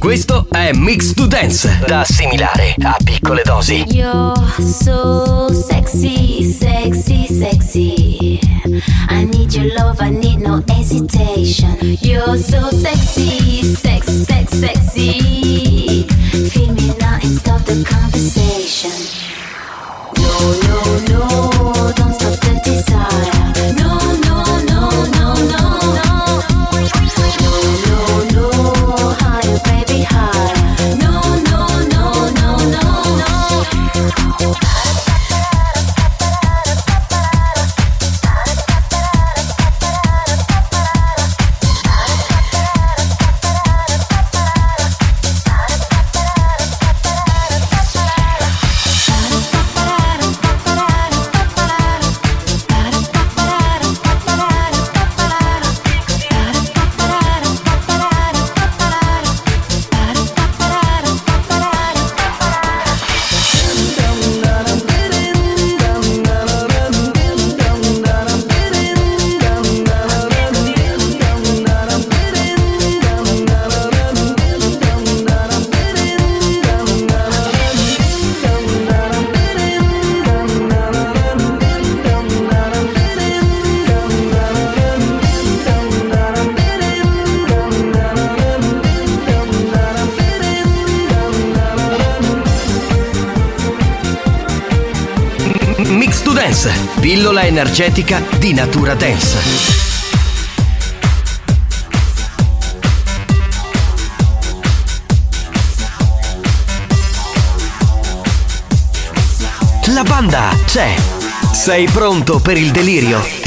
Questo è Mix to Dance, da assimilare a piccole dosi. You're so sexy, sexy, sexy. I need your love, I need no hesitation. You're so sexy, sex, sex, sexy. Feel me now and stop the conversation. No, no, no, don't stop the desire. No, no, no, no, no, no. No, no, Energetica di natura dance. La banda c'è. Sei pronto per il delirio?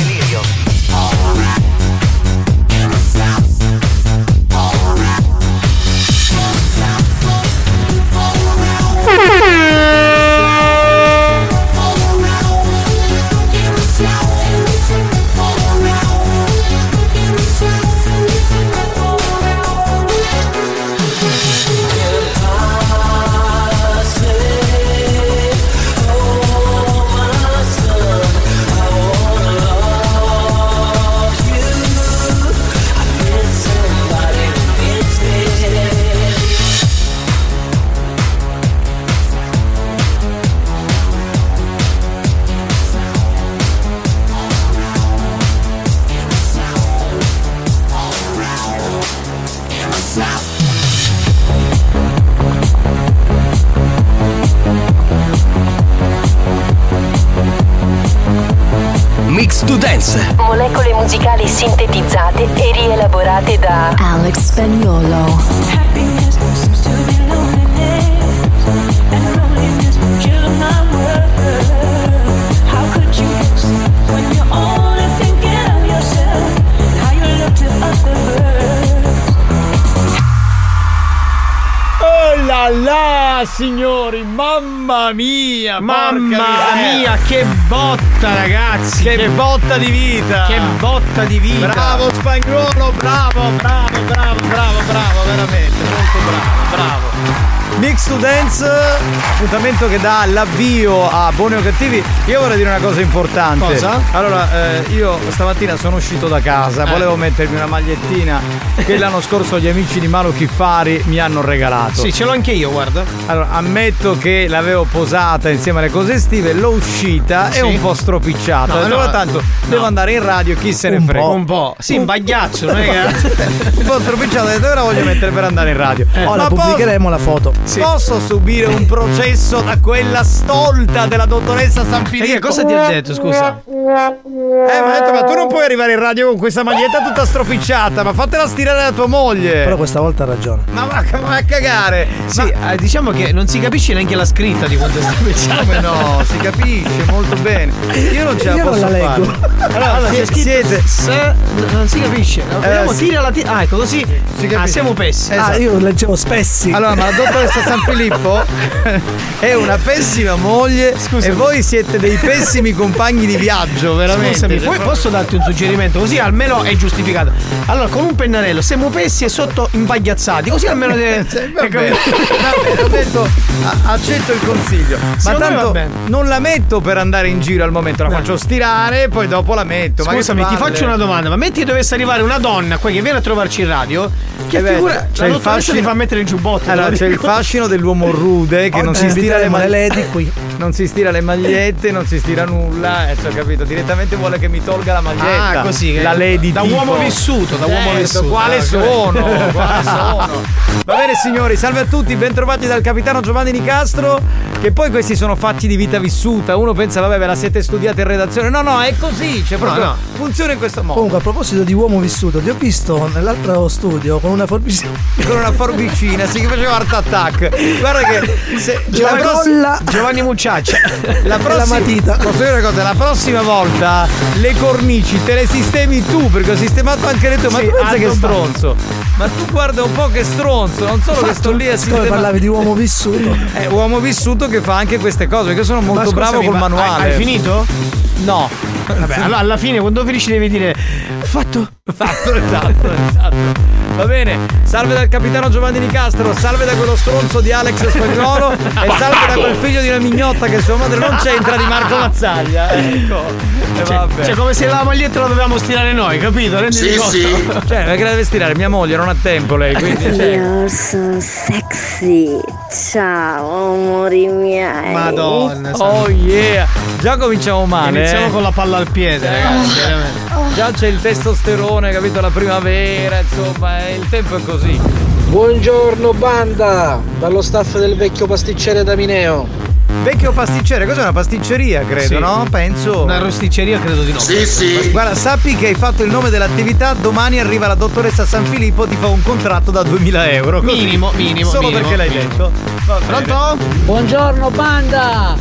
Mamma mia, che botta, ragazzi! Che, botta di vita! Che botta di vita! Bravo spagnolo, bravo, bravo, bravo, bravo, bravo, veramente, molto bravo, bravo. Mix to Dance, appuntamento che dà l'avvio a Buoni o Cattivi. Io vorrei dire una cosa importante. Cosa? Allora, eh, io stamattina sono uscito da casa, Eh. volevo mettermi una magliettina che l'anno scorso gli amici di Mano Chiffari mi hanno regalato. Sì, ce l'ho anche io, guarda. Allora, ammetto che l'avevo posata insieme alle cose estive, l'ho uscita e Sì. un po' stropicciata. No, allora no, tanto no. devo andare in radio, chi se ne Un frega. po', un po'. Sì, un bagliaccio, non è che- un po' stropicciata, ho detto ora voglio mettere per andare in radio. Oh, la pubblicheremo la foto. Posso subire un processo da quella stolta della dottoressa San Filippo? Perché cosa ti ha detto, scusa? Eh, ma ha detto, ma tu non puoi arrivare in radio con questa maglietta tutta stropicciata, ma fatela stirare da tua moglie. Però questa volta ha ragione. Ma va va a cagare. Sì, eh, diciamo che non si capisce neanche la scritta di quanto sta pensando. Come no, si capisce molto bene. Io non ce la Io non posso la leggo. fare. Allora, Allora, c'è siete se- non si capisce. Vediamo, sì. tira la ti- Ah, ecco così. Si capisce. ah, siamo pessi. Esatto. Ah, io leggevo spessi. Allora, ma la dottoressa San Filippo è una pessima moglie e voi siete dei pessimi compagni di viaggio, veramente. Scusami, poi posso darti un suggerimento? Così almeno è giustificato. Allora, con un pennarello, siamo pessi e sotto impagliazzati, così almeno. te- Cioè, va bene, va detto accetto il consiglio. Ma Secondo tanto non la metto per andare in giro al momento, la faccio stirare, poi dopo la metto. Ma Scusami, ti faccio una domanda, ma metti che dovesse arrivare una donna qua che viene a trovarci in radio, che Eh beh, figura c'è la il fascino- ti fa mettere il giubbotto. Allora, c'è il dico. Fascino dell'uomo rude che non Oggi si stira le magliette. qui. Non si stira le magliette, non si stira nulla, eh, ho capito. Direttamente vuole che mi tolga la maglietta. Ah, così. La lady Da tipo. uomo vissuto, da uomo Certo, vissuto. Quale Ah, sono? Quale sono? Va bene signori, salve a tutti, bentrovati dal capitano Giovanni Nicastro. Che poi questi sono fatti di vita vissuta. Uno pensa, vabbè, ve la siete studiata in redazione. No, no, è così. Cioè, proprio no. funziona in questo modo. Comunque, a proposito di uomo vissuto, ti ho visto nell'altro studio con una forbicina. Con una forbicina, si faceva art attack. Guarda che se, la La prossima- Giovanni Mucciaccia. La prossima matita. Posso dire una cosa? La prossima volta le cornici te le sistemi tu perché ho sistemato anche le tue. Ma Sì, tu che stronzo? Ma tu guarda un po' che stronzo, non solo che sto lì a sistemare. parlavi di uomo vissuto. È uomo vissuto che fa anche queste cose, perché sono molto Ma bravo scusami, col ma manuale. Hai, hai finito? No. Vabbè, allora alla fine quando finisci devi dire fatto. Fatto, esatto, esatto. Va bene, salve dal capitano Giovanni Nicastro, salve da quello stronzo di Alex Spagnolo e salve da quel figlio di una mignotta che sua madre non c'entra di Marco Mazzaglia. Ecco. E vabbè. Cioè, come se la maglietta la dovevamo stirare noi, capito? Renditi conto? Cioè, perché la deve stirare mia moglie, non ha tempo lei, quindi. Cioè, Io sono sexy. Ciao, amori miei. Madonna. oh yeah! Già cominciamo male. Iniziamo eh. con la palla al piede, ragazzi, veramente. Già c'è il testosterone, capito? La primavera, insomma, eh, il tempo è così. Buongiorno banda, dallo staff del vecchio pasticcere da Mineo. Vecchio pasticcere, cos'è una pasticceria, credo, Sì. no? Penso. Una rosticceria credo di no. Sì, sì. Guarda, sappi che hai fatto il nome dell'attività, domani arriva la dottoressa San Filippo, ti fa un contratto da 2000 euro. così. Minimo, minimo, Solo minimo, perché l'hai minimo. detto. Pronto? Buongiorno banda,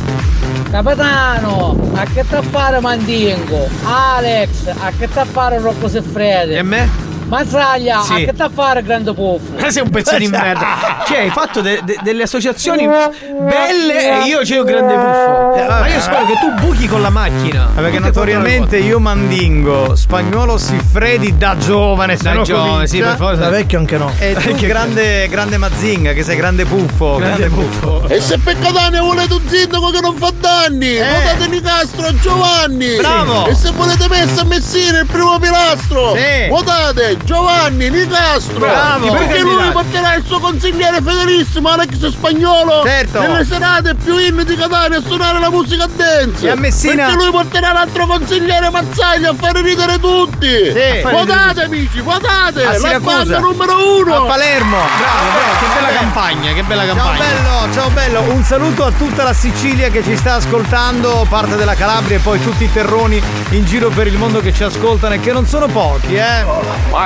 capitano, a che fare mandingo? Alex, a che te fare Rocco E Seffrede? me? Mazzaglia, Sì. a che te fare Grande Puffo? Eh, sei un pezzo di merda. Cioè, hai fatto de- de- delle associazioni belle e io un grande buffo. Ma io spero che tu buchi con la macchina. Perché Tutte notoriamente io mandingo spagnolo Siffredi da giovane, Da giovane, sì, per forza. Da vecchio anche no. E tu grande, grande Mazinga, che sei grande puffo. Grande buffo. E se Peccatane volete un sindaco che non fa danni, votate Nicastro a Giovanni. Bravo. E se volete Messa a Messina il primo pilastro, Sì. votate Giovanni Nicastro. Bravo. Perché lui porterà il suo consigliere fedelissimo Alex Spagnolo Certo. nelle serate più in di Catania a suonare la musica dance. E a Messina- Perché lui porterà l'altro consigliere Mazzaglia a fare ridere tutti. Sì. Votate amici, votate. A La Siracusa. banda numero uno. A Palermo. Bravo, bravo, che bella campagna, che bella Ciao campagna. bello, ciao bello, un saluto a tutta la Sicilia che ci sta ascoltando, parte della Calabria e poi tutti i terroni in giro per il mondo che ci ascoltano e che non sono pochi, eh.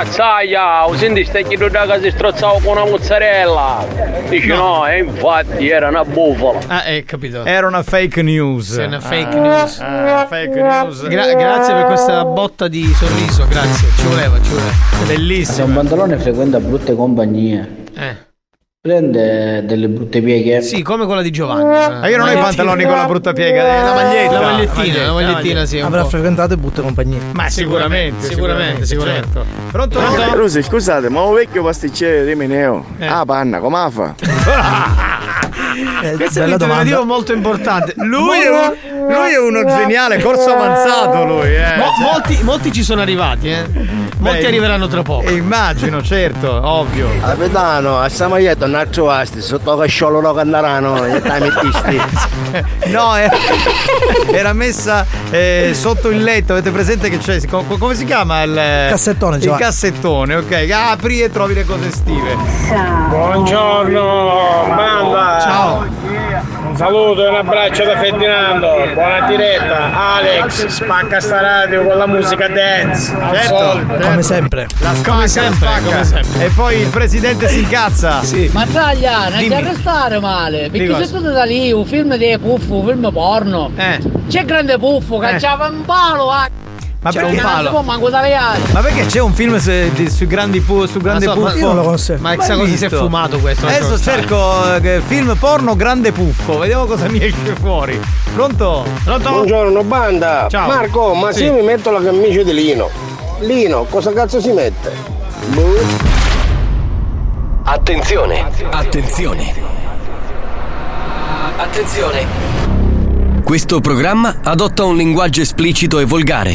Mazzaia, ho sentito stai chiedo da casa si strozzavo con una mozzarella. Dice no, e infatti era una bufala. Ah, eh, capito. Era una fake news. È una fake news. Ah, fake news. Gra- grazie per questa botta di sorriso, grazie. Ci voleva, ci voleva. Se un Bellissimo. pantalone frequenta brutte compagnie, Eh. Prende delle brutte pieghe. Sì, come quella di Giovanni. Ma io non ho i pantaloni con la brutta piega, è la maglietta. La magliettina, la magliettina, sì. Avrà po'. frequentato brutte compagnie. Ma sicuramente, Sicuramente, sicuramente. certo. Pronto? Pronto? Rosi, scusate, ma un vecchio pasticcere di Mineo. Ah, panna, come fa? Eh, Questo è un interrogativo molto importante. Lui è, un- lui è uno geniale, corso avanzato lui, eh. Mo- molti, molti ci sono arrivati, eh. Molti Beh, arriveranno tra poco. E immagino, certo, ovvio. Capitano, a sta maglietta non trovasti, sotto casciolo lo candaranno, e mettisti. No, era, era messa eh, sotto il letto. Avete presente che c'è? co- Come si chiama il Cassettone, Il Giovanni. cassettone, ok. Apri e trovi le cose estive. Ciao. Buongiorno, banda, saluto e un abbraccio da Ferdinando. Buona diretta. Alex, spacca sta radio con la musica dance. Certo, solito. Come sempre. La spacca, la spacca. E poi il presidente si incazza. Sì. Ma taglia, non ti arrestare male. Perché sei stato da lì, un film di puffo, un film porno. Eh. C'è grande puffo, cacciava un palo, ah. Ma C'è perché- un palo. Non manco. Ma perché c'è un film su- di- sui grandi pu- su grande so, ma- puffo? io non lo conosco. Ma chissà cosa si è fumato questo, Adesso cerco eh, film porno grande puffo, vediamo cosa mi esce fuori. Pronto? Pronto? Buongiorno banda. Ciao. Marco, ma Sì. se io mi metto la camicia di Lino, Lino cosa cazzo si mette? Boh. Attenzione, attenzione. Attenzione. Questo programma adotta un linguaggio esplicito e volgare,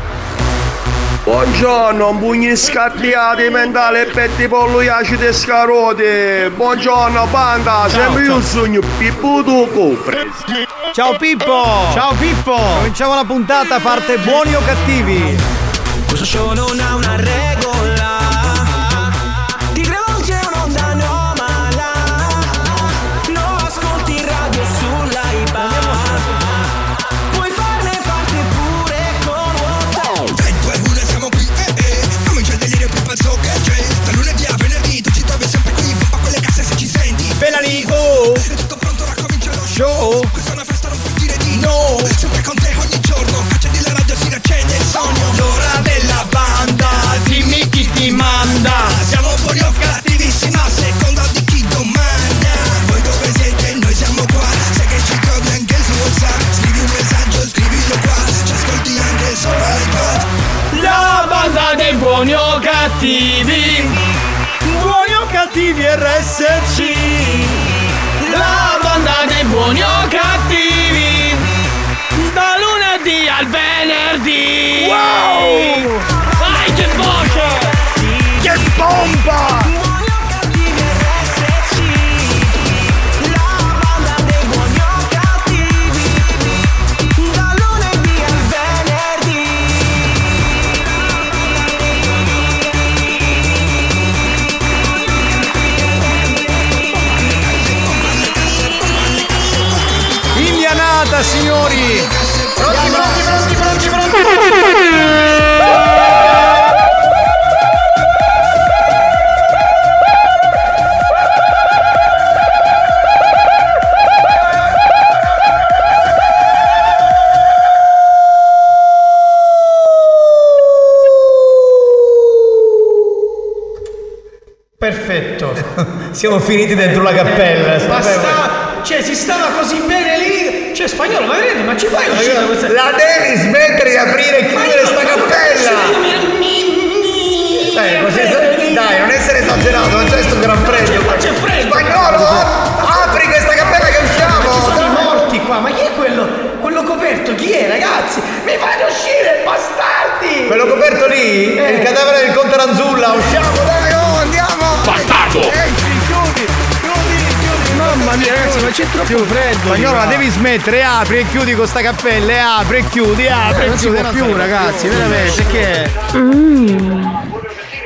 Buongiorno, pugni scattiati mentale e petti pollo acido e scarote. Buongiorno banda, sempre io sogno Pippo tu copre. Ciao Pippo! Ciao Pippo! Cominciamo la puntata, parte buoni o cattivi? Questo show non ha cattivi. Buoni o cattivi RSC La banda dei buoni o cattivi. Da lunedì al venerdì. Wow! Vai che voce! Che pompa! Indianata signori! Pronti, pronti, pronti, pronti, pronti! Perfetto Siamo finiti dentro la cappella. Basta Cioè si stava così bene lì Cioè spagnolo ma vedi ma ci fai uscire questa La devi smettere di aprire e chiudere sta cappella! Dai, così dai, non essere esagerato, non c'è sto gran freddo. Ma c'è freddo Spagnolo, apri questa cappella che usciamo! Ci sono i morti qua ma chi è quello? Quello coperto chi è ragazzi? Mi fate uscire bastardi Quello coperto lì è il cadavere del conte Ranzulla, usciamo, dai, oh, andiamo! Bastardo! Mamma mia ragazzi ma c'è troppo freddo Spagnolo, la devi smettere, apri e chiudi con sta cappella, e apri e chiudi, apri e non si chiudi. può più ragazzi veramente che Mmm,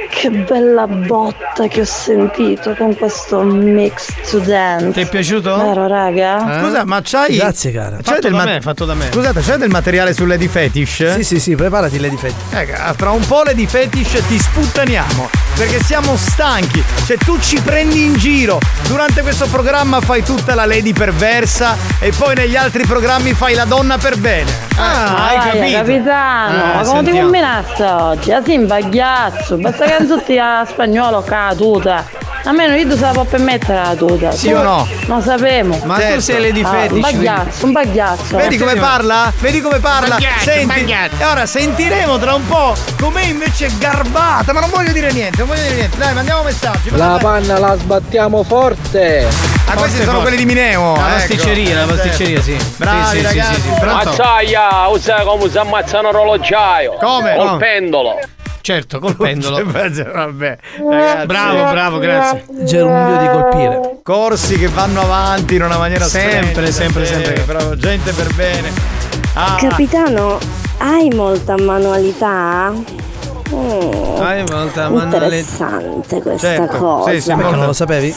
che bella botta che ho sentito con questo mix to dance. Ti è piaciuto? Vero, raga? Scusa, ma c'hai. Grazie, cara. C'hai Fatto del da ma- me, fatto da me. Scusate, c'è del materiale su Lady Fetish? Sì, sì, sì, preparati Lady Fetish. Eh, tra un po' Lady Fetish ti sputtaniamo. Perché siamo stanchi. Cioè, tu ci prendi in giro. Durante questo programma fai tutta la lady perversa. E poi negli altri programmi fai la donna per bene. Ah, hai Dai, capito? capitano, Ah, ma come ti sentiamo. combinaste oggi? Ah, sì, un bagliazzo, basta canzotti a spagnolo, ca, tuta. Almeno io sapevo permettere la tuta. Sì o no? Non sapevo. Ma tu Certo. sei Lady Ah, Fetish, Un bagliazzo, un bagliazzo. Vedi come parla? Vedi come parla? Bagliaccio, Senti, bagliaccio. e ora sentiremo tra un po' com'è invece garbata, ma non voglio dire niente, non voglio dire niente. Dai, mandiamo messaggi. La panna la sbattiamo forte. Ah, questi sono quelli di Mineo. La ecco. pasticceria, la pasticceria, sì. Bravi Sì, sì, ragazzi. sì, sì? Mazzaia, usa come si ammazza un orologiaio. Come? Col pendolo. Certo, col pendolo. Vabbè, ragazzi. Bravo, bravo, grazie. Gerundio di colpire. Corsi che vanno avanti in una maniera Sempre, sempre, sempre. Bravo, gente per bene. Ah, Capitano, hai molta manualità? Mm, Hai molta manualità. Interessante questa Certo, cosa. sì, sì, molto. non lo sapevi?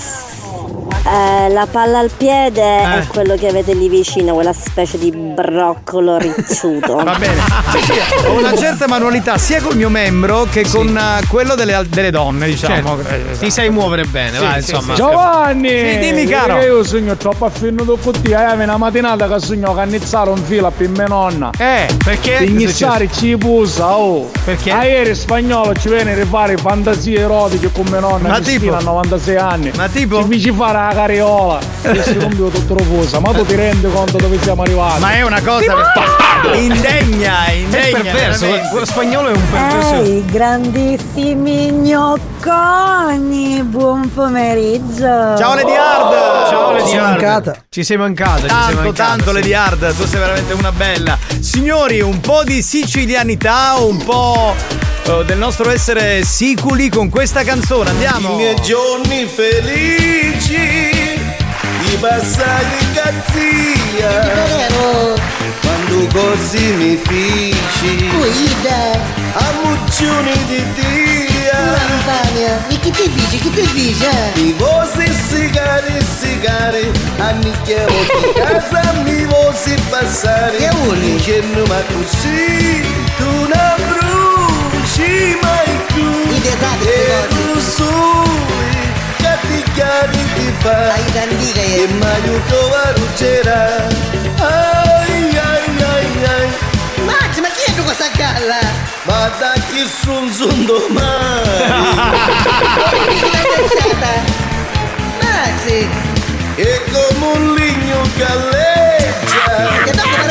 Eh, la palla al piede Eh. è quello che avete lì vicino, quella specie di broccolo ricciuto. Va bene. Sì, sì, ho una certa manualità sia col mio membro che con eh, quello delle, delle donne, diciamo. Certo. Ti sai muovere bene, Sì, va, sì, insomma. sì. Giovanni! Sì, dimmi, caro. che io sogno troppo affinno con te, eh, una mattinata che sogno cannizzare un filo per mia nonna. Eh, perché? Iniziare ci pusa, oh. Perché? A ieri spagnolo ci viene a rifare fantasie erotiche con mia nonna Ma Cristina tipo? a 96 anni. Ma tipo? Ci fare la cariola e si tutto rofosa. Ma tu ti rendi conto dove siamo arrivati? Ma è una cosa indegna, È indegna. perverso, veramente. quello spagnolo è un perverso. Ehi, grandissimi gnocconi, buon pomeriggio. Ciao Lady Hard! Ciao Lady Ci sei Hard. mancata. Ci sei mancata, ci sei Tanto, mancata. tanto sì. Lady Hard, tu sei veramente una bella. Signori, un po' di sicilianità, un po' eh, del nostro essere siculi con questa canzone. Andiamo. I miei giorni felici, i passati cazzia. Quando così mi fici, a muccioni di dia. E che ti dici? Che ti dici? Mi vosi sigari, sigari, a nicchiero di casa mi vosi passare. Che vuoi? Dicendo ma così, tu sui, catticchiari ti fa. Ai dandiga E io. m'aiuto a ruggera. Ai ai ai ai. Max, ma chi è questa galla? Ma da chi son son domani? Chi l'hai pensata? Max! E come un ligno galleggia Che dopo non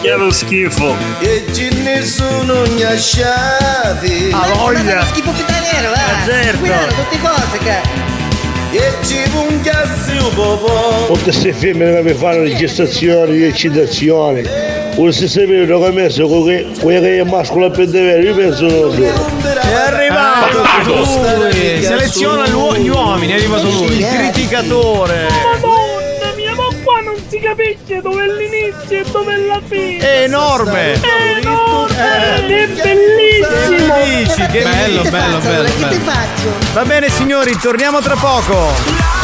Che lo schifo E ce ne sono gnasciati Ah, Ma è voglia. uno schifo pitaniero, va! Eh, certo. Guidano tutte cose, che... E ci pungassi un po' Tutte queste femmine che mi fanno le gestazioni, le eccitazioni. Uno si sapere che ho messo con que- quella che è mascola per davvero, io penso non È arrivato Lui seleziona gli uomini, è arrivato lui. il criticatore. Madonna mia, ma qua non si capisce dove è l'inizio e dove è la fine! È enorme. È enorme! È bellissimo! Che dici? Che Bello, bello, bello, Che ti faccio? Va bene signori, torniamo tra poco.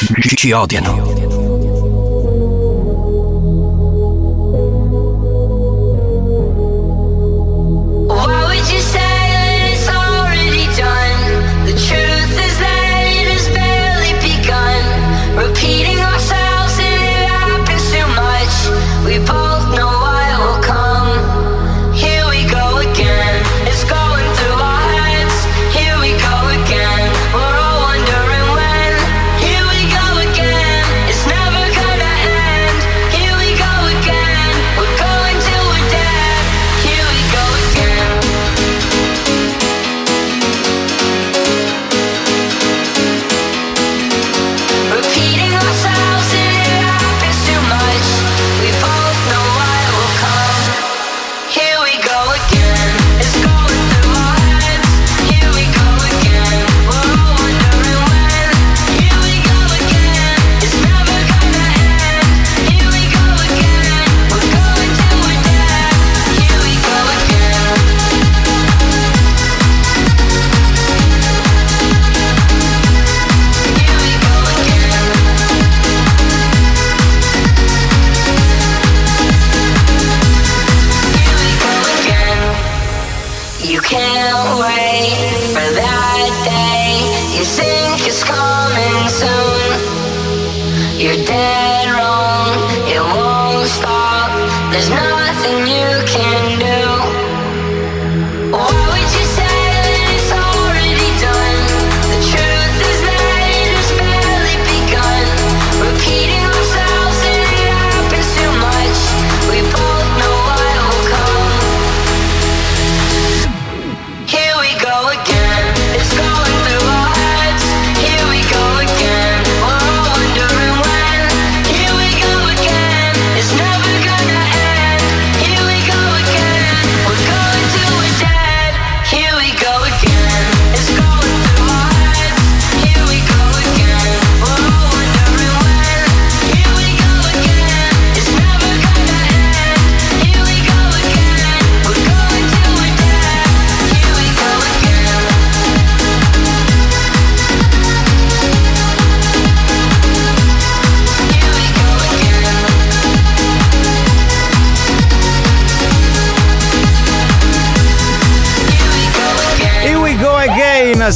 ci- ci odiano. Why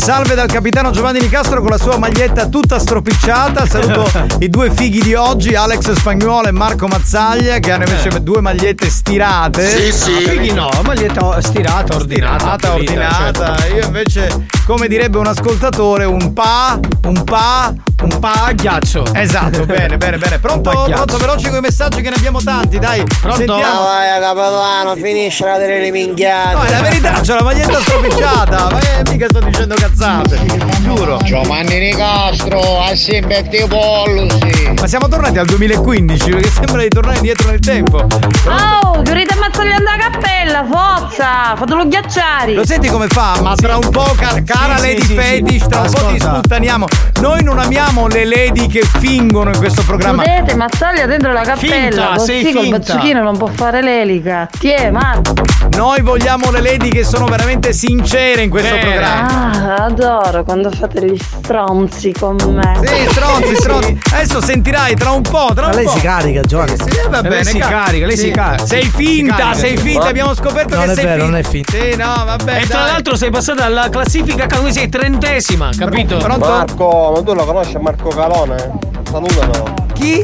Salve dal capitano Giovanni Nicastro con la sua maglietta tutta stropicciata. Saluto i due fighi di oggi, Alex Spagnuolo e Marco Mazzaglia, che hanno invece due magliette stirate. Sì, sì. No, fighi no, maglietta stirata, ordinata. Stirata, ordinata. certo. Io invece, come direbbe un ascoltatore, un pa, un pa, un pa a ghiaccio. Esatto, bene, bene, bene. Pronto, a pronto, veloci con i messaggi che ne abbiamo tanti, dai. Sentiamo. vai, capitano, finisce la delle minchiate. No, è la verità, c'ho la maglietta stropicciata, ma eh, mica sto dicendo cazzate, giuro. Giovanni Nicastro, a sempre te pollusi. Ma siamo tornati al 2015, perché sembra di tornare indietro nel tempo. Oh, chiudete ammazzare la cappella, forza! Fatelo ghiacciare! Lo senti come fa? Ma tra un po', ca- cara Sì, sì, Lady sì, sì. Fetish, tra un po' ti sputtaniamo. Noi non amiamo le lady che fingono in questo programma. Chiudete Mazzaglia dentro la cappella, Finta, sei così col finta. bazzuchino non può fare l'elica. Tiè, Marco! Noi vogliamo le lady che sono veramente sincere in questo Vere. programma. Ah, adoro quando fate gli stronzi con me. Sì, stronzi, stronzi. Adesso sentirai tra un po', tra Ma un lei po'. si carica, Giovanni. Sì, va Lei bene, si ca- carica, lei si carica. Sei Si finta, carica, sei sì. finta, abbiamo scoperto Non che è sei vero, finta. non è finta. Sì, no, vabbè. E tra dai. l'altro sei passata alla classifica come sei trentesima, capito? Pronto? Marco, ma tu lo conosci Marco Calone? Salutalo. Chi?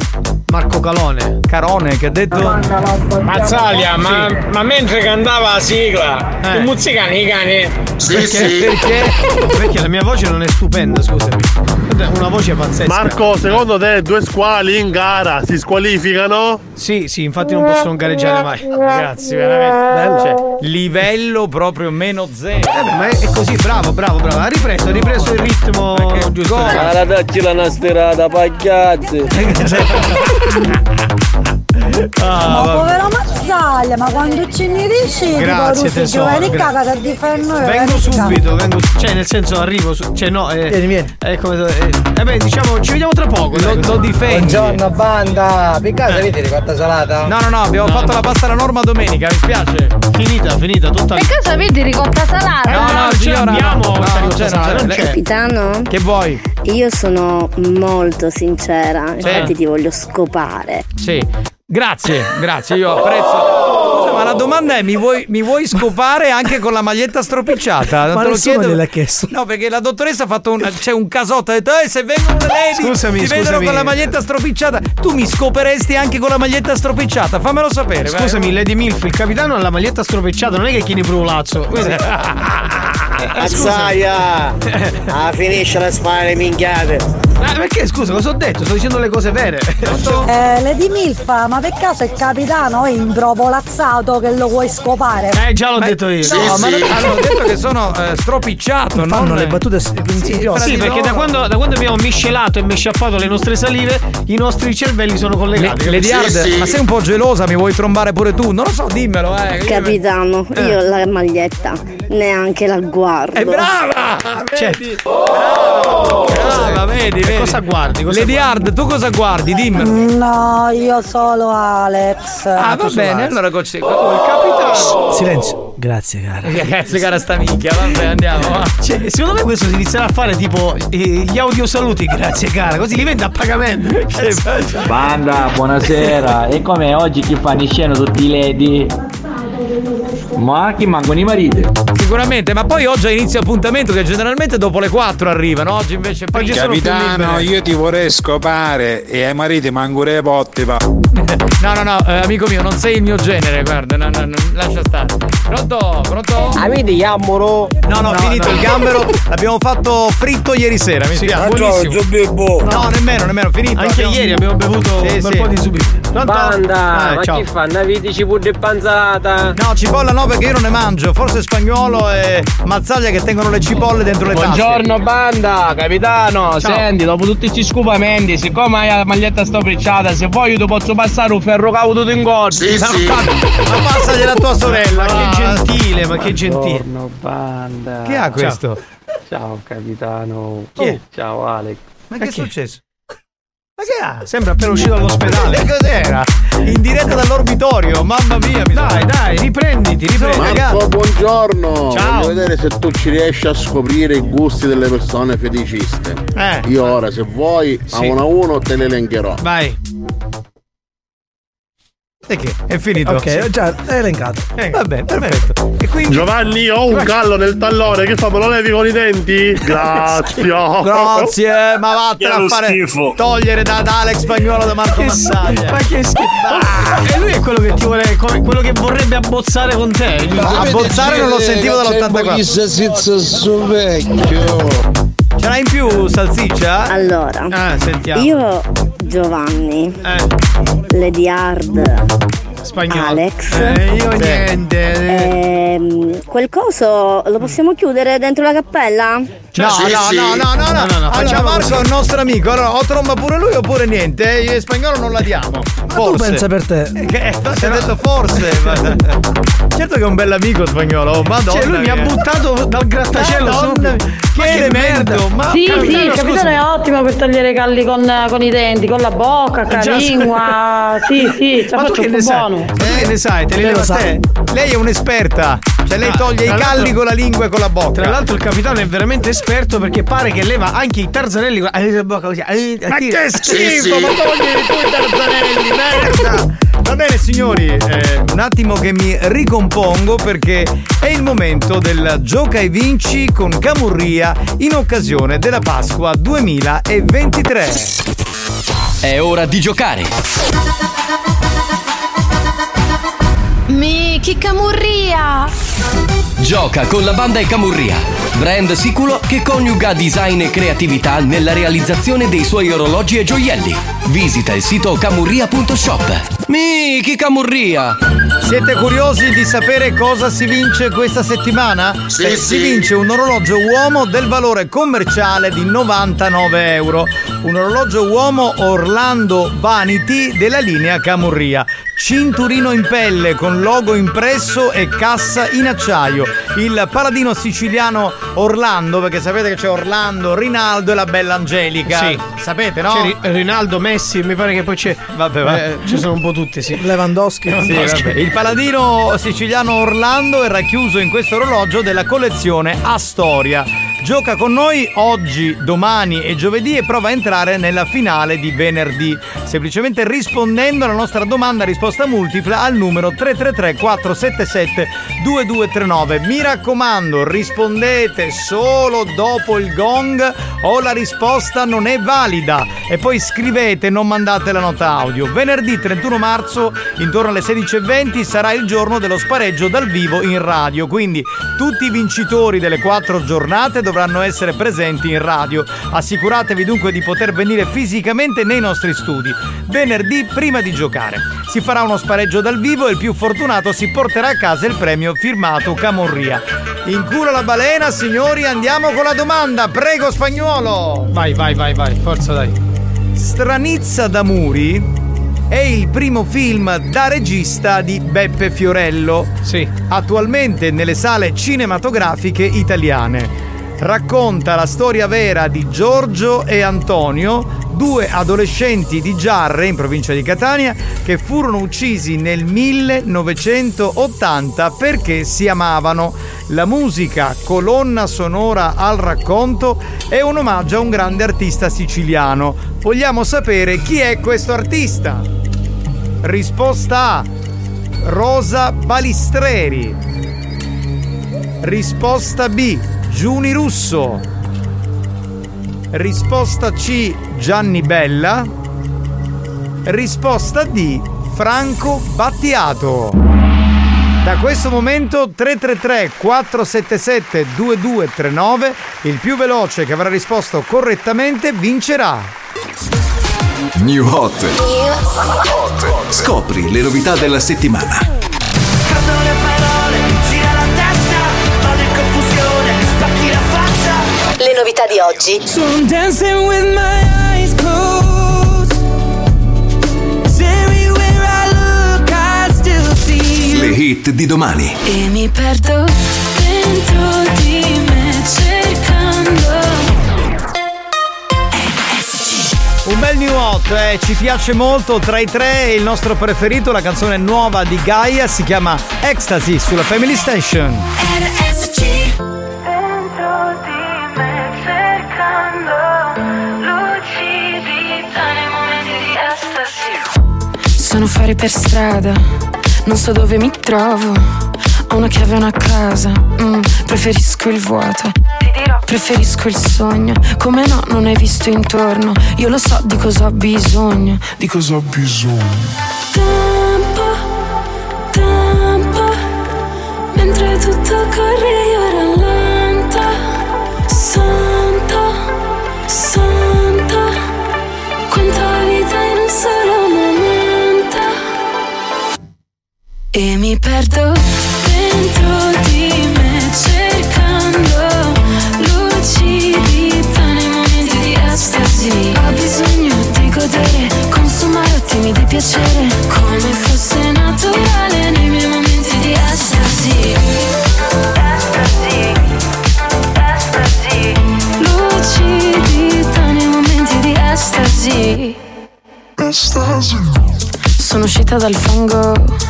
Marco Calone. Carone che ha detto Mazzaglia, ma, ma mentre cantava la sigla, Eh. tu muzzicani i cani? perché? Perché? Perché la mia voce non è stupenda, scusami. Una voce pazzesca. Marco, secondo te due squali in gara si squalificano? Sì, sì, infatti non possono gareggiare mai. Ragazzi, veramente. Cioè, livello proprio meno zero. Eh beh, ma è, è così, bravo, bravo, bravo. Ha ripreso, ha ripreso il ritmo giusto. cosa? ragazzi. La dacci la nastirata, pagliazzi. Ah, Ma povero Mazzaglia, ma quando ci ne dici Grazie, tesoro, Giovanni caga da difendere Vengo subito, vengo Cioè, nel senso arrivo su- Cioè, no, eh. Vieni, vieni. Eh, come eh, eh beh, diciamo, ci vediamo tra poco. Lo, lo difendi. Buongiorno banda, per caso avete ricotta salata? No, no, no, abbiamo No, fatto no. la pasta alla norma domenica, mi spiace. Finita, finita, tutta Per caso avete ricotta salata? No, no, ce signora, l'abbiamo, no, ricotta salata, non c'è. Capitano, Che vuoi? io sono molto sincera, Sì. infatti ti voglio scopare. Sì. Grazie, grazie, io apprezzo. La domanda è: mi vuoi, mi vuoi scopare anche con la maglietta stropicciata? Non Ma te lo chiedo. gliel'ha chiesto. No, perché la dottoressa ha fatto un. c'è un casotto, ha detto: Eh, se vengono le lady, Scusami, ti vedono scusami. con la maglietta stropicciata. Tu mi scoperesti anche con la maglietta stropicciata? Fammelo sapere. vai. Scusami, Lady Milf, il capitano ha la maglietta stropicciata, non è che chini brulazzo. Eh, scusa. Mazzaia! Ah, finisce la spara le minchiate. Ma perché scusa, cosa ho detto? Sto dicendo le cose vere. Eh, Lady Milfa, ma per caso il capitano è imbrovolazzato che lo vuoi scopare? Eh, già l'ho detto io. No, ma non- hanno detto che sono eh, stropicciato. Fanno non le battute Sì, insidiose. Sì, perché da quando, da quando abbiamo miscelato e mesciappato le nostre salive, i nostri cervelli sono collegati. Le, Lady Hard, ma sei un po' gelosa, mi vuoi trombare pure tu? Non lo so, dimmelo, eh. Capitano, io la maglietta neanche la guardo. È brava! Cioè, Vedi? Brava, vedi, vedi. cosa guardi? Cosa Lady guardi? Hard, tu cosa guardi? Dimmelo. No, io solo Alex. Ah, va cosa bene, guardi? allora Il capitano. Silenzio. Grazie, cara. Ragazzi, cara sta minchia, vabbè, andiamo. va. Cioè, secondo me questo si inizierà a fare tipo eh, gli audio saluti, grazie cara, così li vende a pagamento. Banda, buonasera. E come oggi chi fanno in scena tutti i lady? Ma chi mancano i mariti? Sicuramente, ma poi oggi inizio appuntamento che generalmente dopo le 4 arrivano, oggi invece sono più Capitano, io ti vorrei scopare e ai mariti mancure le potti, va. No, no, no, eh, amico mio, non sei il mio genere, guarda, no, no, no, lascia stare. Pronto? Pronto? Avete gambero? No, no, finito il gambero, l'abbiamo fatto fritto ieri sera, mi Sì, spiace. Buonissimo. No, nemmeno, nemmeno, finito. Anche ieri abbiamo bevuto Sì, un bel sì. po' di subito. Banda, Eh, ma ciao. chi fanno? Avete cipolla e panzata? No, cipolla no perché io non ne mangio, forse spagnolo e mazzaglia che tengono le cipolle dentro le tasche. Buongiorno banda, capitano, Ciao. senti, dopo tutti questi scupamenti, siccome hai la maglietta stropicciata, se vuoi io ti posso passare un ferro cauto in gordo. Sì, sì. Ma passagliela a tua sorella. Va. che gentile, ma che gentile. Buongiorno banda. Chi ha questo? Ciao capitano. Chi è? Ciao Alex. Ma che è successo? Ma che ha? Sembra appena uscito dall'ospedale. Che cos'era? In diretta dall'orbitorio, mamma mia. Mi Dai, dai, riprenditi, riprenditi. Marco, buongiorno! Ciao. Voglio vedere se tu ci riesci a scoprire i gusti delle persone feticiste. Eh. Io ora, se vuoi, a Sì. uno a uno te le elencherò. Vai. E che? È finito. Ok, già elencato. Vabbè, perfetto. E quindi. Giovanni, ho un callo nel tallone, che fa? Me lo levi con i denti? Grazie. Grazie, ma vattene a fare. schifo. Togliere da, da Alex Spagnolo da Marco Massaglia. Ma che schifo. E lui è quello che ti vuole. come- quello che vorrebbe abbozzare con te. Abbozzare non lo sentivo dall'84. Chissà sizza su vecchio. Ce l'hai in più, salsiccia? Allora, Ah, sentiamo. io Giovanni, Eh. Lady Hard, Spagnolo. Alex. Eh, io niente. Ehm, quel coso lo possiamo chiudere dentro la cappella? No, no, no, no, no, no, No, no, no, Allora, facciamo Marco è un nostro amico. Allora, o tromba pure lui oppure niente. eh, Io in spagnolo non la diamo. Ma Forse. tu pensa per te? Eh, Che, eh, ti ho detto forse. ma- certo che è un bell'amico spagnolo. oh, Madonna. Cioè, lui mi ha mia. buttato dal grattacielo Madonna mia, Ma Che elemento. Ma Sì, Capitano, sì, il capitano è ottimo per tagliare i calli con, con i denti, con la bocca, con la lingua. Sì, sì, ce la Ma tu faccio che un po' sai? buono. Che ne sai? Te li Lei leva lo sa. te? Lei è un'esperta. Cioè, lei Ah, toglie i calli con la lingua e con la bocca. Tra l'altro il capitano è veramente esperto perché pare che leva anche i tarzanelli con la bocca così. Ma che schifo, Sì, sì. ma togli i tarzanelli, merda! Va bene signori, eh, un attimo che mi ricompongo perché è il momento del gioca e vinci con Camurria in occasione della Pasqua 2023. È ora di giocare. Miki Camurria! Gioca con la banda e Camurria, brand sicuro che coniuga design e creatività nella realizzazione dei suoi orologi e gioielli. Visita il sito camurria.shop. Miki Camurria! Siete curiosi di sapere cosa si vince questa settimana? Sì, Beh, sì. Si vince un orologio uomo del valore commerciale di 99 euro. Un orologio uomo Orlando Vanity della linea Camurria. Cinturino in pelle con logo impresso e cassa in acciaio. Il paladino siciliano Orlando, perché sapete che c'è Orlando, Rinaldo e la bella Angelica. Sì. Sapete, no? C'è Ri- Rinaldo, Messi, mi pare che poi c'è. Vabbè, va. Eh, ci sono un po' tutti, sì. Lewandowski. Sì, vabbè. Il paladino siciliano Orlando è racchiuso in questo orologio della collezione Astoria. Gioca con noi oggi, domani e giovedì e prova a entrare nella finale di venerdì. Semplicemente rispondendo alla nostra domanda risposta multipla al numero 333 477 2239. Mi raccomando, rispondete solo dopo il gong o la risposta non è valida. E poi scrivete, non mandate la nota audio. Venerdì 31 marzo, intorno alle 16.20, sarà il giorno dello spareggio dal vivo in radio. Quindi tutti i vincitori delle quattro giornate dovranno essere presenti in radio. Assicuratevi dunque di poter venire fisicamente nei nostri studi. Venerdì prima di giocare. Si farà uno spareggio dal vivo e il più fortunato si porterà a casa il premio firmato Camorria. In culo la balena, signori, andiamo con la domanda. Prego, spagnolo. Vai, vai, vai, vai, forza dai. Stranizza da Muri è il primo film da regista di Beppe Fiorello. Sì. Attualmente nelle sale cinematografiche italiane. Racconta la storia vera di Giorgio e Antonio, due adolescenti di Giarre in provincia di Catania che furono uccisi nel 1980 perché si amavano. La musica, colonna sonora al racconto, è un omaggio a un grande artista siciliano. Vogliamo sapere chi è questo artista? Risposta A. Rosa Balistreri. Risposta B, Giuni Russo. Risposta C, Gianni Bella. Risposta D, Franco Battiato. Da questo momento 333 477 2239 il più veloce che avrà risposto correttamente vincerà. New Hot. Scopri le novità della settimana. Le novità di oggi. So I'm dancing with my eyes closed. everywhere I look, I still see Le you. hit di domani. E mi perdo dentro di me cercando. Un bel new hot, eh, ci piace molto, tra i tre il nostro preferito, la canzone nuova di Gaia si chiama Ecstasy sulla Family Station. Sono fuori per strada, non so dove mi trovo. Ho una chiave e una casa, mm, preferisco il vuoto. Preferisco il sogno, come no non hai visto intorno. Io lo so di cosa ho bisogno. Di cosa ho bisogno. Tempo, tempo, mentre tutto corre E mi perdo dentro di me cercando lucidità nei momenti di estasi. Ho bisogno di godere, consumare attimi di piacere, come fosse naturale nei miei momenti di estasi. Estasi, estasi. Lucidità nei momenti di estasi. Sono uscita dal fango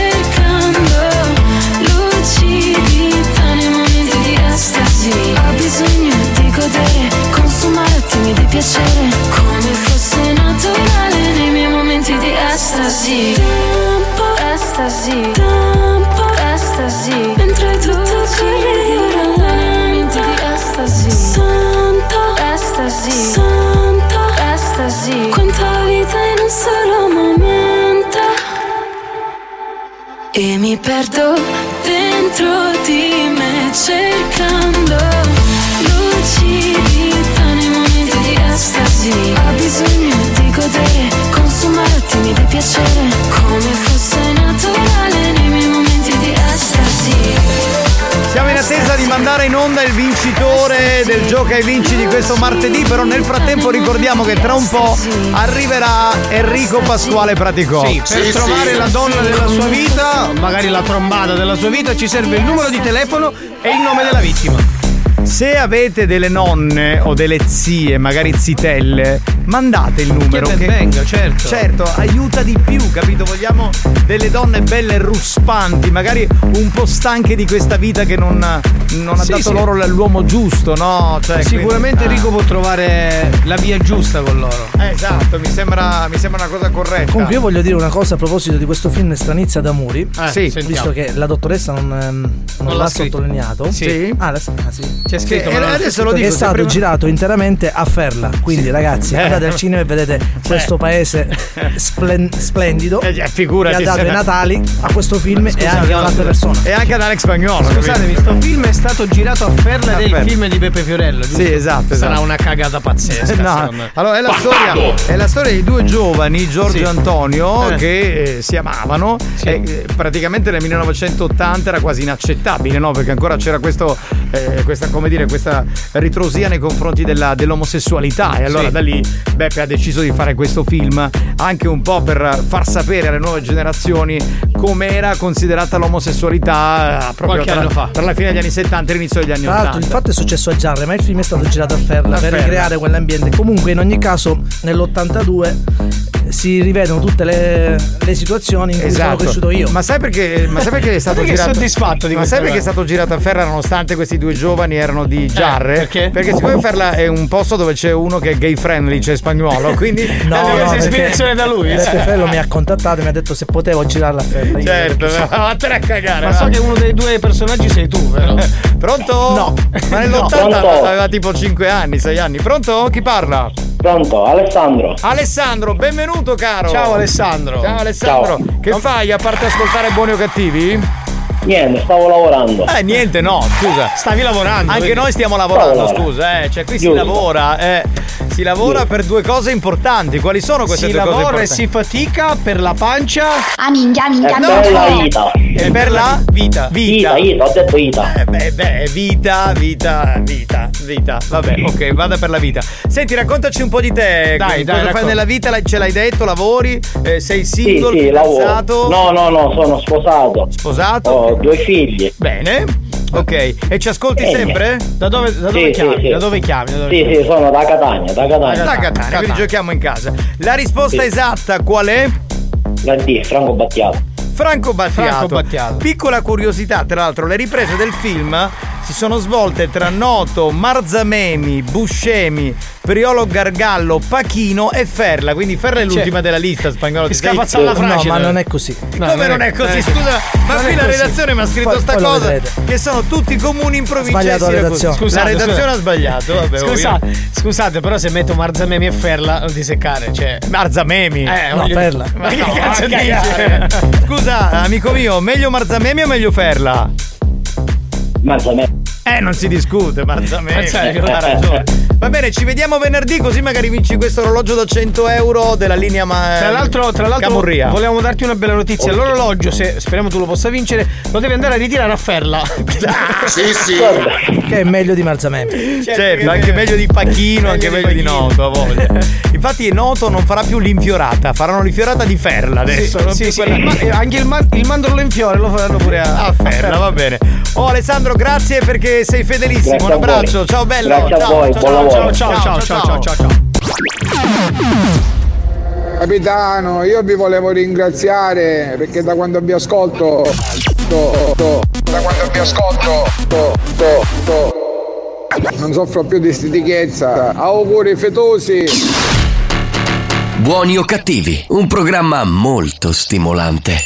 bisogno di godere, consumare attimi di piacere, come fosse naturale nei miei momenti di estasi. Tempo, estasi, tempo, estasi. Mentre tutto corre rallento di estasi. Santo, estasi, santo, estasi. Quanta vita in un solo momento. E mi perdo dentro di me cercando estasi. Ho bisogno di godere, consumare attimi di piacere, come fosse naturale nei miei momenti di estasi. Siamo in attesa di mandare in onda il vincitore del gioca e vinci di questo martedì, però nel frattempo ricordiamo che tra un po' arriverà Enrico Pasquale Praticò. Sì, per trovare la donna della sua vita, magari la trombata della sua vita, ci serve il numero di telefono e il nome della vittima. Se avete delle nonne o delle zie, magari zitelle, mandate il numero. Che ben venga, certo. Certo, aiuta di più, capito? Vogliamo delle donne belle ruspanti, magari un po' stanche di questa vita che non, non ha Sì, dato sì. loro l'uomo giusto, no? Cioè, Sicuramente quindi- Enrico può trovare la via giusta con loro. Eh, esatto, mi sembra, mi sembra una cosa corretta. Comunque io voglio dire una cosa a proposito di questo film Stranizia d'amori. Eh, sì, visto sentiamo. che la dottoressa non, ehm, non Non l'ha l'ha sottolineato. Sì. Ah, la, ah, sì. C'è scritto, Sì, ma e non l'ha adesso lo dico. è stato prima- girato interamente a Ferla. Quindi, ragazzi, Eh. andate al cinema e vedete questo paese splen- splendido Eh, già, figurati, che ha dato i Natali a questo film e Scusate, anche a un'altra persona. E anche ad Alex Spagnolo. Scusatemi, sto film è stato girato a Ferla A Ferla. film di Peppe Fiorello, giusto? Sì, esatto, Sarà esatto. una cagata pazzesca, No, allora è la, storia, è la storia di due giovani, Giorgio Sì. e Antonio, Eh. che eh, si amavano e eh, praticamente nel 1980 era quasi inaccettabile, no? Perché ancora c'era questo, eh, questa, come dire, questa ritrosia nei confronti della- dell'omosessualità. E allora Sì. da lì Beppe ha deciso di fare questo film anche un po' per far sapere alle nuove generazioni com'era considerata l'omosessualità eh, proprio Qualche tra, anno fa. tra la fine degli anni 70 e l'inizio degli anni Tra l'altro 80. il fatto è successo a Giarre, ma il film è stato girato a Ferla A per Ferla. ricreare quell'ambiente. Comunque in ogni caso nell'82 si rivedono tutte le, le situazioni in cui sono cresciuto io. Esatto. Ma sai perché, ma sai perché è stato Perché girato? soddisfatto di ma sai perché è stato girato a Ferra nonostante questi due giovani erano di Giarre? perché? Perché siccome Ferla è un posto dove c'è uno che è gay friendly, c'è spagnolo, quindi No, hanno no, perché- ispirazione da lui. Beppe Fello mi ha contattato e mi ha detto se potevo girarla a Ferla. Certo, vattene a cagare. Ma va. so che uno dei due personaggi sei tu, vero? Pronto? No. Ma No. nell'80 Pronto? aveva tipo 5 anni, 6 anni. Pronto? Chi parla? Pronto, Alessandro. Alessandro, benvenuto caro. Ciao, Alessandro. Ciao Alessandro. Ciao. Che fai a parte ascoltare buoni o cattivi? Niente, stavo lavorando. Eh, niente, no, scusa. Stavi lavorando. Anche quindi- noi stiamo lavorando, Stavo lavorando. scusa, eh. Cioè, qui si Giusto. lavora, eh. Si lavora per due cose importanti. Quali sono queste Si due cose lavora e importanti? si fatica per la pancia. Ah, minchia, minchia, È per la vita. E per la vita. Vita, vita, ho detto vita. Eh beh, beh, vita, vita, vita, vita. Vabbè, ok, vada per la vita. Senti, raccontaci un po' di te. Dai, dai, Cosa fai racconta. nella vita? L'hai- Ce l'hai detto? Lavori? Eh, sei Sì, single? sì, lavoro. fidanzato? No, no, no, sono sposato. Sposato? Ho due figli. Bene. Ok. E ci ascolti Bene. sempre? Da dove, da Sì, dove sì, chiami? sì. Da dove chiami? Da dove Sì, sì, sono da Catania, da Catania. Da Catania, quindi giochiamo in casa. La risposta Sì. esatta qual è? La D, Franco Battiato. Franco Battiato. Franco Battiato. Piccola curiosità, tra l'altro, le riprese del film si sono svolte tra Noto, Marzamemi, Buscemi, Priolo Gargallo, Pachino e Ferla. Quindi Ferla è l'ultima Cioè, della lista spagnolo. sei- scapazza alla No, frase. ma non è così. Come non è così? Scusa, ma non qui è la redazione mi ha scritto Poi- sta poi cosa che sono tutti comuni in provincia Sbagliato di la redazione. Scusate, la redazione scusate. ha sbagliato. Vabbè, Scusa- ovvio. scusate, però se metto Marzamemi e Ferla non ti seccare, cioè. Marzamemi. Eh, No, Ferla. Ma che No, cazzo a dici? Scusa, amico mio, meglio Marzamemi o meglio Ferla? Marzamemi. Eh, non si discute, Marzamemi. Marzamemi. Ha ragione. Va bene, ci vediamo venerdì così magari vinci questo orologio da 100 euro della linea ma- Tra l'altro, tra l'altro Camurria. volevamo darti una bella notizia. L'orologio, se speriamo tu lo possa vincere, lo devi andare a ritirare a Ferla. Sì, sì. Che è meglio di Marzamemi. Certo, anche meglio di Pacchino, anche meglio di Noto, a voglia. Infatti Noto non farà più l'infiorata, faranno l'infiorata di Ferla adesso. non sì, più sì, quella- il ma- eh, anche il, ma- il mandorlo in fiore lo faranno pure a, a Ferla, va bene. Oh Alessandro, grazie perché sei fedelissimo. Grazie Un a voi. abbraccio, ciao bello. Grazie a ciao, voi, ciao, buon ciao, lavoro. Ciao, ciao, ciao, ciao, ciao, ciao. Capitano, io vi volevo ringraziare perché da quando vi ascolto. to- to- da quando vi ascolto. to- to- to- non soffro più di stitichezza. Auguri fetosi. Buoni o cattivi, un programma molto stimolante.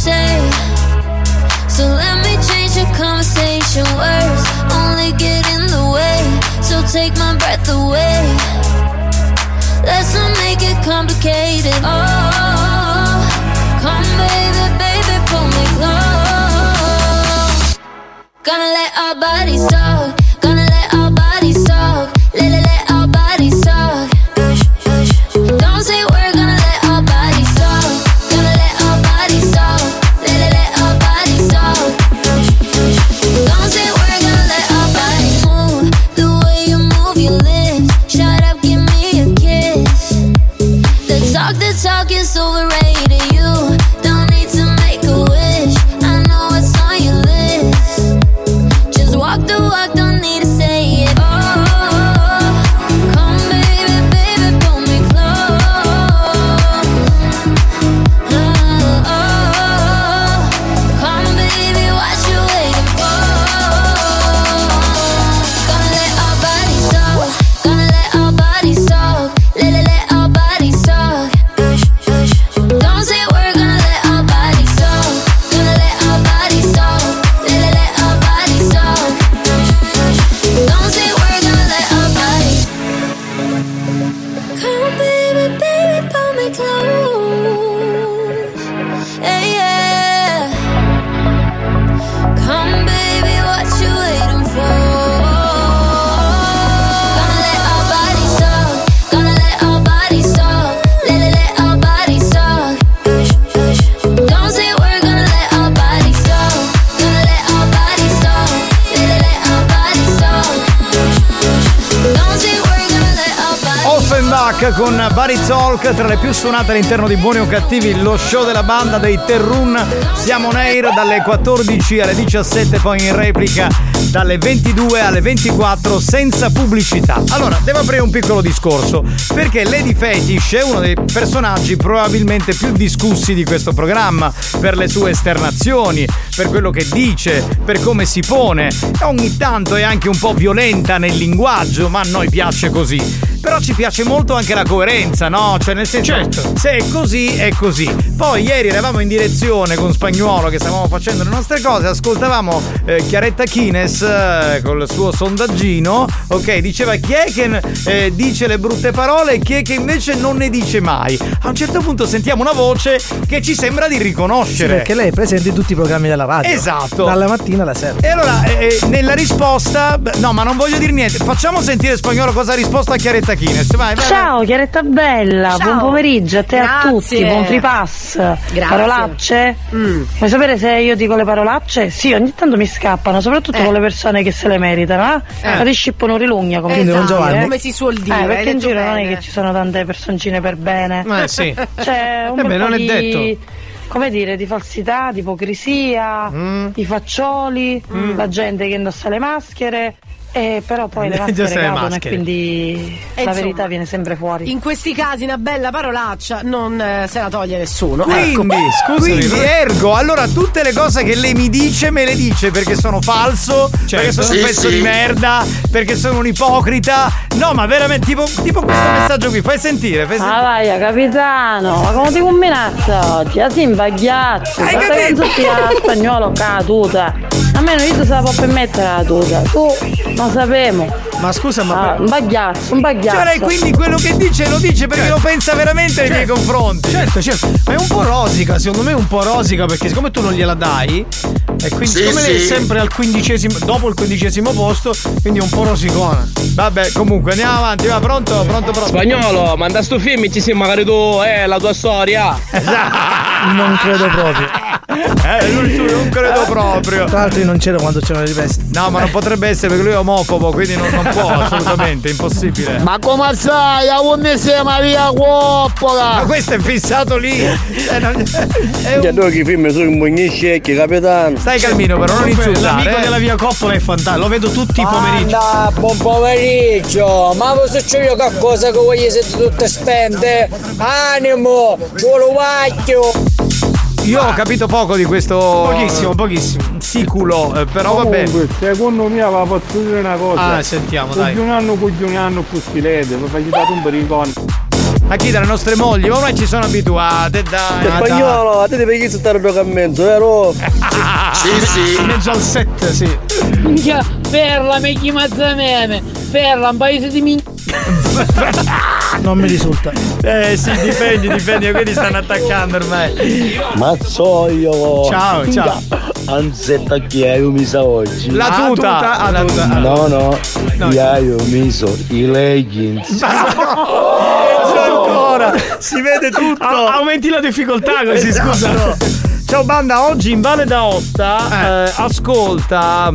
say. So let me change the conversation Words. Only get in the way So take my breath away. Let's not make it complicated. Oh, come baby, baby, pull me close. Gonna let our bodies suonate all'interno di Buoni o Cattivi, lo show della banda dei Terrun. Siamo on air dalle 14 alle 17, poi in replica dalle 22 alle 24 senza pubblicità. Allora, devo aprire un piccolo discorso, perché Lady Fetish è uno dei personaggi probabilmente più discussi di questo programma, per le sue esternazioni, per quello che dice, per come si pone. Ogni tanto è anche un po' violenta nel linguaggio, ma a noi piace così. Però ci piace molto anche la coerenza, no? Cioè, nel senso, se è così, è così. Poi ieri eravamo in direzione con Spagnuolo che stavamo facendo le nostre cose, ascoltavamo eh, Chiaretta Kines eh, col suo sondaggino, ok? Diceva chi è che eh, dice le brutte parole e chi è che invece non ne dice mai. A un certo punto sentiamo una voce che ci sembra di Sì, riconoscere. perché lei è presente in tutti i programmi della radio. Esatto. Dalla mattina alla sera. E allora, eh, eh, nella risposta, no, ma non voglio dire niente. Facciamo sentire spagnolo cosa ha risposto a Chiaretta Kines. Vai, vai. Ciao Chiaretta bella, buon pomeriggio a te e a tutti, buon free pass. Grazie. Parolacce? Vuoi sapere se io dico le parolacce? Sì, ogni tanto mi scappano, soprattutto Eh. con le persone che se le meritano, eh? Eh. La riscippano rilugna come Esatto, eh? come si suol dire, Eh, perché in giro non è bene. che ci sono tante personcine per bene. Eh, sì. C'è un Eh beh, non è di- detto. Come dire, di falsità, di ipocrisia, Mm. di faccioli, la gente che indossa le maschere. E però poi le Indossa maschere le cadono e maschere. quindi E la insomma, verità viene sempre fuori. In questi casi una bella parolaccia non eh, se la toglie nessuno. Quindi, ecco. quindi, ergo, allora tutte le cose che lei mi dice, me le dice perché sono falso, perché sono un Sì, pezzo sì. di merda, perché sono un ipocrita. No, ma veramente, tipo, tipo questo messaggio qui, fai sentire, fai sentire. Ah vai, capitano, ma come ti combinazza oggi? Ah sì, imbaghiazzo, Hai capito? a spagnolo con la tuta. Almeno io se la può permettere la tuta, tu non sapevo. Ma scusa, ma. un bagliazzo, un bagliazzo. Cioè, lei quindi quello che dice lo dice perché lo pensa veramente nei miei confronti. Certo, certo. Ma è un po' rosica, secondo me è un po' rosica perché siccome tu non gliela dai, e quindi Sì, siccome lei è sì. sempre al quindicesimo, dopo il quindicesimo posto, quindi è un po' rosicona. Vabbè, comunque andiamo avanti, va pronto, pronto, pronto. Spagnolo, manda sto film e ci sei magari tu, eh, la tua storia. Non credo proprio. Eh, lui tu non credo proprio. Tra l'altro io non c'ero quando c'erano le rivesti. No, ma non potrebbe essere perché lui è omofobo, quindi non, non può assolutamente, è impossibile. Ma come sai? A unne sei Maria Coppola! Ma questo è fissato lì. Eh, non- è un- Che tu che film sono un buoni scecchi, capitano. Stai calmino però, non insultare. L'amico eh. della via Coppola è fantastico, lo vedo tutti i pomeriggi. Anda, buon pomeriggio! Ma se c'è io qualcosa che voglio se tutte spende? Animo! Buono vacchio! Io ho capito poco di questo. Pochissimo, pochissimo. Siculo, eh, però va bene. Comunque, secondo me va posso dire una cosa. Ah, sentiamo, dai. Cuginando, cuginando più stilete, mi fai dato un pericone. Ma chi dalle nostre mogli? Ma ormai ci sono abituate, dai. Che spagnolo, a te devi stare a mezzo, vero? Sì, sì. In mezzo al set, sì. Minchia, perla, mi chiamazza meme! Perla, un paese di minchia! Non mi risulta. Eh sì, difendi, difendi, quelli stanno attaccando ormai. Mazzoio! Ciao, ciao. Anzetta chi hai misa oggi? La tuta. tuta, ah, La- tuta. No, no, io ho messo i leggings. ancora, si vede tutto. A- aumenti la difficoltà così, Esatto. scusa. Ciao banda, oggi in Valle d'Aosta eh, ascolta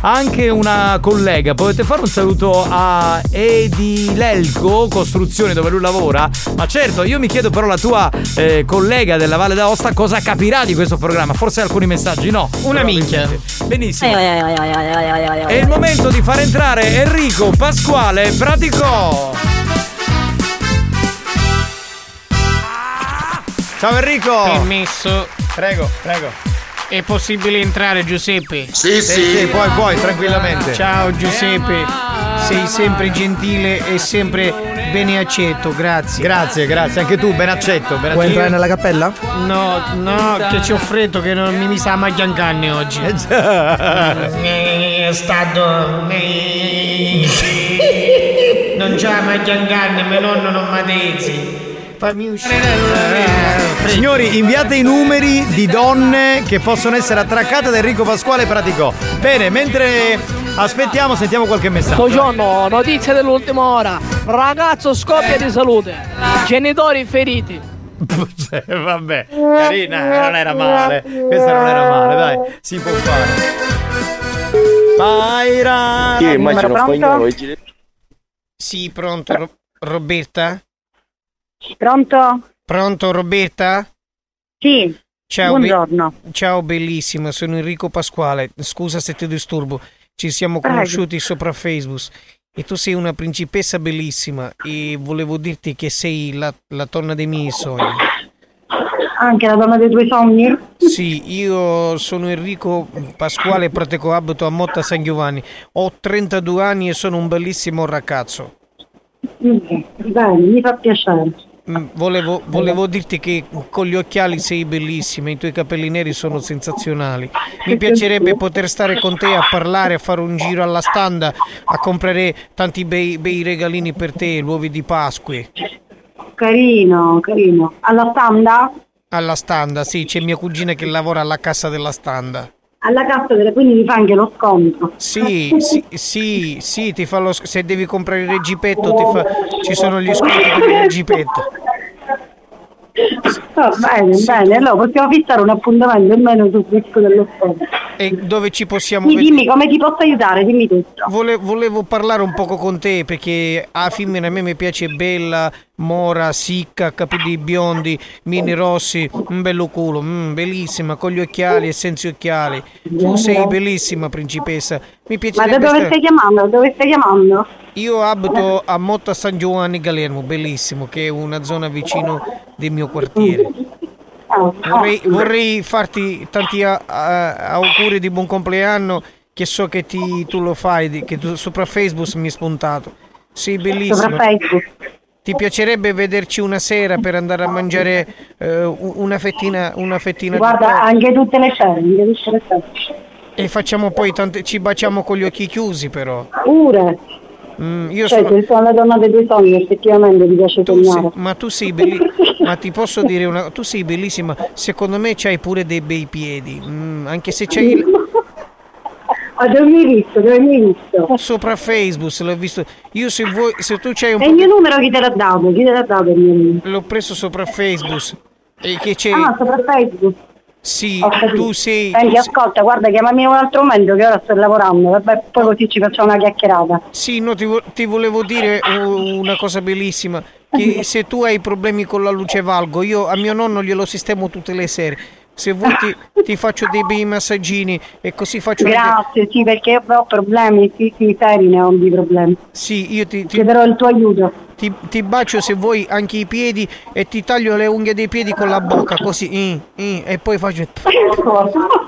anche una collega. Potete fare un saluto a Edilelco Costruzioni dove lui lavora? Ma certo, io mi chiedo però la tua eh, collega della Valle d'Aosta cosa capirà di questo programma. Forse alcuni messaggi no. Una minchia. Benissimo. È il momento di far entrare Enrico Pasquale Pratico. Ciao Enrico. Permesso. Prego, prego. È possibile entrare Giuseppe? Sì, Sì, sì, puoi, puoi, tranquillamente. Ciao Giuseppe, sei sempre gentile e sempre bene accetto, grazie. Grazie, grazie. Anche tu, ben accetto. Ben Vuoi accetto. entrare nella cappella? No, no, che ci ho freddo che non mi, mi sa maggiancanne oggi. Eh già. È stato. Non c'ha maggiancanne, mio nonno non m'adezzi. Fammi uscire. Signori, inviate i numeri di donne che possono essere attraccate da Enrico Pasquale Praticò. Bene, mentre aspettiamo, sentiamo qualche messaggio. Buongiorno, notizie dell'ultima ora. Ragazzo scoppia di salute. Genitori feriti. Eh, Vabbè, carina, non era male. Questa non era male, dai, si può fare. Paira. Io immagino Pronto? spagnolo e gire- Sì, pronto, Ro- Roberta? Pronto? Pronto Roberta? Sì. Ciao, be- Buongiorno. ciao bellissima, sono Enrico Pasquale. Scusa se ti disturbo. Ci siamo Prego. conosciuti sopra Facebook. E tu sei una principessa bellissima e volevo dirti che sei la, la donna dei miei sogni. Anche la donna dei tuoi sogni? Sì, io sono Enrico Pasquale, pratico abito a Motta San Giovanni. Ho 32 anni e sono un bellissimo ragazzo. Bene, mi fa piacere. Mm, Volevo, volevo dirti che con gli occhiali sei bellissima, i tuoi capelli neri sono sensazionali. Mi piacerebbe poter stare con te a parlare, a fare un giro alla standa, a comprare tanti bei, bei regalini per te, l'uovi di Pasqua. Carino, carino. Alla standa? Alla standa, sì, c'è mia cugina che lavora alla cassa della standa. Alla cassa delle quindi mi fa anche lo sconto. Sì, sì, sì, sì, ti fa lo sc- se devi comprare il reggipetto ti fa- ci sono gli sconti per il reggipetto. Va bene, bene. Allora possiamo fissare un appuntamento almeno sul disco dello sconto. E dove ci possiamo Sì, vedere? dimmi come ti posso aiutare, dimmi tutto. Vole- volevo parlare un poco con te perché a femmina a me mi piace bella, mora, sicca, capelli biondi, mini rossi, un bello culo, mm, bellissima, con gli occhiali e senza occhiali. Tu sei bellissima principessa. Mi Ma da piacerebbe dove stai chiamando? Dove stai chiamando? Io abito a Motta San Giovanni Galermo, bellissimo, che è una zona vicino del mio quartiere. Ah, Vorrei, vorrei farti tanti a- a- auguri di buon compleanno, che so che ti- tu lo fai, che tu sopra Facebook mi è spuntato. Sei bellissimo. Sopra Facebook. Ti piacerebbe vederci una sera per andare a mangiare eh, una fettina, una fettina di Guarda, anche tutte le scene, anche tutte le scene. E facciamo poi tante, ci baciamo con gli occhi chiusi però. Pure. Mm, io cioè, sono... sono la donna dei tuoi sogni, effettivamente ti piace Tu sei- ma tu sei bellissima, ma ti posso dire una tu sei bellissima, secondo me c'hai pure dei bei piedi, Mm, anche se c'hai il- dove mi hai visto? Dove mi hai visto? sopra Facebook, l'ho visto. Io se vuoi, se tu c'hai un E il mio numero chi te l'ha dato? Chi te l'ha dato il mio numero? l'ho preso sopra Facebook e che c'è Ah, sopra Facebook. Sì, tu sei Senti, ascolta, guarda, chiamami in un altro momento che ora sto lavorando, vabbè, poi così ci facciamo una chiacchierata. Sì, no, ti, vo- ti volevo dire una cosa bellissima. Che se tu hai problemi con la luce valgo, io a mio nonno glielo sistemo tutte le sere. Se vuoi ti, ti faccio dei bei massaggini e così faccio anche- Grazie, sì, perché io ho problemi, sì, sì, seri ne ho di problemi. Sì, io ti, ti, Chiederò il tuo aiuto. ti, ti bacio se vuoi anche i piedi e ti taglio le unghie dei piedi con la bocca, così. mm, mm, e poi faccio.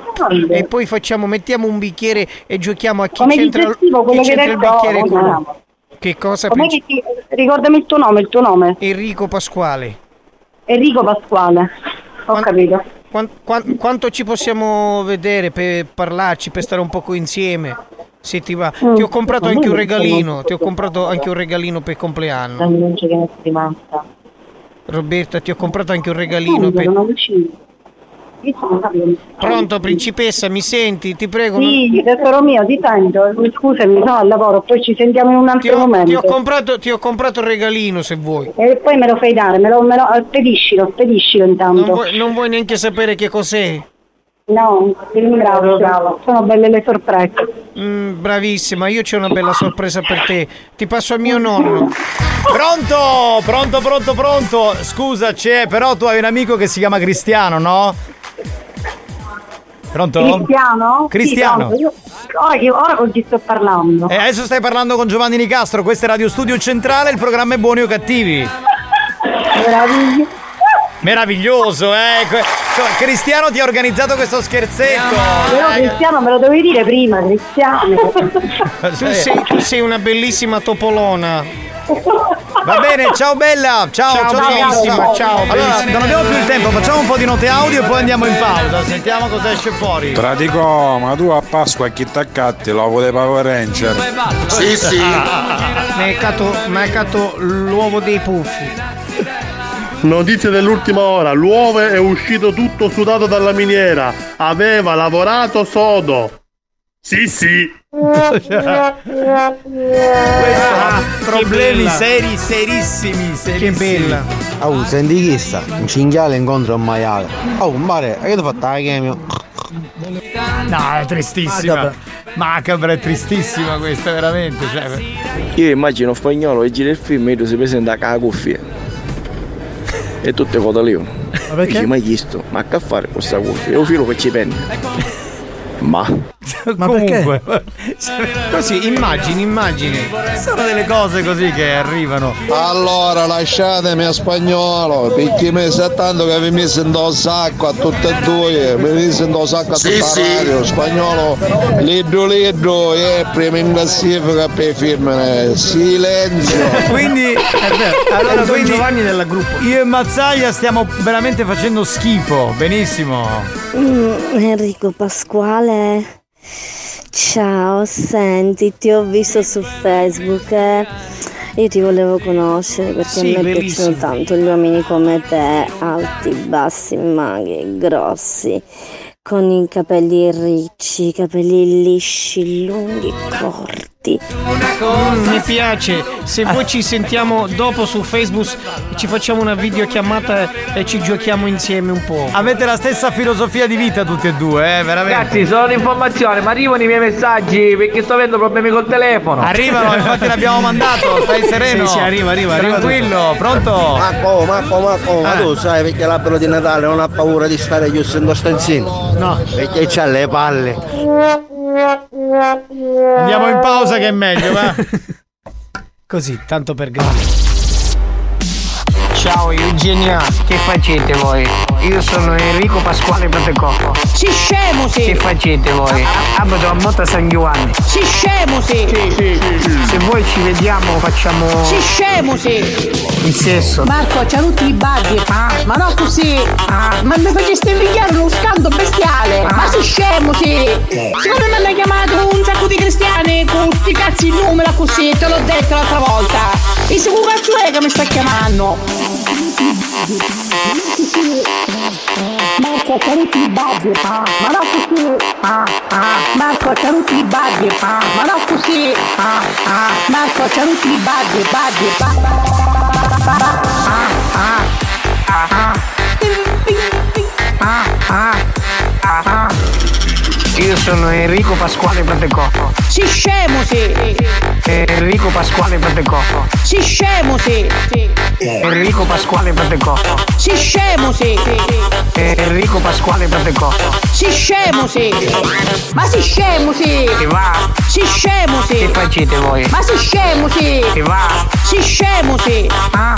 E poi facciamo, mettiamo un bicchiere e giochiamo a chi Come c'entra, chi c'entra il bicchiere con. Che cosa? Princi- che ti... Ricordami il tuo nome, il tuo nome. Enrico Pasquale. Enrico Pasquale. Ho capito. Quan- quan- quanto ci possiamo vedere per parlarci, per stare un poco insieme? Se ti va. Mm. Ti ho comprato anche un regalino, ti ho comprato anche un regalino per compleanno. Sei rimasta. Roberta, ti ho comprato anche un regalino per... Pronto principessa, mi senti? Ti prego. Sì, tesoro mio, ti sento. Scusami, sono al lavoro, poi ci sentiamo in un altro Ti ho, momento. ti ho comprato, ti ho comprato il regalino se vuoi. E poi me lo fai dare, me lo, me lo spediscilo, spediscilo intanto. Non vuoi, non vuoi neanche sapere che cos'è? No, ti ringrazio. Sono belle le sorprese. Mm, bravissima, io c'ho una bella sorpresa per te. Ti passo a mio nonno. Pronto, pronto, pronto, pronto. Scusa, c'è, però tu hai un amico che si chiama Cristiano, no? Pronto? Cristiano? Cristiano. Sì. Io- ora, con chi sto parlando? E adesso stai parlando con Giovanni Nicastro, questo è Radio Studio Centrale, il programma è Buoni o Cattivi. Meraviglia. Meraviglioso, eh! Cristiano ti ha organizzato questo scherzetto. Però Eh, Cristiano me lo dovevi dire prima, Cristiano. Tu sei, tu sei una bellissima topolona. Va bene, ciao bella, ciao, Ciao, ciao, bellissima, ciao. ciao, Allora, non abbiamo più il tempo, facciamo un po' di note audio e poi andiamo in pausa. Sentiamo cosa esce fuori. Pratico, ma tu a Pasqua chi t'accatti l'uovo dei Power Ranger? Sì, sì. Mi hai cato, mi hai cato l'uovo dei puffi. Notizia dell'ultima ora, l'uovo è uscito tutto sudato dalla miniera. Aveva lavorato sodo. Sì, sì. Ah, problemi bella. seri, serissimi, serissimi. Che bella. Oh, senti chi sta? Un cinghiale incontro un maiale. Oh, mare, che ti fatto la chemio? No, è tristissima. Macabra. Macabra, è tristissima questa, veramente. Cioè, Io immagino spagnolo e gira il film e lui si presenta con la cuffia. e tutte cotolino. Ma perché? Dici, ma chi sto? Ma che fare questa cuffia? Io filo che ci penne. Ma Ma Comunque, così, immagini, immagini. Sono delle cose così che arrivano. Allora lasciatemi a spagnolo perché mi sa tanto che mi sento sacco a tutte e due, mi sento sacco a Sì, tutta sì. la radio, spagnolo, liddo liddo e prima in classifica per i film, silenzio. Quindi, è vero. Allora, quindi Giovanni della gruppo. io e Mazzaglia stiamo veramente facendo schifo. Benissimo. Mm, Enrico Pasquale, ciao, senti, ti ho visto su Facebook. eh. Io ti volevo conoscere perché Sì, a me bellissimo. piacciono tanto gli uomini come te, alti, bassi, magri, grossi, con i capelli ricci, i capelli lisci, lunghi, corti. Mm, mi piace. Se poi ci sentiamo dopo su Facebook, ci facciamo una videochiamata e ci giochiamo insieme un po'. Avete la stessa filosofia di vita tutti e due, eh, veramente. Ragazzi, sono un'informazione, ma arrivano i miei messaggi perché sto avendo problemi col telefono. Arrivano, infatti l'abbiamo mandato, stai sereno. Sì, sì, arriva, arriva, arriva Tranquillo, pronto? Marco, Marco, Marco, ma Eh. tu sai perché l'albero di Natale non ha paura di stare chiuso in stanzino? No. Perché c'ha le palle. Andiamo in pausa che è meglio, va. Così, tanto per grado. Ciao Eugenia, che facete voi? Io sono Enrico Pasquale Patecocco. Si scemo sì! Che facete voi? Abito a Motta San Giovanni. Si scemo sì! Se voi ci vediamo facciamo Si scemo sì! il sesso. Marco, c'ha tutti i baghi, ma non così! Ma mi faceste invidiare uno scando bestiale! Ma si scemo sì! Secondo me mi hanno chiamato un sacco di cristiani con sti cazzi in numero così, te l'ho detto l'altra volta! E se cazzo è che mi sta chiamando? Marco, c'ha Io sono Enrico Pasquale Patecocco. Si scemo sì! Enrico Pasquale Patecocco. Si scemo sì! Enrico Pasquale Patecocco. Si scemo sì! Enrico Pasquale Patecocco. Si scemo sì! Ma si scemo sì! Che va? Si scemo sì! Che facete voi? Ma si scemo sì! Che va? Si scemo sì! Ma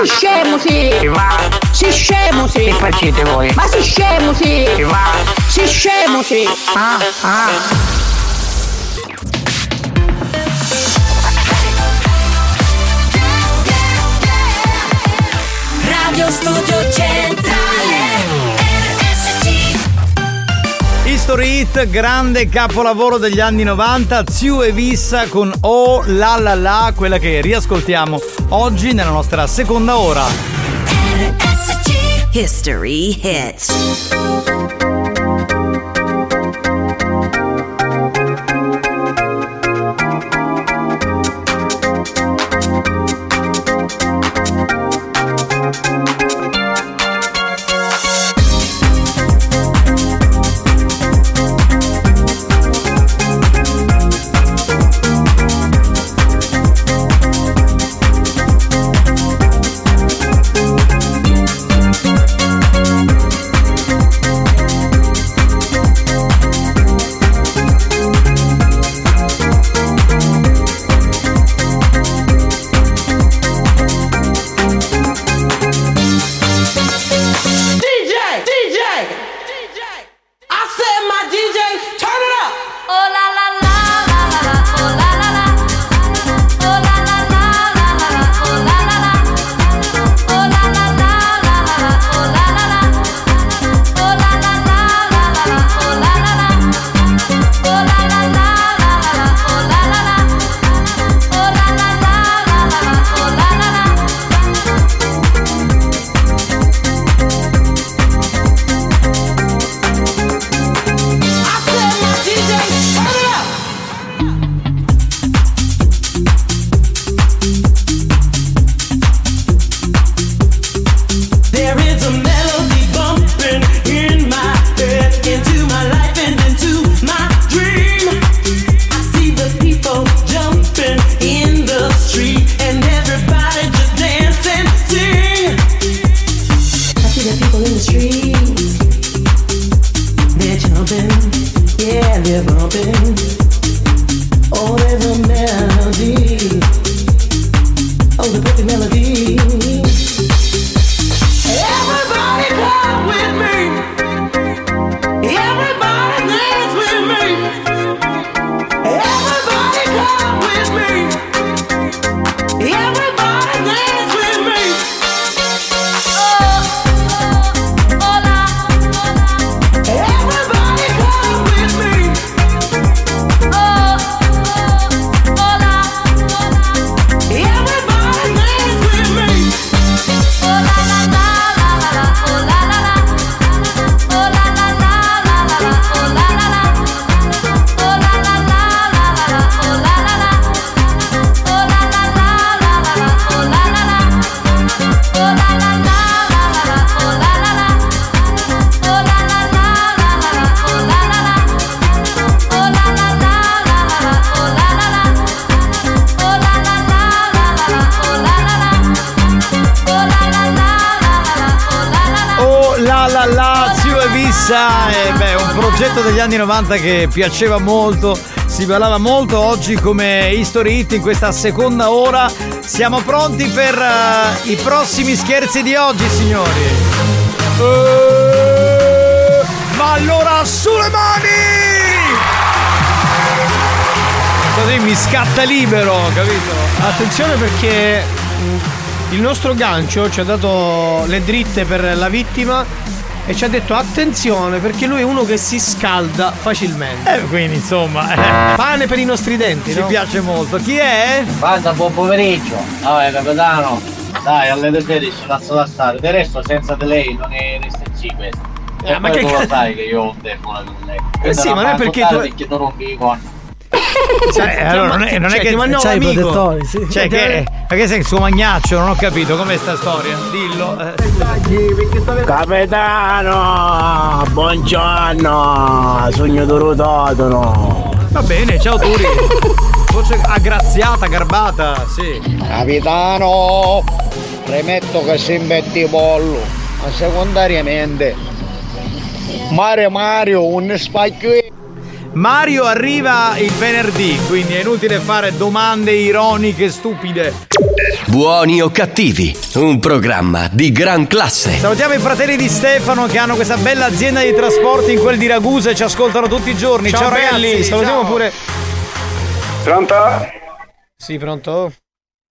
si scemo sì! Che va? Si scemo sì! Che facete voi? Ma si scemo sì! Che va? Si scemo sì! Radio Studio Centrale History Hit, grande capolavoro degli anni 90, Ziu e Vissa con Oh la la la, quella che riascoltiamo oggi nella nostra seconda ora. History Hits 90 che piaceva molto, si ballava molto oggi come History Hit in questa seconda ora. Siamo pronti per eh, i prossimi scherzi di oggi, signori. Eh, ma allora sulle mani! Così mi scatta libero, capito? Attenzione perché mh, il nostro gancio ci ha dato le dritte per la vittima e ci ha detto attenzione perché lui è uno che si scalda facilmente. Eh, quindi insomma. eh, Pane per i nostri denti, Ci no? piace molto. Chi è? Panda, buon pomeriggio. Vabbè, capitano. Dai, alle 13 cazzo da stare. Del resto, senza di lei non è RSC questo. Eh, ma che tu ca- lo sai che io ho un telefono con lei. Eh sì, ma non è perché tu- Perché tu rompi i. Cioè, allora, non è, non è cioè, che ti manda un c'hai i amico. protettori, sì. Cioè, che, ma che sei il suo magnaccio? Non ho capito com'è sta storia. Dillo. eh. Capitano, buongiorno, sogno Dorototono. Va bene, ciao Turi. Voce aggraziata, garbata, sì. Capitano, premetto che si metti pollo, ma secondariamente Mario Mario, un spacchio Mario arriva il venerdì, quindi è inutile fare domande ironiche stupide. Buoni o cattivi, un programma di gran classe. Salutiamo i fratelli di Stefano che hanno questa bella azienda di trasporti in quel di Ragusa e ci ascoltano tutti i giorni. Ciao, Ciao, ragazzi, belli, salutiamo ciao. pure. Pronto? Sì, pronto?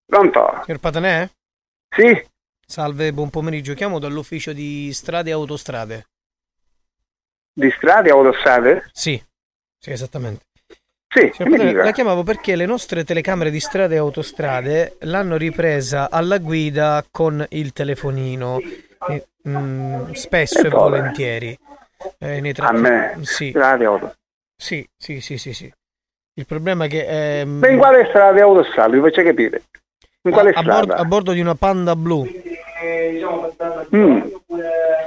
Pronto? Signor Patanè? Sì. Salve, buon pomeriggio. Chiamo dall'ufficio di strade e autostrade. Di strade o autostrade? Sì, sì, esattamente. Sì, dica. la chiamavo perché le nostre telecamere di strade e autostrade l'hanno ripresa alla guida con il telefonino. E, mm, spesso E e volentieri. Eh, nei A me? Sì. Strade auto. Sì, sì, sì, sì, sì. Il problema è che... ehm, Ma in quale strade o autostrade? Vi faccio capire. In quale a, bordo, strada? a bordo di una Panda blu. Mm.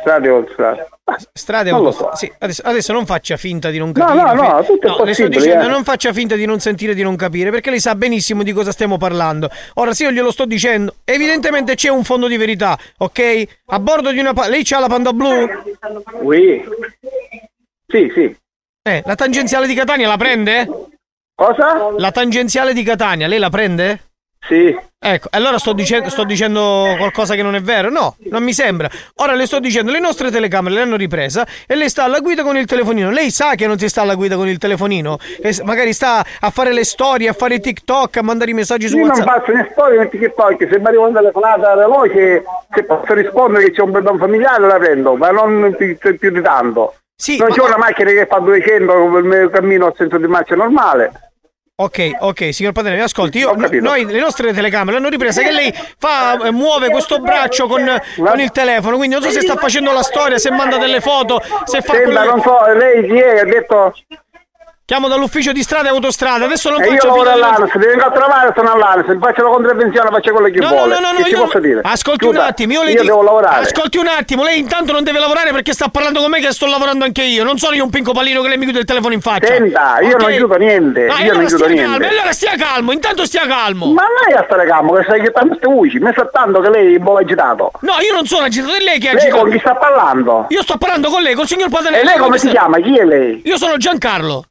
Strade o autostrade? Strade e Non lo autostrade. Sì, adesso, adesso non faccia finta di non No, capire. no, no, tutto è le sto dicendo, eh. non faccia finta di non sentire, di non capire, perché lei sa benissimo di cosa stiamo parlando. Ora, se io glielo sto dicendo, evidentemente c'è un fondo di verità, ok? A bordo di una. pa- lei c'ha la Panda blu? Oui. Sì, sì. Eh, la tangenziale di Catania la prende? Cosa? La tangenziale di Catania, lei la prende? Sì. Ecco, allora sto dicendo, sto dicendo qualcosa che non è vero? No, non mi sembra. Ora le sto dicendo, le nostre telecamere le hanno ripresa e lei sta alla guida con il telefonino. Lei sa che non si sta alla guida con il telefonino? S- magari sta a fare le storie, a fare TikTok, a mandare i messaggi su Io non WhatsApp. faccio né storie né TikTok, se mi arriva una telefonata veloce, se posso rispondere che c'è un problema familiare la prendo, ma non più, più di tanto. non c'è una macchina che fa 200 con il mio cammino a senso di marcia normale. Ok, ok, signor Padrone, ascolti, io, noi le nostre telecamere hanno ripresa che lei fa, eh, muove questo braccio con, con il telefono, quindi non so se sta facendo la storia, se manda delle foto, se fa quello Senta, che- non so, lei chi è? Ha detto... Chiamo dall'ufficio di strada e autostrada, adesso non E io faccio lavoro finta di- all'ANAS, se vengo a trovare sono all'ANAS, se faccio la contravvenzione faccio quello che No, vuole. no, no, no, che ti io- posso dire? Ascolti Scusa, un attimo, io le io dico- devo lavorare. Ascolti un attimo, lei intanto non deve lavorare perché sta parlando con me che sto lavorando anche io. Non sono io un pinco pallino che lei mi chiude il telefono in faccia. Senta, io Ok? non chiudo niente, Ah, io allora non chiudo stia niente. calmo, allora stia calmo, intanto stia calmo. Ma lei a stare calmo, che stai chiedendo queste voci, mi sa tanto che lei è un po' agitato. No, io non sono agitato, è lei che è Lei agitato. con chi sta parlando? Io sto parlando con lei, col signor Patanelli. E lei come si chiama? Chi è lei? Io sono Giancarlo.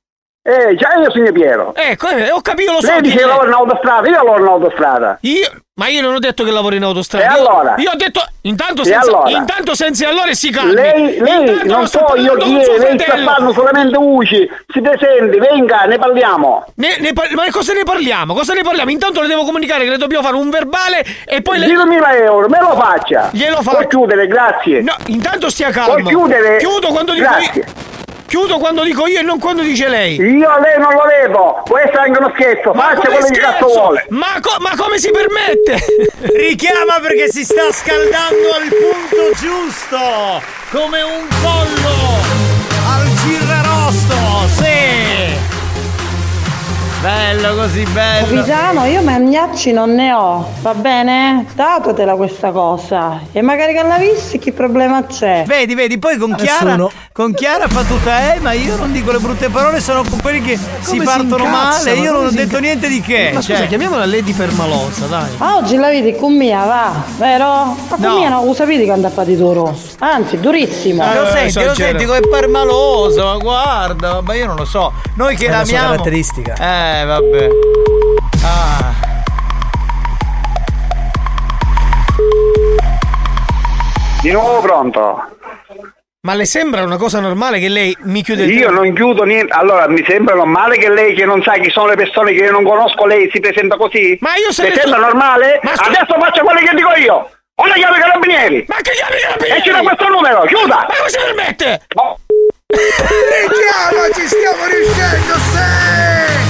Eh, già io sono Piero. Ecco, eh, ho capito, lo so. Lei dice che lavora in autostrada, io lavoro in autostrada. Io, ma io non ho detto che lavoro in autostrada. E Io- allora? Io ho detto intanto senza, allora? intanto senza allora si calmi. Lei, lei Intanto non so io chi è, lei sta parlando solamente voci, si presenti, venga, ne parliamo. Ne- ne par- ma cosa ne parliamo? Cosa ne parliamo? Intanto le devo comunicare che le dobbiamo fare un verbale e poi le. 10.000 euro, me lo faccia. Glielo fa. Puoi chiudere, grazie. No, intanto stia calmo. Puoi chiudere. Chiudo quando dico Grazie. io. Chiudo quando dico io e non quando dice lei. Io a lei non lo vedo, può essere anche uno scherzo, Ma faccia quello che cazzo vuole. Ma, co- ma come si permette? Richiama perché si sta scaldando al punto giusto, come un pollo al girrarosto, Bello così bello. Capitano, io magnacci non ne ho, va bene? Datotela questa cosa. E magari che la vissi, che problema c'è? Vedi, vedi, poi con Chiara, con Chiara fa tutta, eh, ma io non dico le brutte parole, sono con quelli che si si partono incazza, male, ma io non ho si detto inca- niente di che. Ma scusa, cioè. chiamiamola Lady Permalosa, dai. Ah, oggi la vedi con mia, va, vero? Ma con mia non lo sapete che andava di duro. Anzi, durissimo. Eh, lo senti, lo senti come permaloso, ma guarda, ma io non lo so. Noi che È la sua l'amiamo. caratteristica. Eh, vabbè. Ah. Di nuovo pronto? Ma le sembra una cosa normale che lei mi chiude il Io non chiudo niente. Allora, mi sembra normale che lei, che non sa chi sono le persone che io non conosco, lei si presenta così? Ma io se Le ne sembra so- normale? Ma scusa- Adesso faccio quello che dico io! O le chiamo i carabinieri! Ma che chiami i carabinieri? E ci da questo numero, chiuda! Ma come si permette? No. Vediamo, ci stiamo riuscendo, sì!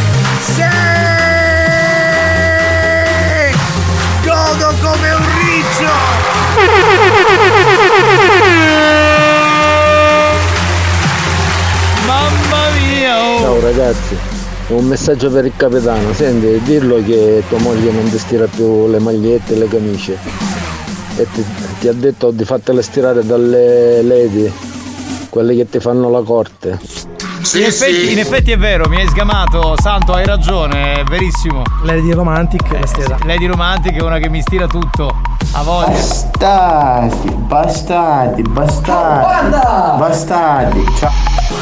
Sì! Godo come un Mamma mia! oh. Ciao ragazzi, un messaggio per il capitano. Senti, dillo che tua moglie non ti stira più le magliette e le camicie. E ti, ti ha detto di fatele stirare dalle lady, quelle che ti fanno la corte. In, effetti, in effetti è vero, mi hai sgamato, Santo, hai ragione, è verissimo. Lady Romantic, la stessa. Lady Romantic è una che mi stira tutto. A voglia. Bastardi, bastardi, bastardi. Bastardi. Ciao.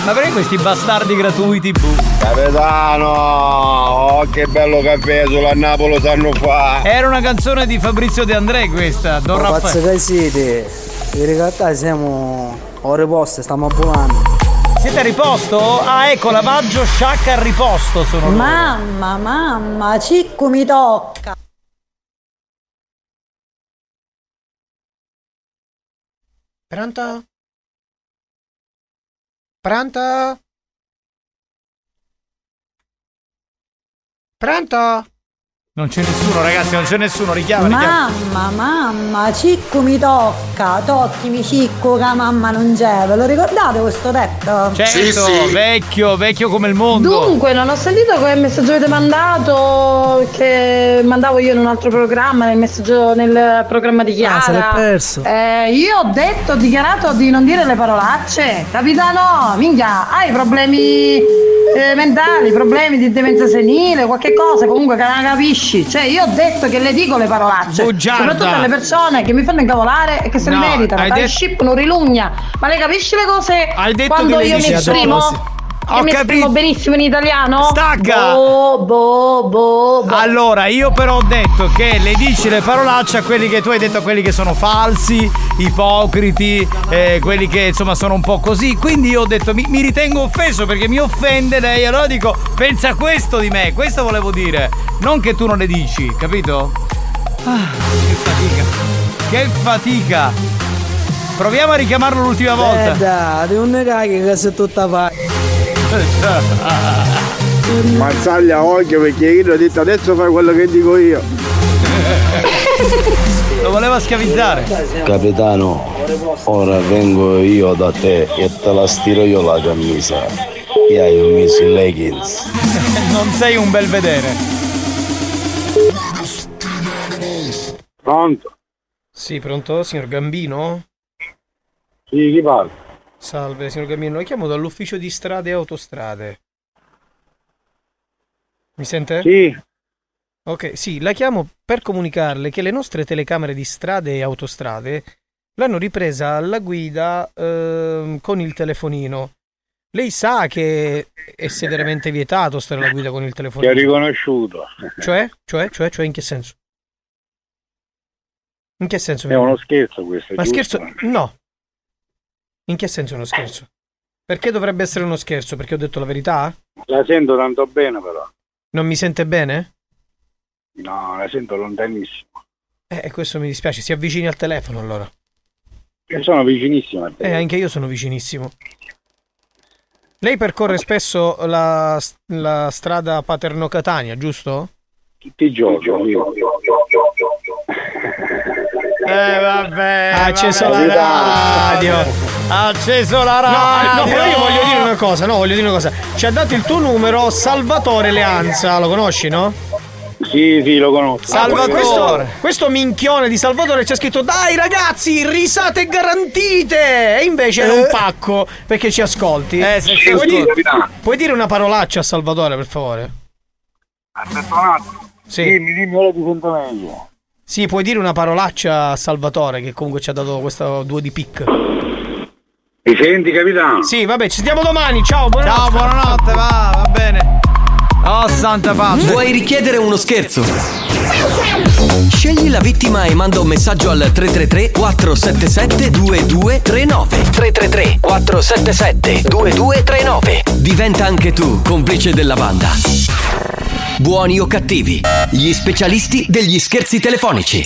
Ma perché questi bastardi gratuiti, buh? Capitano, oh, che bello caffè sulla Napoli sanno fa. Era una canzone di Fabrizio De André questa, Don Raffaele. che siete? In realtà siamo ore poste, stiamo a volando. Siete a riposto? Ah, ecco, lavaggio, sciacca al riposto sono loro. Mamma, mamma, cicco mi tocca. Pronto? Pronto? Pronto? Non c'è nessuno, ragazzi, non c'è nessuno, richiama, richiama. Mamma, mamma, cicco mi tocca, tocchimi cicco che mamma non c'è, ve lo ricordate questo detto? Certo, vecchio, vecchio come il mondo. Dunque, non ho sentito che messaggio avete mandato, che mandavo io in un altro programma, nel messaggio nel programma di Chiara. Ah, se l'è perso. Eh, io ho detto, ho dichiarato di non dire le parolacce. Capitano, minchia, hai problemi eh, mentali, problemi di demenza senile, qualche cosa, comunque che non capisci. Cioè, io ho detto che le dico le parolacce. Bugiarda. Soprattutto alle persone che mi fanno incavolare e che se No, le meritano. Dai det- ship non rilugna. Ma lei capisce le cose Hai detto quando che le io mi esprimo? Ho mi esprimo capito. benissimo in italiano? Stacca! Boh, boh, boh, boh. Allora, io però ho detto che le dici le parolacce a quelli che tu hai detto a quelli che sono falsi, ipocriti, eh, quelli che insomma sono un po' così. Quindi io ho detto mi, mi ritengo offeso perché mi offende lei. Allora dico, pensa questo di me, questo volevo dire. Non che tu non le dici, capito? Ah, che fatica. Che fatica. Proviamo a richiamarlo l'ultima volta. Eh dai, un cagare che sei tutta fa. Mazzaglia occhio perché io ho detto adesso fai quello che dico io. Lo voleva schiavizzare. Capitano, ora vengo io da te e te la stiro io la camisa. E hai messo i leggings. non sei un bel vedere. Pronto? Sì, pronto, signor Gambino? Sì, chi parla? Salve, signor Gambino, la chiamo dall'ufficio di strade e autostrade. Mi sente? Sì. Ok, sì, la chiamo per comunicarle che le nostre telecamere di strade e autostrade l'hanno ripresa alla guida ehm, con il telefonino. Lei sa che è severamente vietato stare alla guida con il Ti telefonino. ho riconosciuto. Cioè? Cioè? Cioè? Cioè in che senso? In che senso? È uno scherzo questo, Ma giusto? scherzo? No. In che senso è uno scherzo? Perché dovrebbe essere uno scherzo? Perché ho detto la verità? La sento tanto bene però. Non mi sente bene? No, la sento lontanissimo. Eh, questo mi dispiace. Si avvicini al telefono allora. Io sono vicinissimo a te. Eh, anche io sono vicinissimo. Lei percorre spesso la, la strada Paterno-Catania, giusto? Tutti i giorni. io. Eh vabbè. Ha acceso la vabbè. radio. Ha Ha acceso la No, radio. no, però io voglio dire una cosa, no, voglio dire una cosa. Ci ha dato il tuo numero Salvatore Leanza, lo conosci, no? Sì, sì, lo conosco. Salvatore. Questo, questo minchione di Salvatore c'è scritto Dai ragazzi, risate garantite! E invece era un pacco perché ci ascolti. Eh, se ci puoi, dire, puoi dire una parolaccia a Salvatore, per favore? Aspetta un attimo. Sì. Dimmi, dimmi, ora ti sento meglio. Sì, puoi dire una parolaccia a Salvatore che comunque ci ha dato questo due di pic. Mi senti, capitano? Sì, vabbè, ci vediamo domani. Ciao, buonanotte. Ciao, buonanotte, va, va bene. Oh, santa pace. Vuoi richiedere uno scherzo? Scegli la vittima e manda un messaggio al 333 477 2239 333 477 2239 Diventa anche tu complice della banda. Buoni o cattivi, gli specialisti degli scherzi telefonici.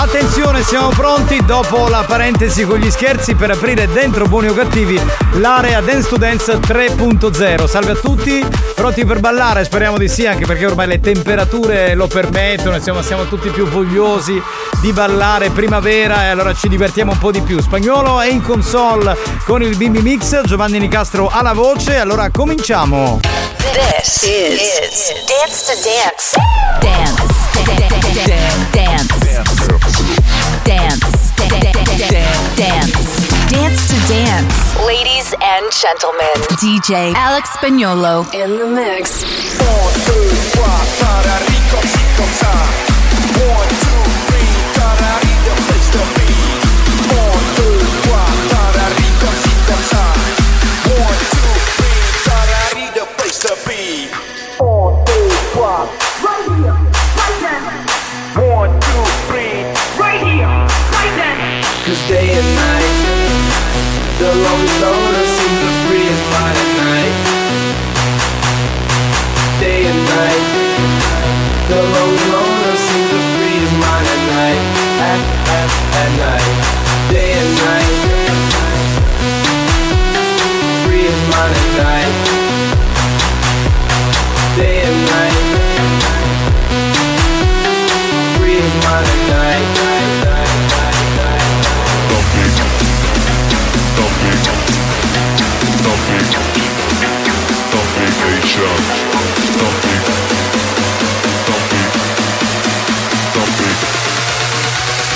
Attenzione, siamo pronti dopo la parentesi con gli scherzi per aprire dentro Buoni o Cattivi l'area Dance to Dance 3.0. Salve a tutti, pronti per ballare? Speriamo di sì, anche perché ormai le temperature lo permettono, insomma siamo tutti più vogliosi di ballare primavera e allora ci divertiamo un po' di più. Spagnolo è in console con il Bimbi Mix, Giovanni Nicastro alla voce, allora cominciamo. This is, Dance to Dance. Dance. Dance. Dance. Dance. Dance to Dance. Ladies and gentlemen, DJ Alex Spagnolo in the mix. Cause the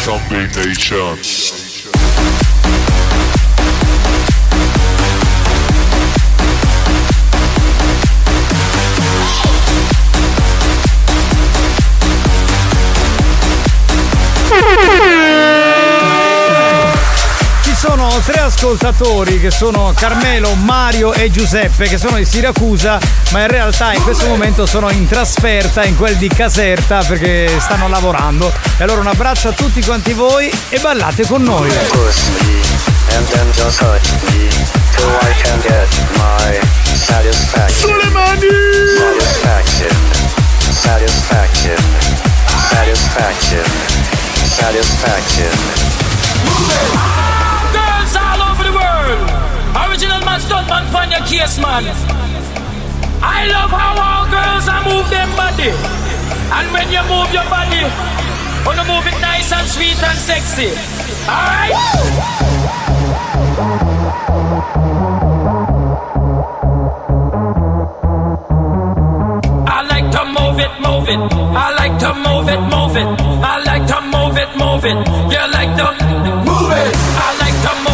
Combination. Ci ascoltatori che sono Carmelo, Mario e Giuseppe che sono di Siracusa, ma in realtà in questo momento sono in trasferta in quel di Caserta perché stanno lavorando. E allora un abbraccio a tutti quanti voi e ballate con noi. and then just touch me till I can get my satisfaction. Satisfaction. Satisfaction. Satisfaction. Original man, stunt man, find your case, man. I love how all girls are move them body. And when you move your body, wanna move it nice and sweet and sexy. Alright? I like to move it, move it. I like to move it, move it. I like to move it, move it. You like to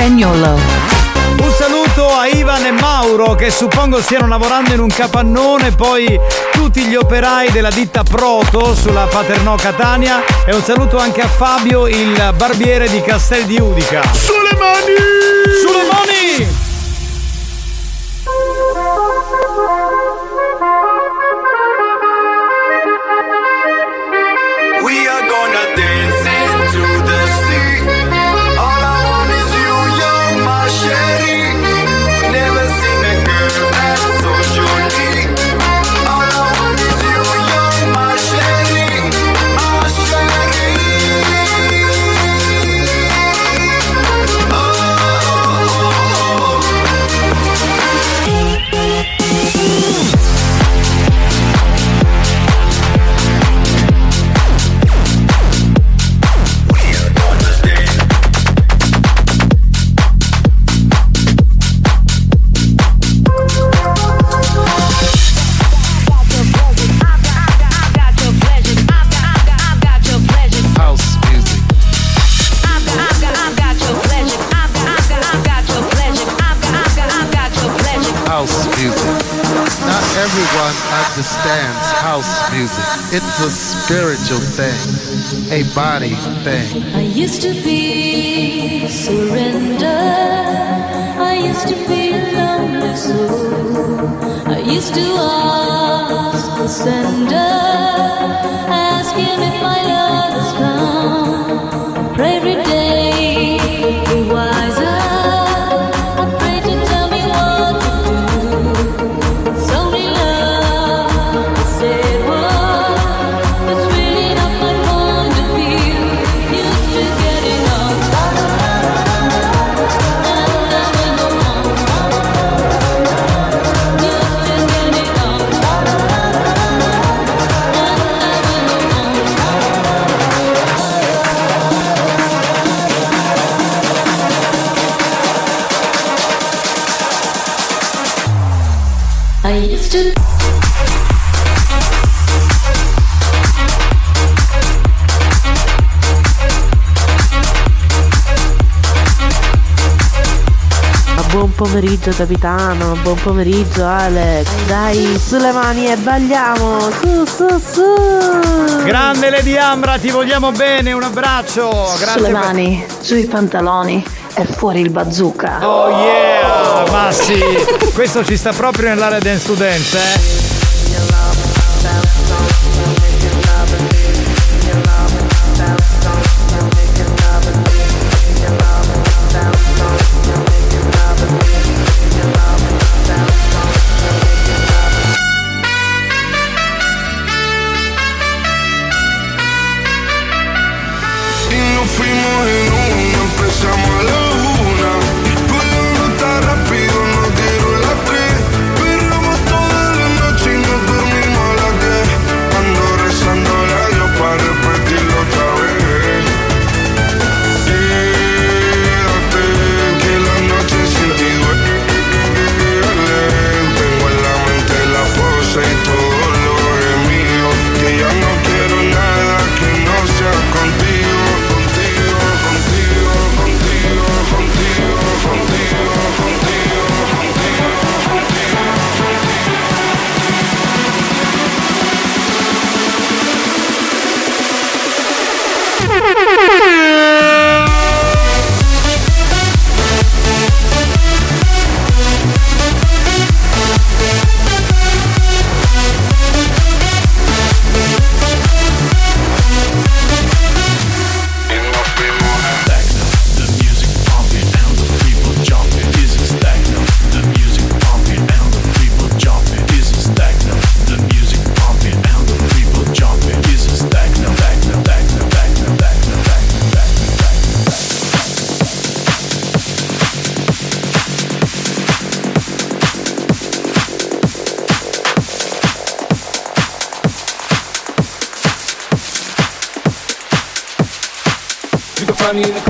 Spagnolo. Un saluto a Ivan e Mauro che suppongo stiano lavorando in un capannone, poi tutti gli operai della ditta Proto sulla Paternò Catania e un saluto anche a Fabio, il barbiere di Castel di Udica. Sulle mani! Sulle mani! It's a spiritual thing, a body thing. I used to be surrender. I used to be a lonely soul. I used to ask the sender, asking if my love is found. Pomeriggio capitano, buon pomeriggio Alex. Dai, sulle mani e balliamo. Su, su, su. Grande Lady Ambra, ti vogliamo bene, un abbraccio. Grazie Sulle per- mani, sui pantaloni e fuori il bazooka. Oh yeah, ma sì, questo ci sta proprio nell'area dance to dance, eh. communication.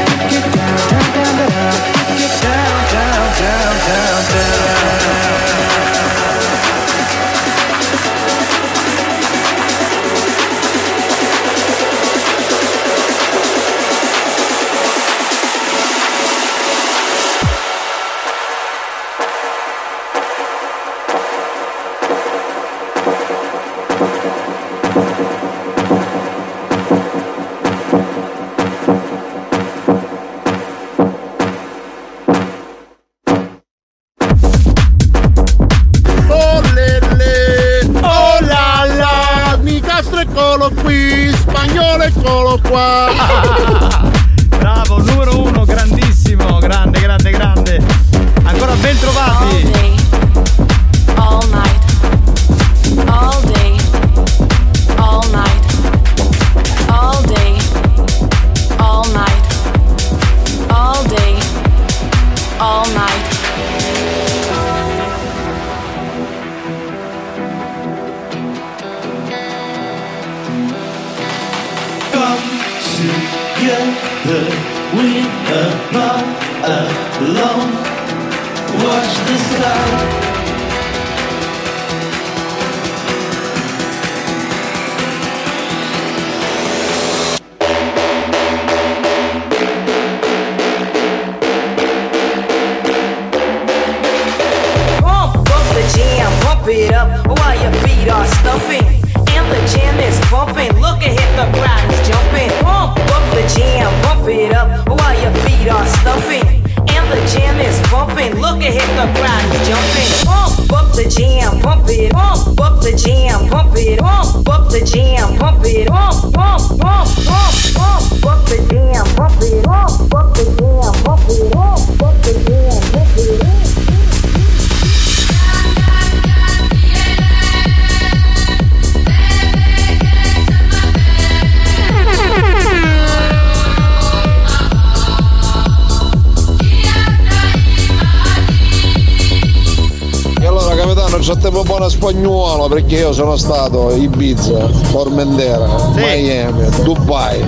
sono stato Ibiza, Formentera, Miami, Dubai.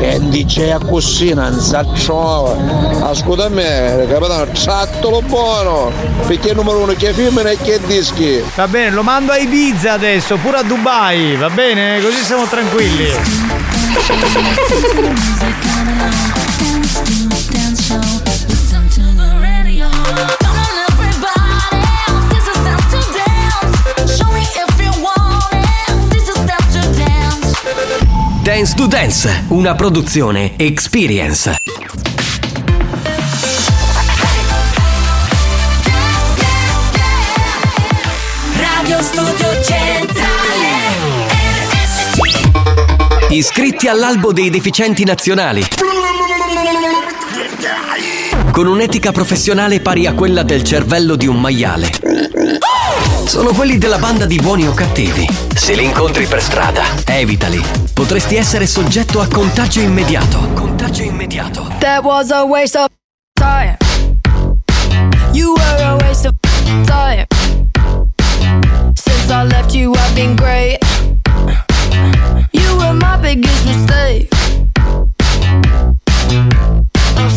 E dice a cucina non sa ciò. Ascolta a me, capitano, trattalo buono, perché è numero uno che femmina e che dischi. Va bene, lo mando a Ibiza adesso, pure a Dubai, va bene? Così siamo tranquilli. Dance to Dance, una produzione Experience. Radio Studio Centrale Iscritti all'albo dei deficienti nazionali. Con un'etica professionale pari a quella del cervello di un maiale. Sono quelli della banda di buoni o cattivi. Se li incontri per strada, evitali. Potresti essere soggetto a contagio immediato. Contagio immediato. That was a waste of time. You were a waste of time. Since I left you, I've been great. You were my biggest mistake.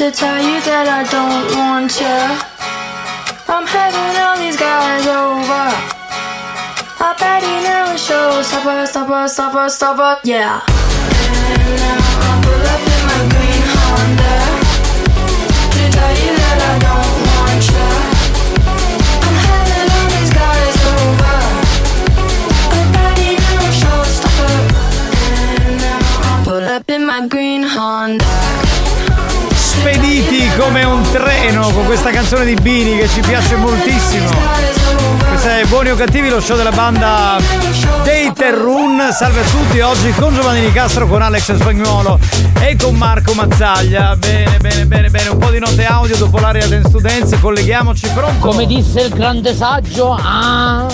To tell you that I don't want you. I'm having all these guys over. I bet he never shows. Stopper, stopper, stopper, stopper, yeah. And now I pull up in my green Honda to tell you that I don't want you. I'm having all these guys over. I bet he. Stopper. And now I pull up in my green Honda. Spediti come un treno con questa canzone di Bini che ci piace moltissimo. Questa è Buoni o Cattivi, lo show della banda dei Terrun. Salve a tutti, oggi con Giovanni Nicastro, con Alex Spagnuolo e con Marco Mazzaglia. Bene, bene, bene, bene. Un po' di note audio dopo l'area Dance to Dance, colleghiamoci pronto. Come disse il grande saggio, ah,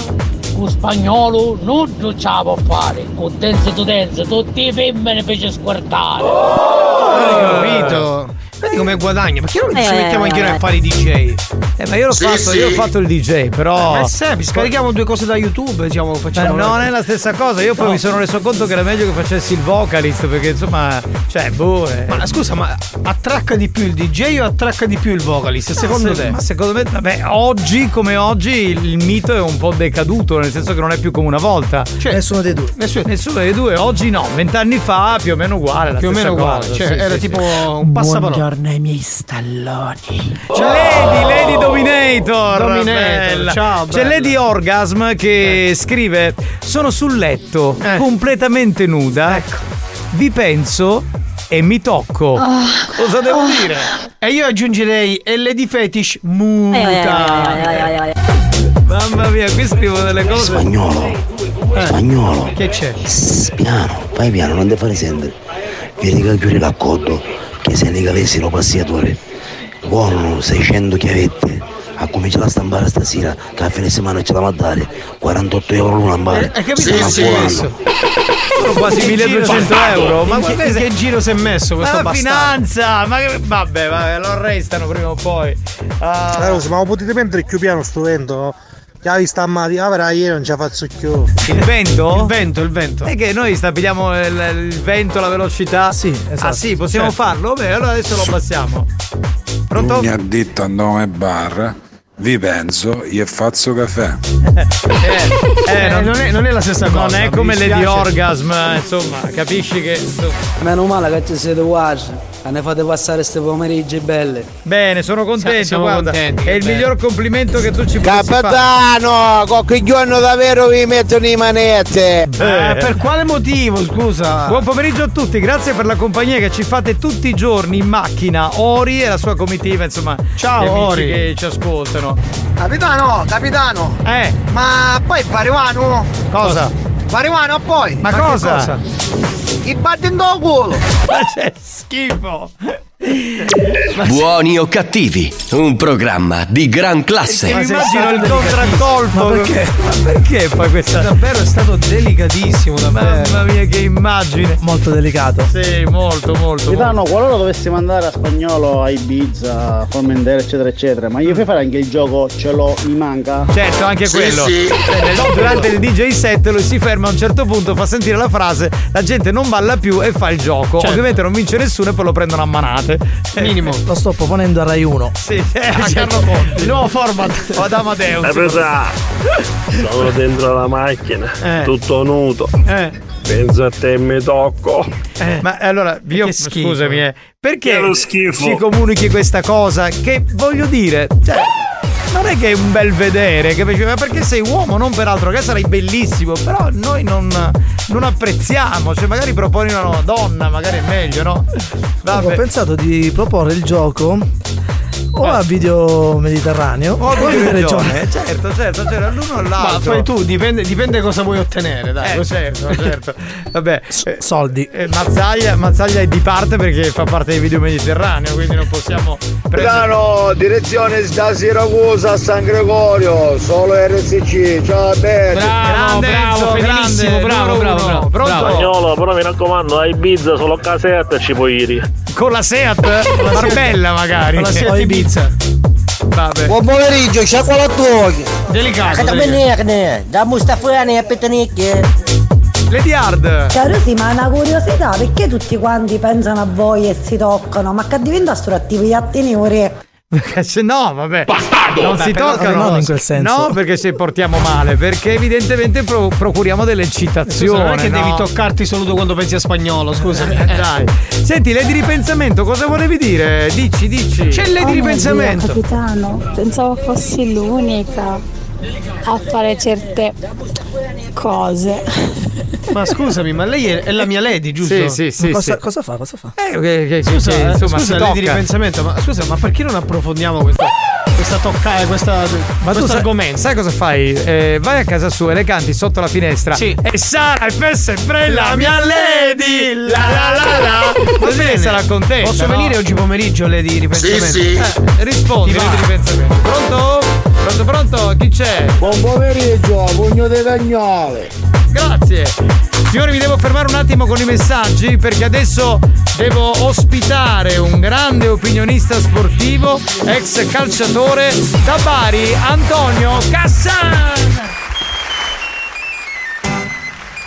con spagnolo non ce la può fare. Con dance to dance, tutti i femmine fece squartare. Hai capito? Vedi come guadagna? Perché non ci Eh. mettiamo anche noi a fare i DJ? Eh, ma io l'ho, Sì, fatto, sì. io ho fatto il DJ, però. Ma è semplice, scarichiamo due cose da YouTube e diciamo, Ma facciamo. non è la stessa cosa, io poi No. mi sono reso conto che era meglio che facessi il vocalist, perché insomma, cioè, boh. eh. Ma scusa, ma attracca di più il DJ o attracca di più il vocalist? Secondo Ma se- te? Ma secondo me, vabbè, oggi come oggi il mito è un po' decaduto, nel senso che non è più come una volta. Cioè, nessuno dei due. Nessuno, dei due, oggi no, vent'anni fa più o meno uguale. La Più o meno uguale, cosa, cioè, sì, era sì, tipo sì. un passaparola. Buongiorno ai miei stalloni. Lady, Lady Dominator. Dominator, bella. ciao, C'è. Lady Orgasm che scrive: Sono sul letto, completamente nuda. Vi penso e mi tocco. Cosa devo dire? E io aggiungerei e Lady Fetish muta. Mamma mia, qui scrivo delle cose. Spagnolo. Spagnolo. Che c'è? Piano, vai piano, non ti fare sentire. Vedi che chiudi l'accordo, che se ne cavessi lo passiatore. Buono, 600 chiavette. Ha cominciato a stampare stasera, che a fine settimana ce la va a dare 48 euro l'una a mare. Hai capito? Sì, sì. Sono quasi In che 1200 giro- euro. Ma che, in che giro si è messo Ma questo la bastardo? finanza! Ma che. Vabbè, vabbè, lo arrestano prima o poi. Ah. Allora, ma potete prendere più piano sto vento? Che hai visto a mare, ah, ieri non la faccio più. Il vento? Il vento, il vento. È che noi stabiliamo il, il vento, la velocità. Sì, esatto. Ah sì, possiamo Certo. farlo? Beh, allora adesso lo abbassiamo. Pronto? Mi ha detto a nome bar, vi penso, io faccio caffè. Eh, non, è, non è la stessa Non cosa. è come Lady. Orgasm, insomma, capisci che. Meno male che ci siete uguali. E ne fate passare queste pomeriggi belle. Bene, sono contento, Siamo guarda. contenti, è il che miglior complimento che tu ci possa fare. Capitano, qualche giorno davvero vi mettono i manette. Eh, per quale motivo, scusa? Buon pomeriggio a tutti, grazie per la compagnia che ci fate tutti i giorni in macchina. Ori e la sua comitiva, insomma. Ciao, gli amici Ori. che ci ascoltano. Capitano, capitano. Eh. Ma poi Pariwano? Cosa? Pariwano poi? Ma, cosa? I batti in culo. Ma c'è schifo. Buoni o cattivi, un programma di gran classe. Mi immagino il contraccolpo. Ma perché? Ma perché poi questa. Davvero è stato delicatissimo, davvero. Mamma mia, che immagine. Molto delicato. Sì, molto, molto. Capitano, qualora dovessimo andare a spagnolo, a Ibiza, a Formentera, eccetera, eccetera, ma io fai fare anche il gioco ce l'ho, mi manca? Certo, anche quello. Cioè, nel- durante il DJ set lui si ferma a un certo punto, fa sentire la frase, la gente non balla più e fa il gioco. Certo. Ovviamente non vince nessuno e poi lo prendono a manate. Due. Minimo. Lo sto proponendo a Rai 1. Sì, eh, A Carlo Conti. Il nuovo format. O ad Amadeus. Eh, pensa, sono dentro la macchina, Eh. tutto nudo. Eh. Penso a te e mi tocco. Ma allora, io Che schifo. scusami, eh, perché Che lo schifo. ci comunichi questa cosa? Che voglio dire, cioè, non è che è un bel vedere, capisci? Ma perché sei uomo, non per altro, che sarai bellissimo, però noi non, non apprezziamo, cioè magari proponi una donna, magari è meglio, no? Ho pensato di proporre il gioco o a video mediterraneo o a video regione. regione, certo, certo, certo, l'uno o l'altro. Ma fai tu, dipende, dipende cosa vuoi ottenere, dai. Eh, certo, certo. Vabbè, eh, soldi. eh, Mazzaglia, Mazzaglia è di parte perché fa parte dei video mediterraneo, quindi non possiamo prendere. Milano, direzione da Siracusa a San Gregorio, solo RSC, ciao a te. Bravo, bravo, fedelissimo, bravo, bravo, bravo. Pronto? Spagnolo, però mi raccomando, a Ibiza solo casetta ci puoi ir. Con la Seat? Marbella magari. Con la Seat Ibiza. Vabbè. Buon pomeriggio, sciacquola a tuochi. Delicato. Che benerne, da Mustafani a Petanicchie. Lady Hard. Sì, ma è una curiosità, perché tutti quanti pensano a voi e si toccano? Ma che diventa attivi attenuri? Se no, vabbè. Non Beh, si toccano. non in quel senso. No, perché se portiamo male, perché evidentemente pro- procuriamo dell'eccitazione. Scusa, non è che no? devi toccarti solo quando pensi a spagnolo, scusami. Eh, dai. Senti, lei di ripensamento, cosa volevi dire? Dici, dici. C'è lei di ripensamento. capitano, pensavo fossi l'unica a fare certe cose. Ma scusami, ma lei è, è la mia lady, giusto? Sì, sì, sì, cosa, sì. cosa fa? Cosa fa? Eh, che- che- Scusa, eh, insomma, scusa lei di ripensamento, ma scusa, ma perché non approfondiamo questa, questa toccata, questa, Ma tu questo sai, argomento? sai cosa fai? Eh, vai a casa sua e le canti sotto la finestra. Sì. E Sara è sempre la mia lady. La la la la. Così lei sarà contenta. Posso no? venire oggi pomeriggio di ripensamento? Eh, rispondi, Ti va? lei di ripensamento. Pronto? Pronto, pronto? Chi c'è? Buon pomeriggio, pugno dei cagnole. Grazie. Signori, mi devo fermare un attimo con i messaggi perché adesso devo ospitare un grande opinionista sportivo, ex calciatore da Bari, Antonio Cassan.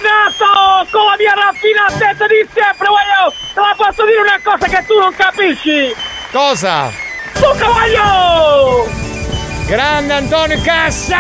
Nato con la mia raffinatezza di sempre, voglio! Te la posso dire una cosa che tu non capisci! Cosa? Tu voglio! Grande Antonio Cassan!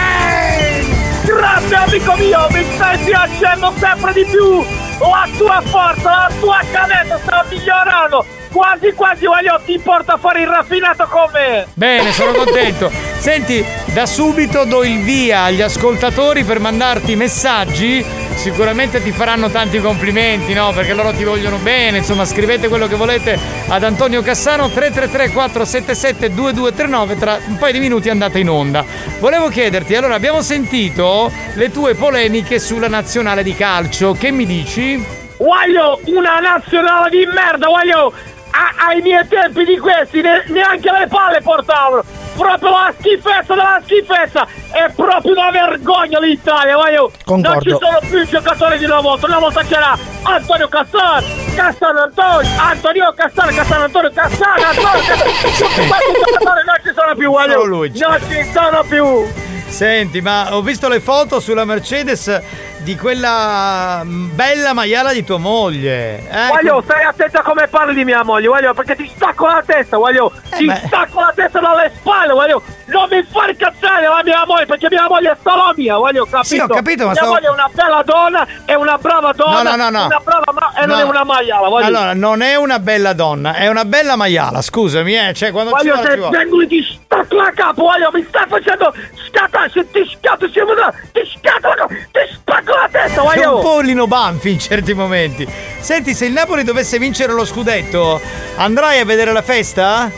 Grande amico mio, mi stai piacendo sempre di più! La tua forza, la tua cadenza sta migliorando! Quasi quasi voglio ti porta fuori il raffinato con me! Bene, sono contento. Senti, da subito do il via agli ascoltatori per mandarti messaggi. Sicuramente ti faranno tanti complimenti, no? Perché loro ti vogliono bene. Insomma, scrivete quello che volete ad Antonio Cassano 333 477 2239. Tra un paio di minuti andate in onda. Volevo chiederti, allora abbiamo sentito le tue polemiche sulla nazionale di calcio. Che mi dici? Voglio una nazionale di merda, a- ai miei tempi di questi ne- neanche le palle portavano. Proprio la schifezza della schifezza. È proprio una vergogna l'Italia, voglio. Non Concordo. ci sono più i giocatori di una volta. Una volta c'era Antonio Cassano, Cassano Antonio, Antonio Cassano, Cassano Antonio, Cassano Antonio, questi giocatori non ci sono più, voglio. Non ci sono più. Senti, ma ho visto le foto sulla Mercedes di quella mm, bella maiala di tua moglie. Eh? Voglio, stai attento a come parli di mia moglie, voglio, perché ti stacco la testa, voglio, ti beh. stacco la testa dalle spalle, voglio, non mi far incazzare la mia moglie, perché mia moglie è solo mia, voglio, capito? Sì, ho capito, ma Mia stavo- moglie è una bella donna, è una brava donna, No, no, no, no. una brava ma- e non No. è una maiala, voglio. Allora, non è una bella donna, è una bella maiala, scusami, eh. Cioè, quando ci Voglio vuole, se ci vuole. vengo ti stacco la capo, voglio, mi stai facendo scattare, se ti scatto, ti scatto ti spacco la testa, Sei un voglio. po' Lino Banfi in certi momenti. Senti, se il Napoli dovesse vincere lo scudetto, andrai a vedere la festa?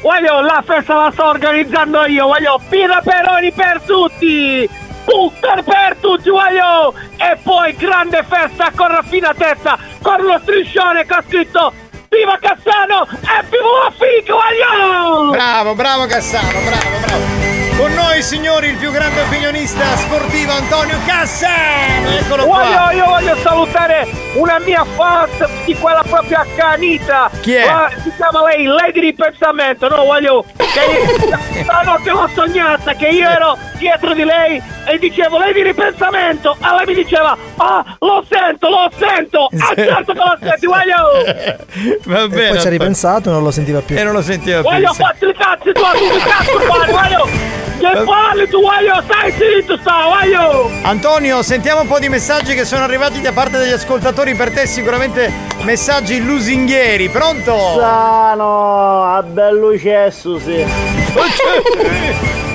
Voglio, la festa la sto organizzando io, voglio birra peroni per tutti! Butter per tutti, voglio! E poi grande festa con raffinatezza, con lo striscione che ha scritto Viva Cassano e viva la figa, voglio! Bravo, bravo Cassano, bravo, bravo. Con noi, signori, il più grande opinionista sportivo Antonio Cassano. Eccolo Voglio, qua. io voglio salutare una mia fan di quella proprio accanita. Chi è? La- si chiama lei Lady di Pensamento, no? Voglio che stanotte l'ho sognata che io ero dietro di lei e dicevo lei di ripensamento e lei mi diceva ah lo sento lo sento ah certo che lo senti voglio Va E bene. poi ci ha ripensato e non lo sentiva più. E non lo sentiva più. voglio fatti i cazzi tu tu che cazzo voglio che parli tu voglio stai zitto sta voglio Antonio, sentiamo un po' di messaggi che sono arrivati da parte degli ascoltatori per te, sicuramente messaggi lusinghieri. Pronto? Sano, a bello cesso, sì.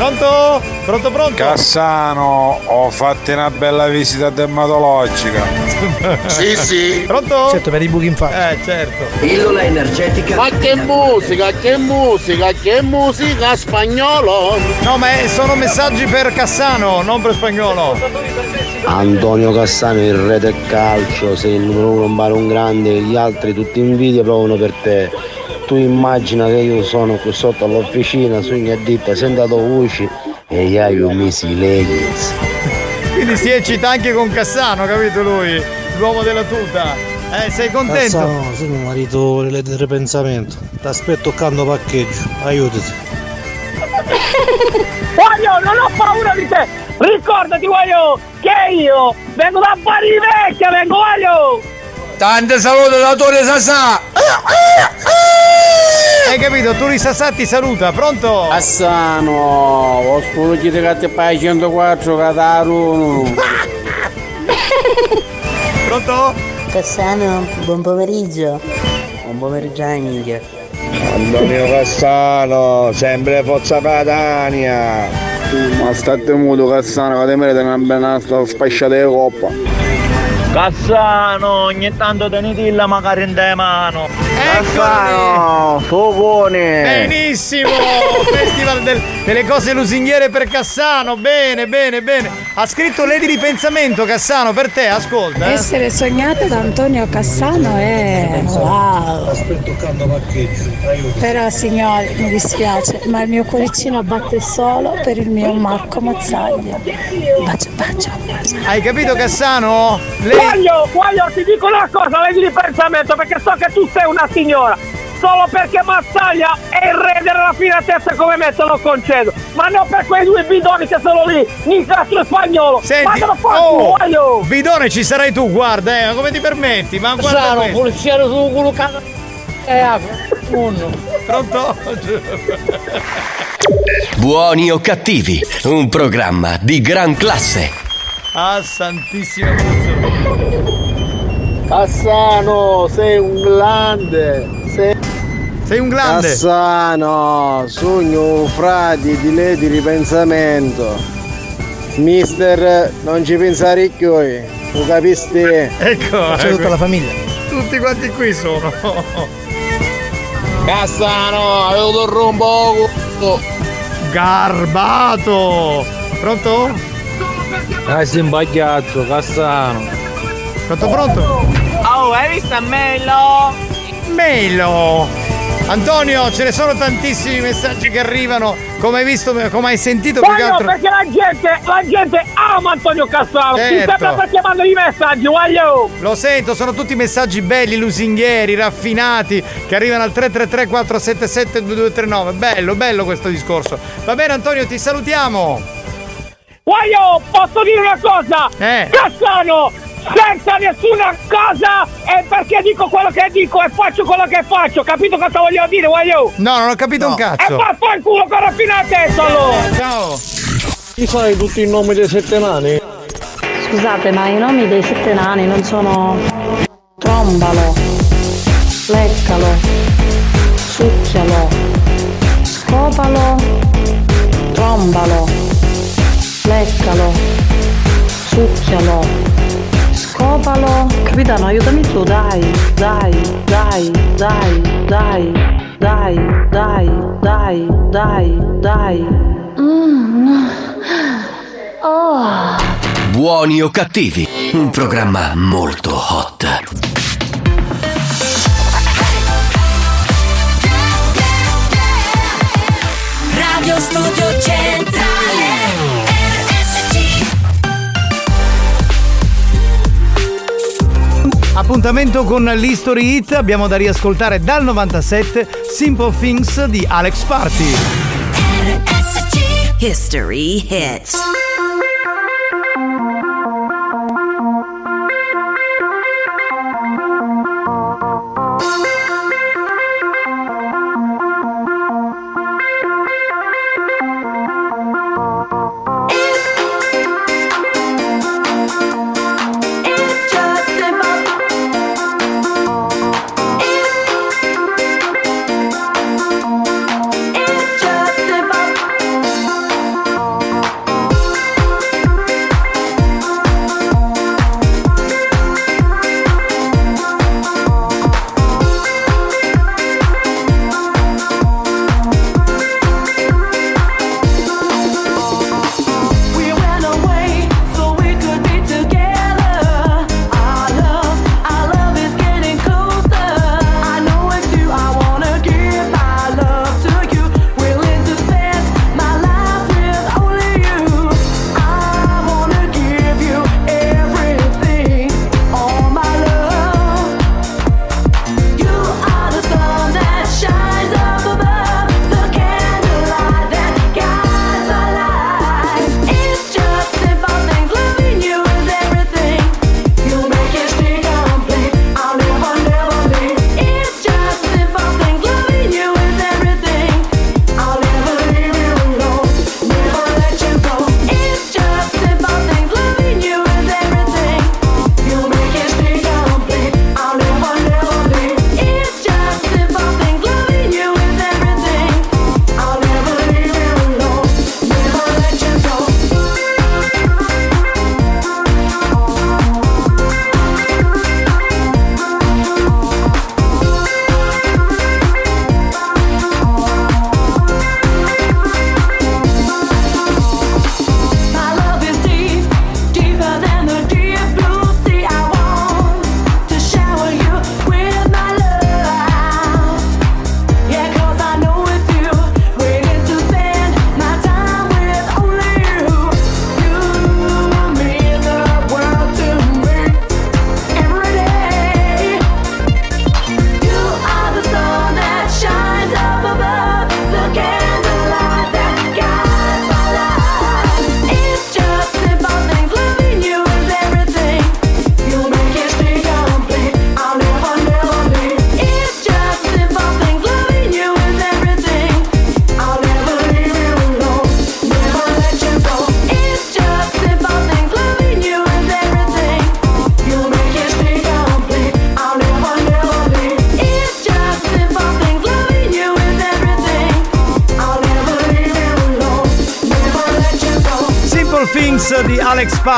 Pronto? Pronto, pronto? Cassano, ho fatto una bella visita dermatologica. Sì, sì. Pronto? Certo, per i buchi in faccia. Eh, certo. Pillola energetica. Ma che musica, che musica, che musica spagnolo! No, ma sono messaggi per Cassano, non per spagnolo. Antonio Cassano, il re del calcio, sei il numero uno, un balon grande, gli altri tutti invidia provano per te. Tu immagina che io sono qui sotto all'officina, sogno a ditta, sentato voci e io ho messo i leggings. Quindi si eccita anche con Cassano, capito lui? L'uomo della tuta. Eh, sei contento? Cassano, sono mio marito del ripensamento. Ti aspetto accanto parcheggio, aiutati. voglio non ho paura di te ricordati voglio che io vengo da Bari Vecchia vengo voglio Tante salute da Torre Sasà! Hai capito? Turi Sasà ti saluta, pronto? Cassano, ho spulito che ti fai 104 Cataru. Pronto? Cassano, buon pomeriggio. Buon pomeriggio minchia. Antonio Cassano, sempre Forza Catania. Ma state muto Cassano, che te merita una bella spasciata di coppa. Cassano, ogni tanto tenitilla magari in te mano. Cassano, Fogone. Benissimo! Festival del- delle cose lusinghiere per Cassano, bene, bene, bene. Ha scritto Lady di pensamento Cassano per te, ascolta. eh. Essere sognata da Antonio Cassano è wow. Però signori, mi dispiace, ma il mio cuoricino batte solo per il mio Marco Mazzaglia. Bacio, bacio. Hai capito Cassano? Lei... voglio voglio ti dico una cosa lei di ripensamento perché so che tu sei una signora solo perché Mazzaglia è il re della raffinatezza come me te lo concedo ma non per quei due bidoni che sono lì Nicastro e Spagnolo Senti, Mandalo fuori oh, voglio bidone ci sarai tu, guarda, eh, ma come ti permetti? Ma guarda Cassano, questo. poliziano su culo cazzo. Eh, uno. Pronto? Buoni o cattivi, un programma di gran classe. Ah, santissima Cruz. Cassano, sei un grande. Sei, sei un grande. Cassano, sogno frati di lei di ripensamento. Mister, non ci pensare più, tu capisti? Ecco, C'è tutta la famiglia. Tutti quanti qui sono. Cassano, avevo rompo. Garbato. Pronto? Ah, sei imbaghiato, Cassano. Pronto, pronto? oh hai visto Melo Melo. Antonio, ce ne sono tantissimi messaggi che arrivano. Come hai visto, come hai sentito più che altro. perché la gente la gente ama Antonio Cassano ti Certo. sempre sta chiamando i messaggi voglio Lo sento, sono tutti messaggi belli, lusinghieri, raffinati, che arrivano al 333 477 2239. Bello, bello questo discorso. Va bene Antonio, ti salutiamo. Voglio, posso dire una cosa? Eh. Cassano, senza nessuna cosa è perché dico quello che dico e faccio quello che faccio, capito cosa voglio dire, voglio? No, non ho capito un E cazzo. vaffanculo con raffinatezza allora! Ciao! Ti sai tutti i nomi dei sette nani? Scusate, ma i nomi dei sette nani non sono trombalo, leccalo, succhialo, scopalo, trombalo, leccalo, succhialo, scopalo. Capitano, aiutami tu, dai, dai, dai, dai, dai, dai, dai, dai, dai, dai. Mm. Oh. Buoni o cattivi, un programma molto hot. Radio Studio Centrale Appuntamento con l'History Hit, abbiamo da riascoltare dal 97 Simple Things di Alex Party. History hits.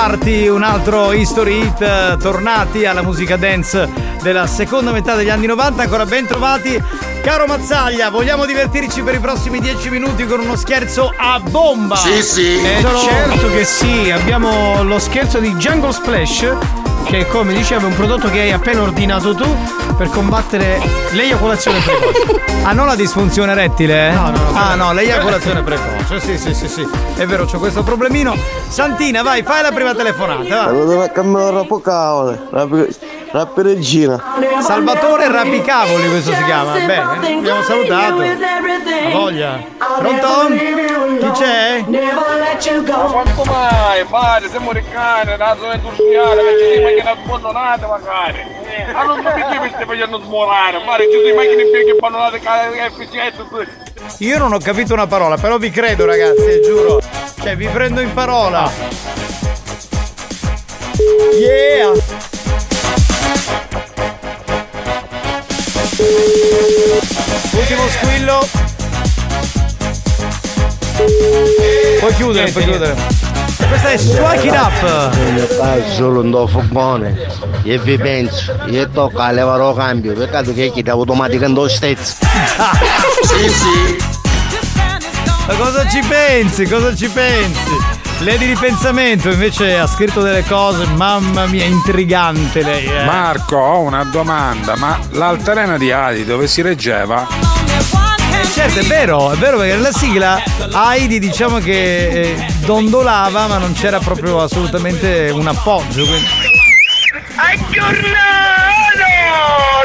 Party, un altro history hit, tornati alla musica dance della seconda metà degli anni 90, ancora ben trovati. Caro Mazzaglia, vogliamo divertirci per i prossimi 10 minuti con uno scherzo a bomba? Eh, certo che sì, abbiamo lo scherzo di Jungle Splash che come dicevo è un prodotto che hai appena ordinato tu per combattere l'eiaculazione precoce. Ah, non la disfunzione erettile? eh? No, no, no. Ah, no, l'eiaculazione precoce. Sì, sì, sì, sì. È vero, c'ho questo problemino. Santina, vai, fai la prima telefonata, regina. Salvatore Rapicavoli questo si chiama. Bene, abbiamo salutato. Ha voglia. Pronto? Chi c'è? Quanto mai? Fare, siamo riccani, naso industriale, perché sei macchine abbandonate magari. Ah, non so perché mi stai facendo smorare, fare, ci sono macchine bianche abbandonate, efficienza. Io non ho capito una parola, però vi credo ragazzi, eh, giuro. Cioè, vi prendo in parola. Yeah! Ultimo squillo. Puoi chiudere, puoi chiudere. Questa è Swag It Up. Solo un do furgone e vi penso, io tocca a levare lo cambio, peccato che chiede automatica in due stezzi. sì, sì. Ma cosa ci pensi? Cosa ci pensi? Lei di ripensamento invece ha scritto delle cose, mamma mia, intrigante lei. Eh. Marco, ho una domanda, ma l'altalena di Adi dove si reggeva? Certo, è vero, è vero perché nella sigla Heidi diciamo che eh, dondolava ma non c'era proprio assolutamente un appoggio. quindi- Aggiornato!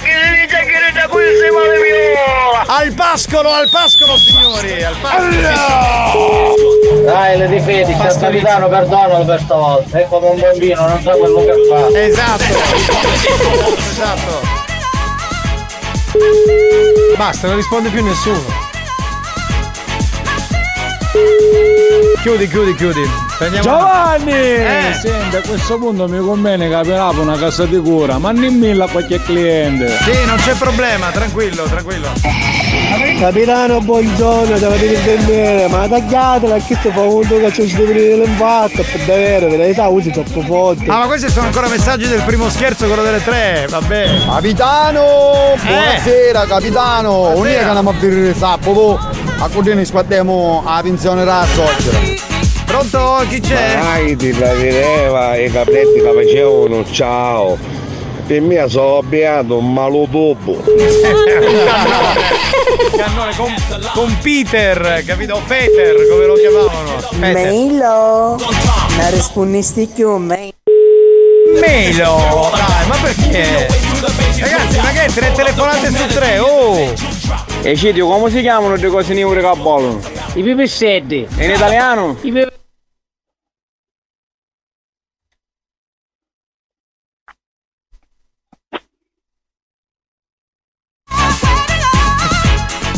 Che si dice che da qui si male viola! Al pascolo, al pascolo, signori! Al pascolo! Dai, le difetti, c'è capitano, perdonalo per stavolta. È come un bambino, non sa quello che fa. Esatto! esatto! Basta, non risponde più nessuno. Chiudi, chiudi, chiudi. Prendiamo Giovanni! Eh. Senti, a questo punto mi conviene capirare una casa di cura, ma nemmeno a qualche cliente. Sì, non c'è problema, tranquillo, tranquillo. Capitano, buongiorno, devo dire bene, ma tagliatela che ti fa un che ci deve venire l'infatto, per davvero, in realtà usi troppo forte. Ah, ma questi sono ancora messaggi del primo scherzo, quello delle tre, vabbè. Capitano! Buonasera capitano! Buonasera. Un'ora che andiamo a vedere sabato, a Cordini squaddiamo la pensione razzoggia. Pronto? Chi c'è? Dai, ti la vedeva i capretti che facevano ciao. Per me sono beato un malo dopo. Cannone con, con Peter, capito? Peter, come lo chiamavano? Peter. Meilo! Non rispondi più, me. Melo! Dai, ma perché? Ragazzi, ma che è? tre telefonate su tre? Oh! E Cidio, come si chiamano le cose nere che bollono? I pipistrelli. In italiano? I pipistrelli.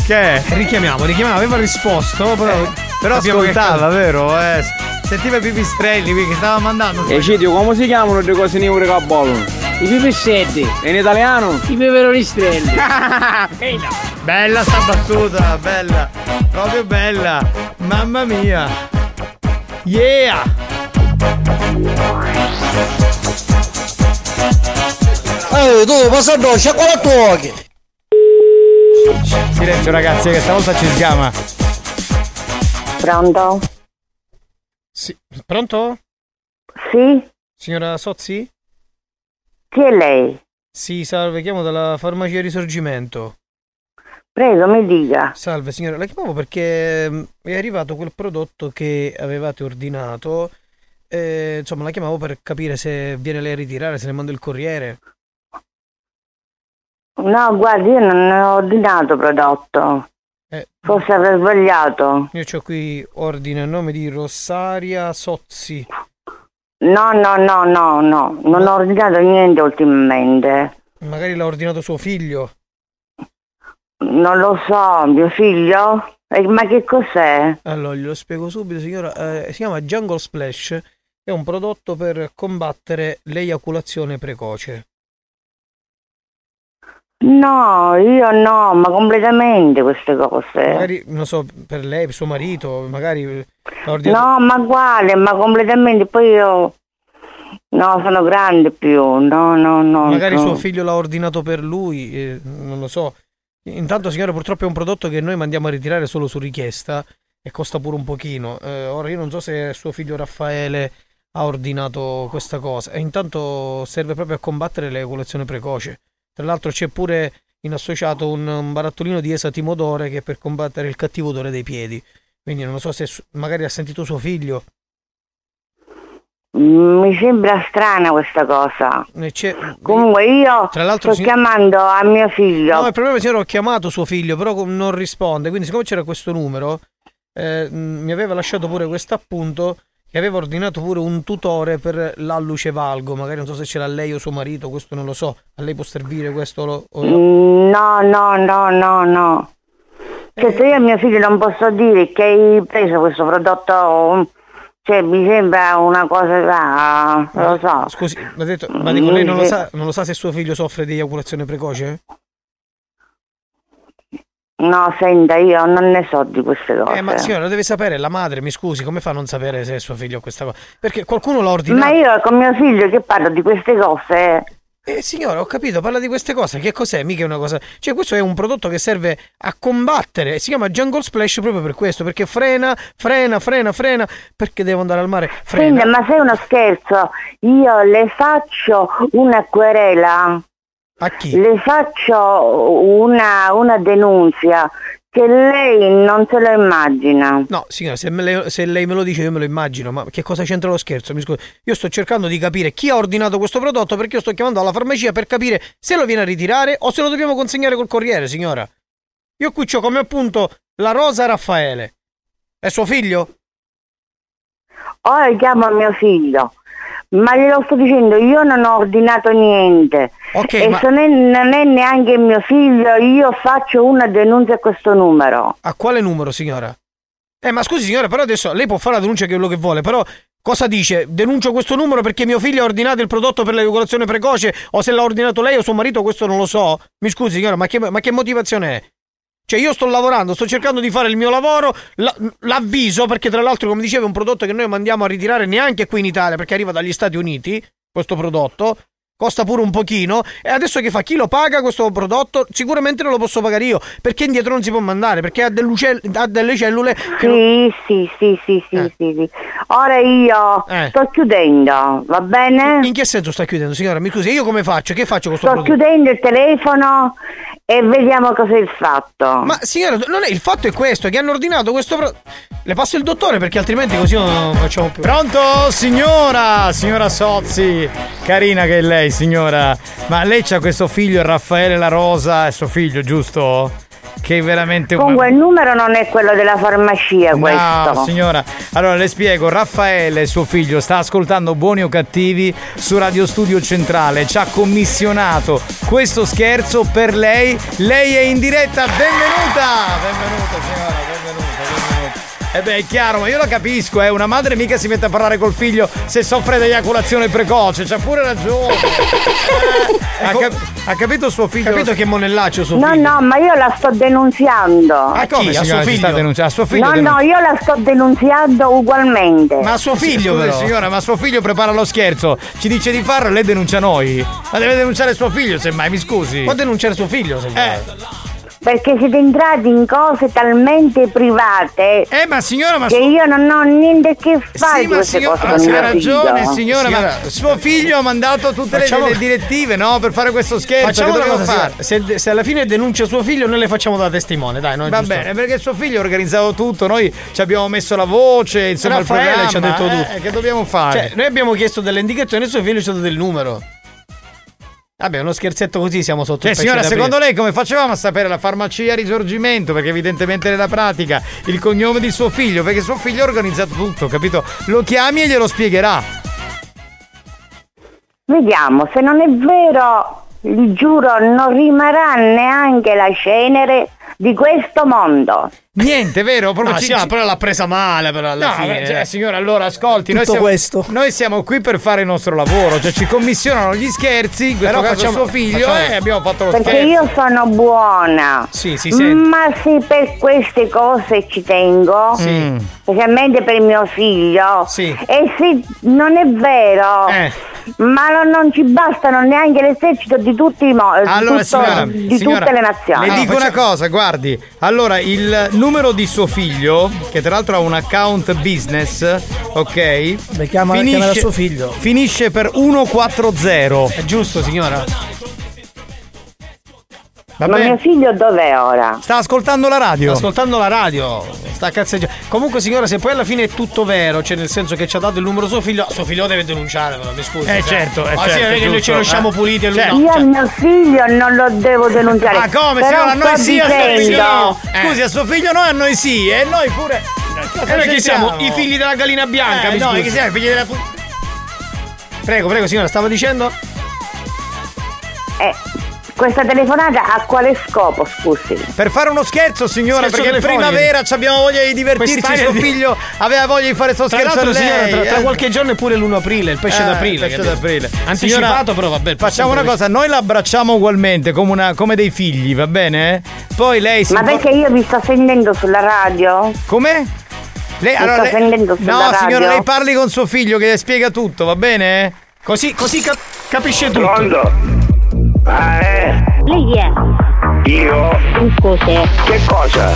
Che? Richiamiamo, richiamiamo, aveva risposto, però, però abbiamo ascoltava, che- vero? Eh, sentiva i pipistrelli qui che stava mandando. E Cidio, come si chiamano le cose nere che bollono? I pipistrelli. In italiano? I peperonistrelli. Bella sta battuta, bella, proprio bella, mamma mia. Yeah! Ehi, tu, passa c'è quella togli! Silenzio ragazzi, che stavolta ci chiama. Pronto? Sì. Pronto? Sì? Signora Sozzi? Chi è lei? Sì, salve, chiamo dalla farmacia Risorgimento. Prego, mi dica. Salve signora, la chiamavo perché mm, è arrivato quel prodotto che avevate ordinato. eh, insomma, la chiamavo per capire se viene lei a ritirare, se ne manda il corriere. No, guardi, io non ho ordinato prodotto. Eh, Forse avrei sbagliato. io ho qui ordine a nome di Rosaria Sozzi. No, no, no, no, no. Non ho ordinato niente ultimamente. Magari l'ha ordinato suo figlio. Non lo so, mio figlio? Eh, ma che cos'è? Allora, glielo spiego subito, signora. Eh, si chiama Jungle Splash. È un prodotto per combattere l'eiaculazione precoce. No, io no, ma completamente queste cose. Magari, non so, per lei, per suo marito, magari. No, ma quale? Ma completamente. Poi io. No, sono grande più. No, no, no. Magari no. suo figlio l'ha ordinato per lui, eh, non lo so. Intanto, signore, purtroppo è un prodotto che noi mandiamo a ritirare solo su richiesta e costa pure un pochino. Eh, ora io non so se suo figlio Raffaele ha ordinato questa cosa. E intanto serve proprio a combattere l'eiaculazione precoce. Tra l'altro c'è pure in associato un, un barattolino di esatimodore che è per combattere il cattivo odore dei piedi. Quindi non lo so se magari ha sentito suo figlio. Mm, Mi sembra strana questa cosa. Comunque io Tra l'altro, sto signor- chiamando a mio figlio. No, il problema è che ho chiamato suo figlio, però non risponde. Quindi, siccome c'era questo numero, eh, mh, mi aveva lasciato pure questo appunto che aveva ordinato pure un tutore per l'alluce valgo. Magari non so se c'era lei o suo marito, questo non lo so. A lei può servire questo? Lo, o no? Mm, No, no, no, no, no. Cioè, se io a mio figlio non posso dire che hai preso questo prodotto, cioè mi sembra una cosa da... non lo so. Scusi, ma, detto, ma dico, lei non lo, sa, non lo sa se suo figlio soffre di eiaculazione precoce? No, senta, io non ne so di queste cose. Eh, ma signora, lo deve sapere la madre, mi scusi, come fa a non sapere se suo figlio ha questa cosa? Perché qualcuno l'ha ordinato. Ma io con mio figlio che parlo di queste cose... Eh signora, ho capito, parla di queste cose. Che cos'è? Mica è una cosa. Cioè, questo è un prodotto che serve a combattere. Si chiama Jungle Splash proprio per questo. Perché frena, frena, frena, frena. Perché devo andare al mare? Frena. Senta, ma sei uno scherzo? Io le faccio una querela. Le faccio una, una denunzia che lei non se lo immagina. No, signora, se, le- se lei me lo dice io me lo immagino, ma che cosa c'entra lo scherzo? Mi scusi. Io sto cercando di capire chi ha ordinato questo prodotto perché io sto chiamando alla farmacia per capire se lo viene a ritirare o se lo dobbiamo consegnare col corriere, signora. Io qui ho come appunto la Rosa Raffaele. È suo figlio? Ora chiamo a mio figlio, ma glielo sto dicendo, io non ho ordinato niente. Ok, e ma- se non è, non è neanche mio figlio, io faccio una denuncia a questo numero. A quale numero, signora? Eh, ma scusi, signora, però adesso lei può fare la denuncia che quello che vuole, però cosa dice? Denuncio questo numero perché mio figlio ha ordinato il prodotto per l'eiaculazione precoce o se l'ha ordinato lei o suo marito, questo non lo so. Mi scusi, signora, ma che, ma che motivazione è? Cioè, io sto lavorando, sto cercando di fare il mio lavoro, la- l'avviso, perché tra l'altro, come dicevo, è un prodotto che noi mandiamo a ritirare neanche qui in Italia, perché arriva dagli Stati Uniti, questo prodotto, costa pure un pochino, e adesso che fa? Chi lo paga questo prodotto? Sicuramente non lo posso pagare io, perché indietro non si può mandare, perché ha, ha delle cellule che non- Sì, sì, sì, sì, sì, sì, sì. Ora io sto chiudendo, va bene? Eh. In che senso sta chiudendo, signora? Mi scusi, io come faccio? Che faccio con questo Sto prodotto? chiudendo il telefono e vediamo cosa è il fatto. Ma signora, non è, il fatto è questo, che hanno ordinato questo pro- Le passo il dottore perché altrimenti così non facciamo più. Pronto, signora? Signora Sozzi, carina che è lei, signora. Ma lei c'ha questo figlio, Raffaele La Rosa, è suo figlio, giusto? Che è veramente un. Comunque il numero non è quello della farmacia questo. No, signora. Allora le spiego, Raffaele, suo figlio, sta ascoltando Buoni o Cattivi su Radio Studio Centrale. Ci ha commissionato questo scherzo per lei. Lei è in diretta, benvenuta! Benvenuta signora, benvenuta, benvenuta. Eh beh, è chiaro, ma io la capisco, eh. Una madre mica si mette a parlare col figlio se soffre di eiaculazione precoce, c'ha pure ragione. Eh, ha, cap- ha capito suo figlio? Ecco. Capito che monellaccio suo No, figlio? no, ma io la sto denunziando. Ah, come, signora, ci sta denunciando? A suo figlio No, denun- no, io la sto denunziando ugualmente. Ma suo figlio, però. signora, ma suo figlio prepara lo scherzo. Ci dice di farlo e lei denuncia noi. Ma deve denunciare suo figlio, semmai, mi scusi. Può denunciare suo figlio, se Eh. Perché siete entrati in cose talmente private. Eh, ma signora, ma Che su- io non ho niente a che fare Sì, con ma queste signora, cose con ha ragione, figlio. signora, ma Signora, suo figlio ha mandato tutte le- Facciamo- le, direttive, no? Per fare questo scherzo. Facciamo che una dobbiamo cosa, fare? se, se alla fine denuncia suo figlio, noi le facciamo da testimone, dai, Va giusto. bene, perché suo figlio ha organizzato tutto, noi ci abbiamo messo la voce, insomma, il Raffaele programma, ci ha detto eh, tutto. che dobbiamo fare? Cioè, noi abbiamo chiesto delle indicazioni e suo figlio ci ha dato il numero. Vabbè, uno scherzetto così siamo sotto Cioè, il pesce signora, secondo lei come facevamo a sapere la farmacia Risorgimento? Perché evidentemente nella pratica il cognome di suo figlio, perché suo figlio ha organizzato tutto, capito? Lo chiami e glielo spiegherà. Vediamo, se non è vero, vi giuro, non rimarrà neanche la cenere di questo mondo. Niente, vero? Proprio No, ci- signora, ci- però l'ha presa male, però alla No, fine. cioè, eh. signora, allora ascolti, noi siamo, questo. noi siamo qui per fare il nostro lavoro, cioè ci commissionano gli scherzi, in questo Però caso facciamo- suo figlio, facciamo- e abbiamo fatto lo Perché scherzo. io sono buona. Sì, si sente. Ma se per queste cose ci tengo, Mm. specialmente per mio figlio, Sì. e se non è vero, Eh. ma non, non ci bastano neanche l'esercito di tutti i mo- Allora, tutto- signora, di signora, tutte le nazioni. Le dico una cosa, guardi. Allora, il numero di suo figlio, che tra l'altro ha un account business, ok? Chiama, chiamerà suo figlio. Finisce per 140. È giusto, signora? Va Ma bene? mio figlio dov'è ora? Sta ascoltando la radio. Sta ascoltando la radio, sta cazzeggiando. Comunque, signora, se poi alla fine è tutto vero, cioè nel senso che ci ha dato il numero suo figlio, suo figlio lo deve denunciare, però mi scusi. Eh, cioè. certo, eh, Ma sì, certo, è che noi ci giusto, lasciamo eh. puliti e lui Certo. no. Io cioè. mio figlio non lo devo denunciare. Ma come, Però signora? A noi sì, a suo figlio no. Scusi, a suo figlio no, a noi sì. E noi pure. E noi che siamo i figli della gallina bianca, Eh, mi no, scusi. che siamo i figli della pu- Prego, prego, signora, stava dicendo? Eh, questa telefonata a quale scopo, scusi? Per fare uno scherzo, signora, Scherzo perché in telefonico. primavera ci abbiamo voglia di divertirci. Suo di- figlio aveva voglia di fare sto Tra scherzo a lei. signora, tra, tra eh. qualche giorno è pure l'1 aprile, il pesce Eh, d'aprile. pesce capito? d'aprile. Anticipato, Signora, però vabbè. Facciamo una cosa, noi l'abbracciamo ugualmente come, una- come dei figli, va bene? Poi lei si Ma impor- perché io vi sto sentendo sulla radio? Come? Lei, Mi allora, lei- sentendo sulla No, radio? signora, lei parli con suo figlio che le spiega tutto, va bene? Così, così cap- capisce tutto. Pronto? Ah, eh? Lei chi è? Io? Cos'è? Che cosa?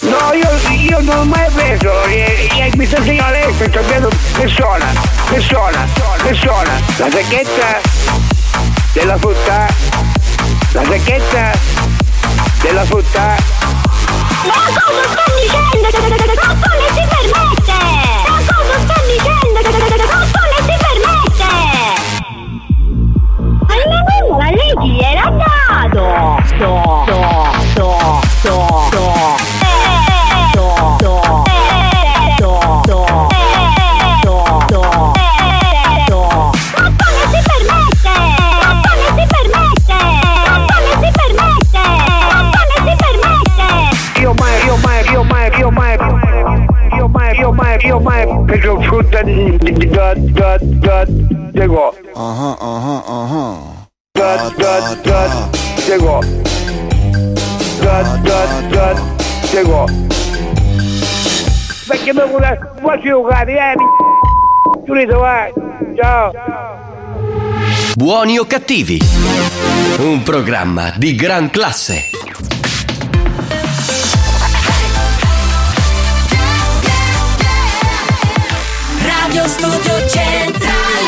No, io, io non ho mai preso, eh, eh, mi sta insegnando lei, sto capendo persona, persona, persona, la sacchetta della frutta, la sacchetta della frutta Ma cosa sta dicendo? Coccone si permette! A lei chi gliel'ha dato? Do, do, do, do, do. Do, do, do, do, do, do, do. Coccone si permette! Coccone si permette! Coccone si permette! Coccone si permette! Io mai, io mai, io mai, io mai, io mai, io mai, io mai, perché ho frutta di, di, di, da, da, da, Diego. Ah ah ah Da, da, da, Diego. Da, da, da, Diego. Perché mi vuole, giocare, eh? Giulito, vai, ciao. Buoni o cattivi? Un programma di gran classe. Radio Studio Centrale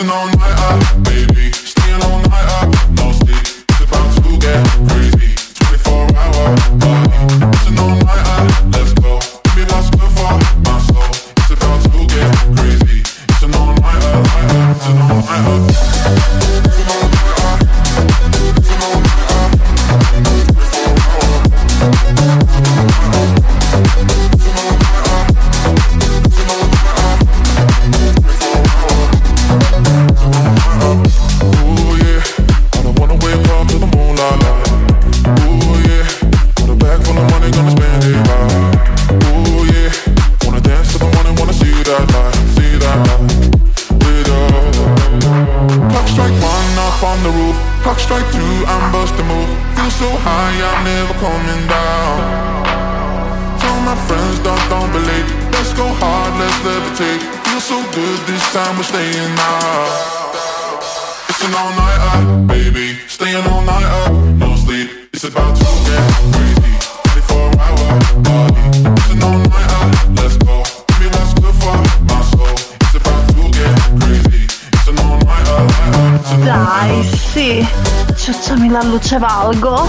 It's about to this time, we're staying out. Listen all night up, baby. Staying all night up, no sleep. It's about to get crazy. 24 hour party. Listen all night up, let's go. Give me what's good for my soul. It's about to get crazy. Listen all night up, night up. Listen all night Dai, sì. Ciucciami la luce valgo.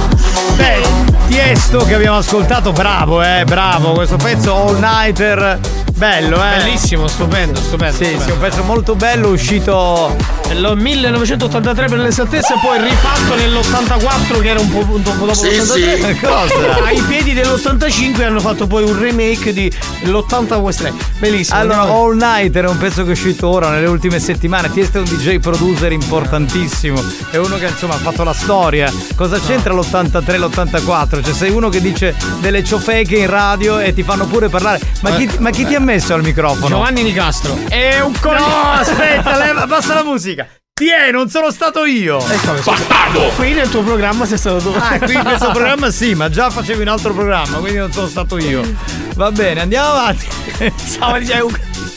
Beh, Tiesto che abbiamo ascoltato, bravo, eh, bravo. Questo pezzo all nighter, bello, eh. Bellissimo, stupendo, stupendo. Sì, stupendo. sì, un pezzo molto bello, uscito. Lo 1983 per l'esattezza, poi rifatto nell'84 che era un po', un po' dopo Sì, l'83. sì. Cosa? Ai piedi dell'85 hanno fatto poi un remake di l'80 West End. Bellissimo. Allora, andiamo- All Nighter è un pezzo che è uscito ora, nelle ultime settimane. Tiesto è un DJ producer importantissimo. È uno che insomma ha fatto la storia. Cosa c'entra l'83 e l'84? Cioè, sei uno che dice delle ciofeche in radio e ti fanno pure parlare. Ma chi, ma chi ti ha messo al microfono? Giovanni Nicastro. È un coglione. No, aspetta, leva, basta la musica. Ti è, non sono stato io. Bastardo! Qui nel tuo programma sei stato tu. Ah, qui in questo programma sì, ma già facevi un altro programma, quindi non sono stato io. Va bene, andiamo avanti. Stavo dicendo.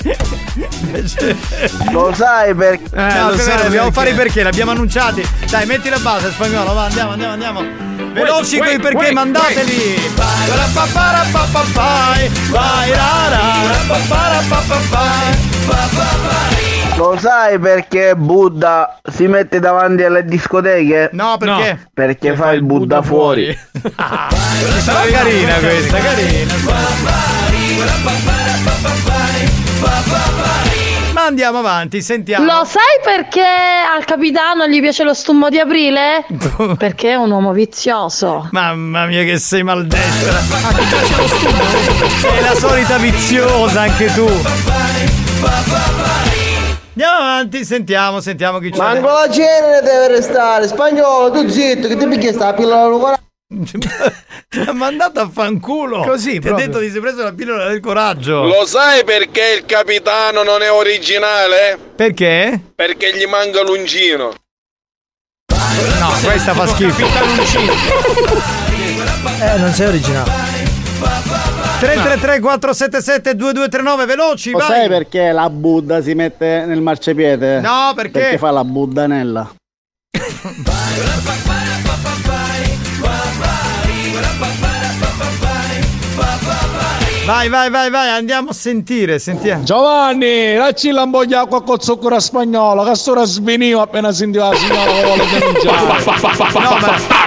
Lo sai perché. no, aspetta, dobbiamo fare i perché, l'abbiamo annunciati. Dai, metti la base, spagnolo, va, andiamo, andiamo, andiamo. Veloci con i perché, wait, mandateli. Lo sai perché Buddha si mette davanti alle discoteche? No, perché? Perché fa il Buddha fuori. Sarà carina questa, carina. Andiamo avanti, sentiamo. Lo sai perché al capitano gli piace lo stummo di aprile? perché è un uomo vizioso. Mamma mia che sei maldestra. Sei la solita viziosa anche tu. Andiamo avanti, sentiamo, sentiamo chi c'è. Manco la genere deve restare, spagnolo, tu zitto, che ti picchi sta pillola. Ti ha mandato a fanculo. Così, Ti ha detto di si è preso la pillola del coraggio. Lo sai perché il capitano non è originale? Perché? Perché gli manca l'ungino. No, questa fa schifo. Eh, non sei originale. 333 477 2239 veloci, Lo vai. sai perché la Buddha si mette nel marciapiede? No, perché? Perché fa la buddanella. Vai, vai, vai, vai, andiamo a sentire, sentiamo. Giovanni, dacci la mboglia acqua con zucchero spagnolo, che sto svenivo appena sentiva la signora che vuole denunciare.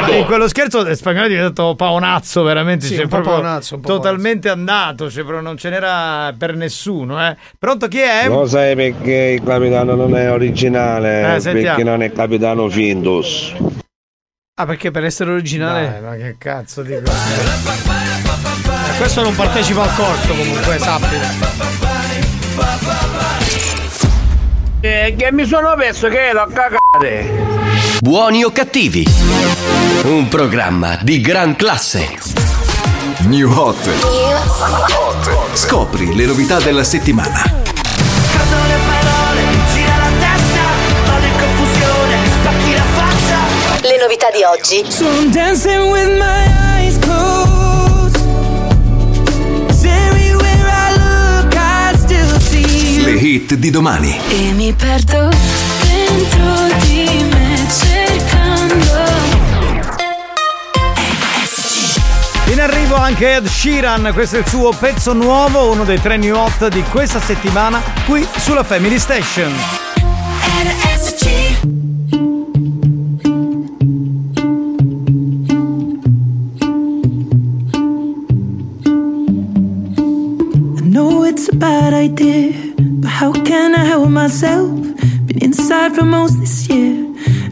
No, in quello scherzo lo spagnolo è diventato paonazzo, veramente. Sì, cioè, un po' proprio paonazzo, un po' totalmente andato, cioè, proprio non ce n'era per nessuno. Eh. Pronto chi è? Lo sai perché il capitano non è originale? Eh, perché non è capitano Findus. Ah, perché per essere originale. Dai, ma che cazzo di cosa? Questo non partecipa al corso comunque, sappilo. Eh, che mi sono perso che ero a cagare. Buoni o cattivi? Un programma di gran classe. New Hot. Scopri le novità della settimana. le parole, gira la testa, vado in confusione, spacchi la faccia. Le novità di oggi. So I'm dancing with my hit di domani. E mi perdo dentro di me cercando. In arrivo anche Ed Sheeran, questo è il suo pezzo nuovo, uno dei tre new hot di questa settimana, qui sulla Family Station. It's a bad idea, but how can I help myself? Been inside for most this year,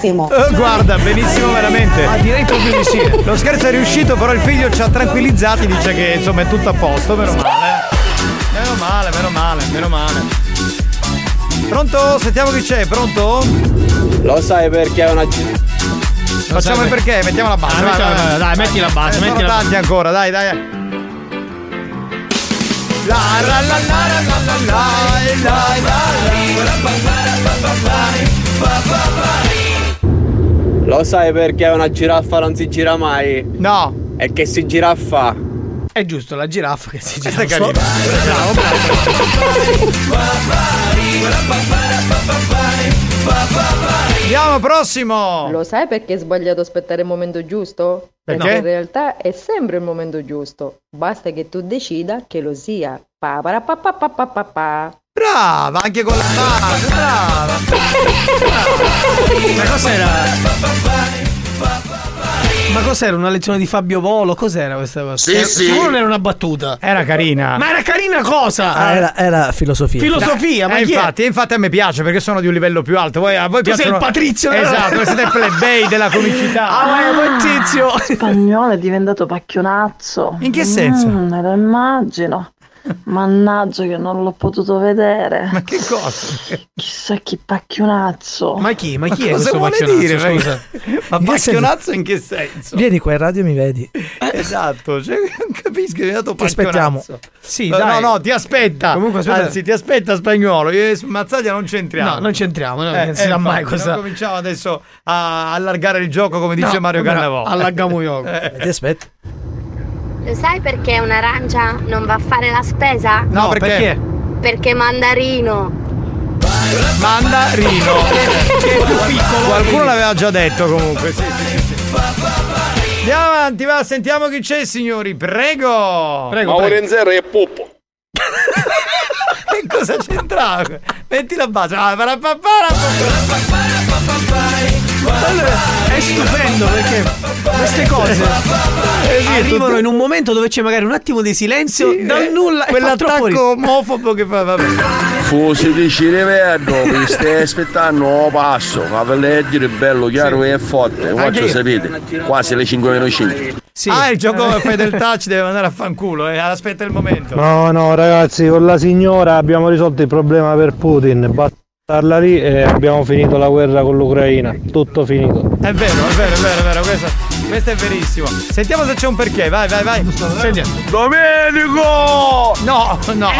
Benissimo. Eh, Guarda, benissimo veramente. Ma direi proprio di sì. Lo scherzo è riuscito, però il figlio ci ha tranquillizzati, dice che insomma è tutto a posto, meno male. Meno male, meno male, meno male. Pronto? Sentiamo chi c'è, pronto? Lo sai perché è una gi- Facciamo il perché, mettiamo la base. Ah, vai, mettiamo- vai, vai. dai, metti la base, Eh, metti sono la tanti base. ancora, dai, dai. La la la la la la la la la Lo sai perché una giraffa non si gira mai? No. E che si giraffa? È giusto, la giraffa che si gira. Questa è carina. Bravo, Andiamo prossimo. Lo sai perché è sbagliato aspettare il momento giusto? Perché? in realtà è sempre il momento giusto. Basta che tu decida che lo sia. Pa pa pa pa pa pa pa. Brava, anche con la base, brava. Ma cos'era? Ma cos'era? Una lezione di Fabio Volo? Cos'era questa cosa? Sì, Era- sì. Sicuro non era una battuta. Era carina. Ma era carina cosa? Ah, era, era filosofia. Filosofia, ma Eh, è? infatti, infatti a me piace perché sono di un livello più alto. Voi, a voi Tu sei piacciono... il Patrizio Esatto, voi siete plebei della comicità. Ah, ma è Patrizio. Spagnolo è diventato pacchionazzo. In che senso? Mm, me lo immagino. Mannaggia che non l'ho potuto vedere. Ma che cosa? Chissà chi pacchionazzo. Ma chi? Ma chi Ma è cosa questo vuole pacchionazzo? dire? Scusa. Ma In che pacchionazzo in che senso? Vieni qua in radio e mi vedi. Esatto, cioè, non capisco, è diventato Ti aspettiamo. Sì, No, dai. no, no, ti aspetta. Comunque, aspetta. Anzi, ti aspetta spagnolo. Io e Mazzaglia non c'entriamo. No, non c'entriamo, no, Eh, non si sa eh, mai infatti, cosa. Non cominciamo adesso a allargare il gioco come dice No, Mario Cannavò. allargamo io. Eh. Ti aspetto. Lo sai perché un'arancia non va a fare la spesa? No, perché? Perché mandarino. Mandarino. che è più piccolo. Qualcuno l'aveva già detto comunque. Sì, sì, sì. Andiamo avanti, va, sentiamo chi c'è, signori. Prego. Prego. Ma prego. Orenzero è puppo. Che cosa c'entrava? Metti la base. Ah, Allora, è stupendo perché queste cose arrivano in un momento dove c'è magari un attimo di silenzio dal nulla e fa troppo Quell'attacco omofobo che fa, vabbè. Fu si dice rivedo, mi stai aspettando un passo, ma per leggere bello, chiaro e forte, io. sapete, quasi le 5 meno 5. Ah, il gioco fai del touch deve andare a fanculo, eh. aspetta il momento. No, no, ragazzi, con la signora abbiamo risolto il problema per Putin. Battarla lì e abbiamo finito la guerra con l'Ucraina. Tutto finito. È vero, è vero, è vero, è vero, questo, questo è verissimo. Sentiamo se c'è un perché, vai, vai, vai. Sentiamo. Domenico! No, no.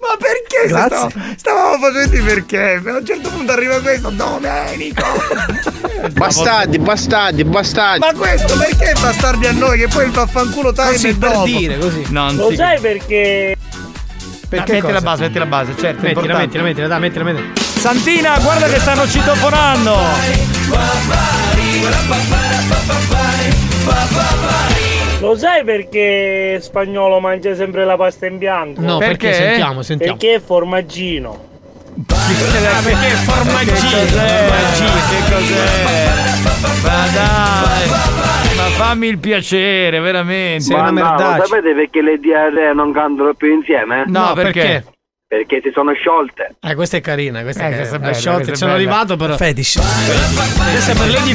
Ma perché? Grazie. Stavamo, stavamo facendo i perché. A un certo punto arriva questo. Domenico. Bastardi, bastardi, bastardi. Ma questo perché bastardi a noi? Che poi il vaffanculo time Così, è per dopo. dire, così. Non Lo sai perché? Perché metti la base, metti la base, certo. Mettila, importante. mettila, mettila, dai, mettila, mettila. Santina, guarda che stanno citofonando. Lo sai perché spagnolo mangia sempre la pasta in bianco? No, perché? Sentiamo, sentiamo. Perché è formaggino. Ah, perché è formaggino. Che cos'è? Ma dai. Ma fammi il piacere, veramente. Ma no, lo sapete perché le diarree non cantano più insieme? No, perché? Perché si sono sciolte. Eh, questa è carina, questa Eh, è questa è carina. bella, Sciolte, questa è sono bella. arrivato però. Fetish. Questa è per Lady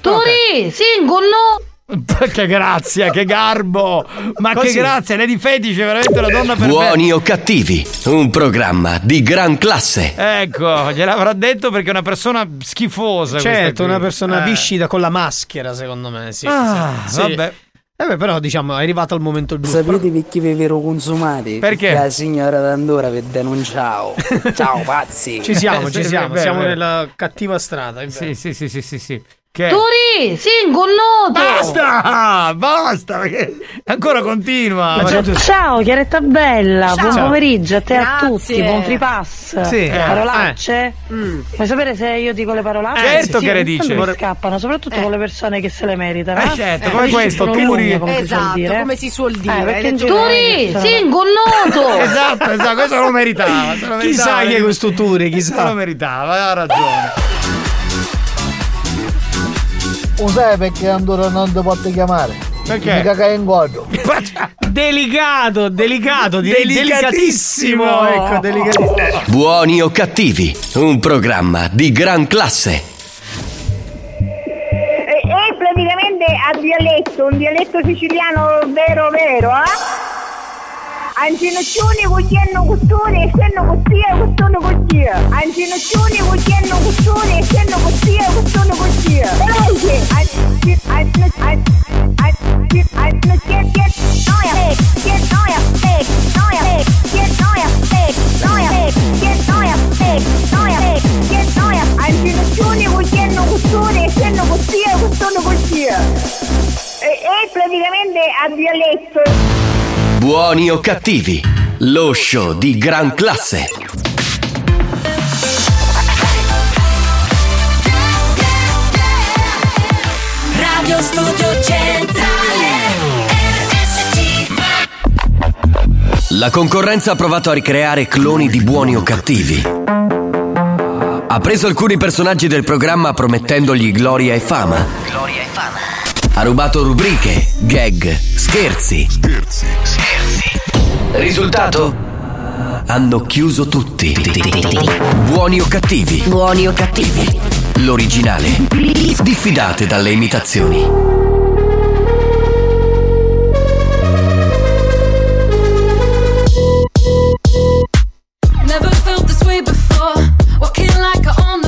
Turi, singono. che grazia, che garbo! Ma Così. che grazia, Lady Fetish è veramente una donna perfetta. Buoni o cattivi, un programma di gran classe. Ecco, gliel'avrà detto perché è una persona schifosa. Certo, una persona Eh. viscida con la maschera, secondo me, sì. Ah, sì, vabbè. Eh beh, però diciamo è arrivato al momento giusto. Sapete perché vi vero consumati? Perché? La signora d'Andorra vi denunciavo. Ciao pazzi. Ci siamo, ci Sì, siamo, siamo nella cattiva strada. Sì, sì, sì, sì, sì, sì. Che... Turi, singono. Basta! Basta! Perché ancora continua. Ma certo- Ciao Chiaretta Bella, Ciao. buon pomeriggio a te e a tutti, buon free pass. Sì. Eh. Parolacce? Vuoi sapere se io dico le parolacce? Certo che le dice. mi scappano, soprattutto con le persone che se le meritano. Eh, certo, come Capisci? questo, Turi. come si suol Esatto, dire. come si suol dire. Eh, Turi, sono- singonoto. Esatto, esatto, questo lo meritava. lo Chissà meritava. chi è questo Turi, chissà. lo meritava, ha ragione. Lo sai perché Andorra non ti potete chiamare? Perché? Mi caga in godo. Delicato, delicato, direi Delicatissimo. delicatissimo. Ecco, delicatissimo. Buoni o cattivi, un programma di gran classe. E, e praticamente a dialetto, un dialetto siciliano vero vero, eh? Antinociuni ujenno gusturi, senno gustia, gustuno gustia. Antinociuni ujenno gusturi, senno gustia, gustuno gustia. Elegge. Antinociuni ujenno gusturi, senno gustia, gustuno gustia. E, e praticamente a dialetto. Buoni o cattivi, lo show di gran classe. Radio Studio Centrale La concorrenza ha provato a ricreare cloni di buoni o cattivi. Ha preso alcuni personaggi del programma promettendogli gloria e fama. Ha rubato rubriche, gag, scherzi. Risultato? Hanno chiuso tutti. Buoni o cattivi? Buoni o cattivi? L'originale. Diffidate dalle imitazioni. Never felt this way before. Walking like I own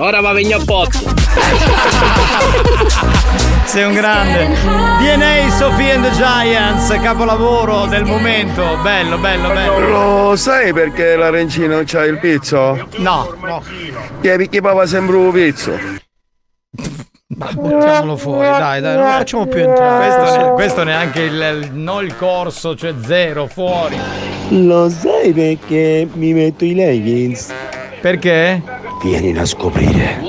ora va venire a pozzo. Sei un grande. DNA Sophie and the Giants, capolavoro del momento. Bello, bello, bello. Lo sai perché l'arancino c'ha il pizzo? No, no. Che perché papà sembra un pizzo. Buttiamolo fuori, dai, dai, non facciamo più entrare. Questo, ne- questo neanche il, il- non il corso, cioè zero, fuori. Lo sai perché mi metto i leggings? Perché? Vieni a scoprire.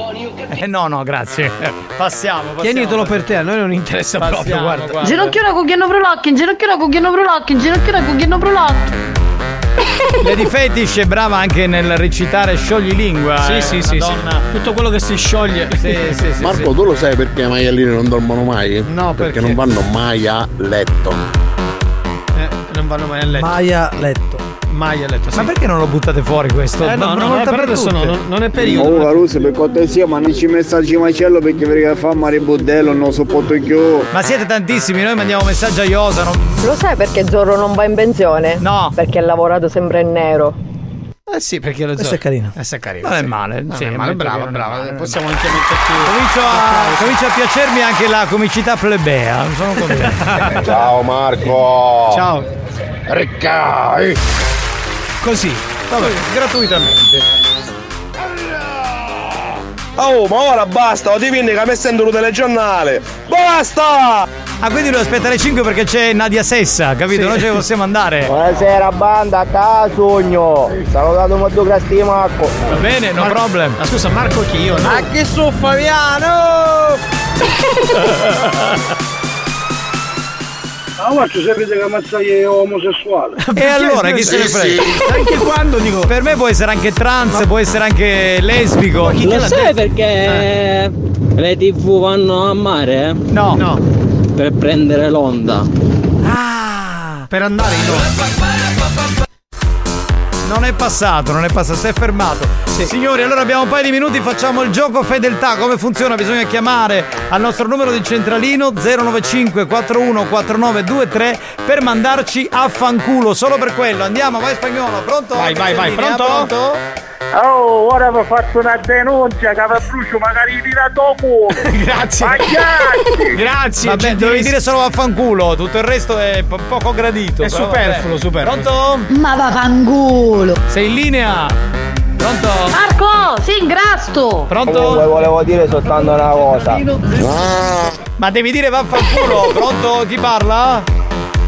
Eh no, no, grazie. Passiamo, passiamo. Tienitelo per te, a noi non interessa proprio, Passiamo, guarda. guarda. Ginocchiona cucchiano brulocchi, ginocchiona cucchiano brulocchi, ginocchiona cucchiano brulocchi. Lady Fetish è brava anche nel recitare scioglilingua. Sì, eh, sì, sì, sì. donna- Tutto quello che si scioglie. Sì, sì, sì. Marco, sì. tu lo sai perché i maialini non dormono mai? No, perché? non vanno mai a letto. Eh, non vanno mai a letto. Maia letto. Mai a letto. sì. Ma perché non lo buttate fuori questo? Eh no, no, volta no, per adesso tutte. no, non, è periodo. Oh, Caruso, per cortesia, mandici messaggi macello perché perché fa mare budello, non sopporto più. Ma siete tantissimi, noi mandiamo messaggi a Iosa. non- Lo sai perché Zorro non va in pensione? No. Perché ha lavorato sempre in nero. Eh sì, perché lo Questo è carino. Eh, è carino. Non è sì. male, Non sì, è male, brava, non è brava. Possiamo anche metterci. Comincio a, comincia a piacermi anche la comicità plebea. Sono contento. Ciao Marco! Ciao. Riccai! Così. Vabbè, gratuitamente. Oh, ma ora basta, o ti vieni che mi sento il telegiornale! Basta! Ah, quindi devo aspettare 5 perché c'è Nadia Sessa, capito? Sì. Noi ce ne possiamo andare. Buonasera banda, a casogno. Salutato molto Crasti Marco. Va bene, no problem. Ma scusa, Marco chi io? No? Ma che su Fabiano? Ah, ma tu sapete che Mazzagli è omosessuale. E allora chi se ne frega? Anche quando dico. Per me può essere anche trans, può essere anche lesbico. Lo sai perché le tv vanno a mare? eh? No. No. Per prendere l'onda. Ah, per andare in onda. Non è passato, non è passato, si è fermato. Signori, allora abbiamo un paio di minuti, facciamo il gioco fedeltà. Come funziona? Bisogna chiamare al nostro numero di centralino 095 41 4923 per mandarci a fanculo. Solo per quello. Andiamo, vai spagnolo, pronto? Vai, vai, vai, in linea? pronto? Oh, ora vi faccio una denuncia che vi brucio magari tira dopo. Grazie. Grazie. Vabbè, dovevi dire solo vaffanculo, tutto il resto è po- poco gradito. È però superfluo, vabbè. superfluo. Pronto? Ma vaffanculo! Sei in linea? Pronto? Marco, sei ingrasto! Pronto? volevo dire soltanto una cosa. Ma devi dire vaffanculo, pronto? Chi parla?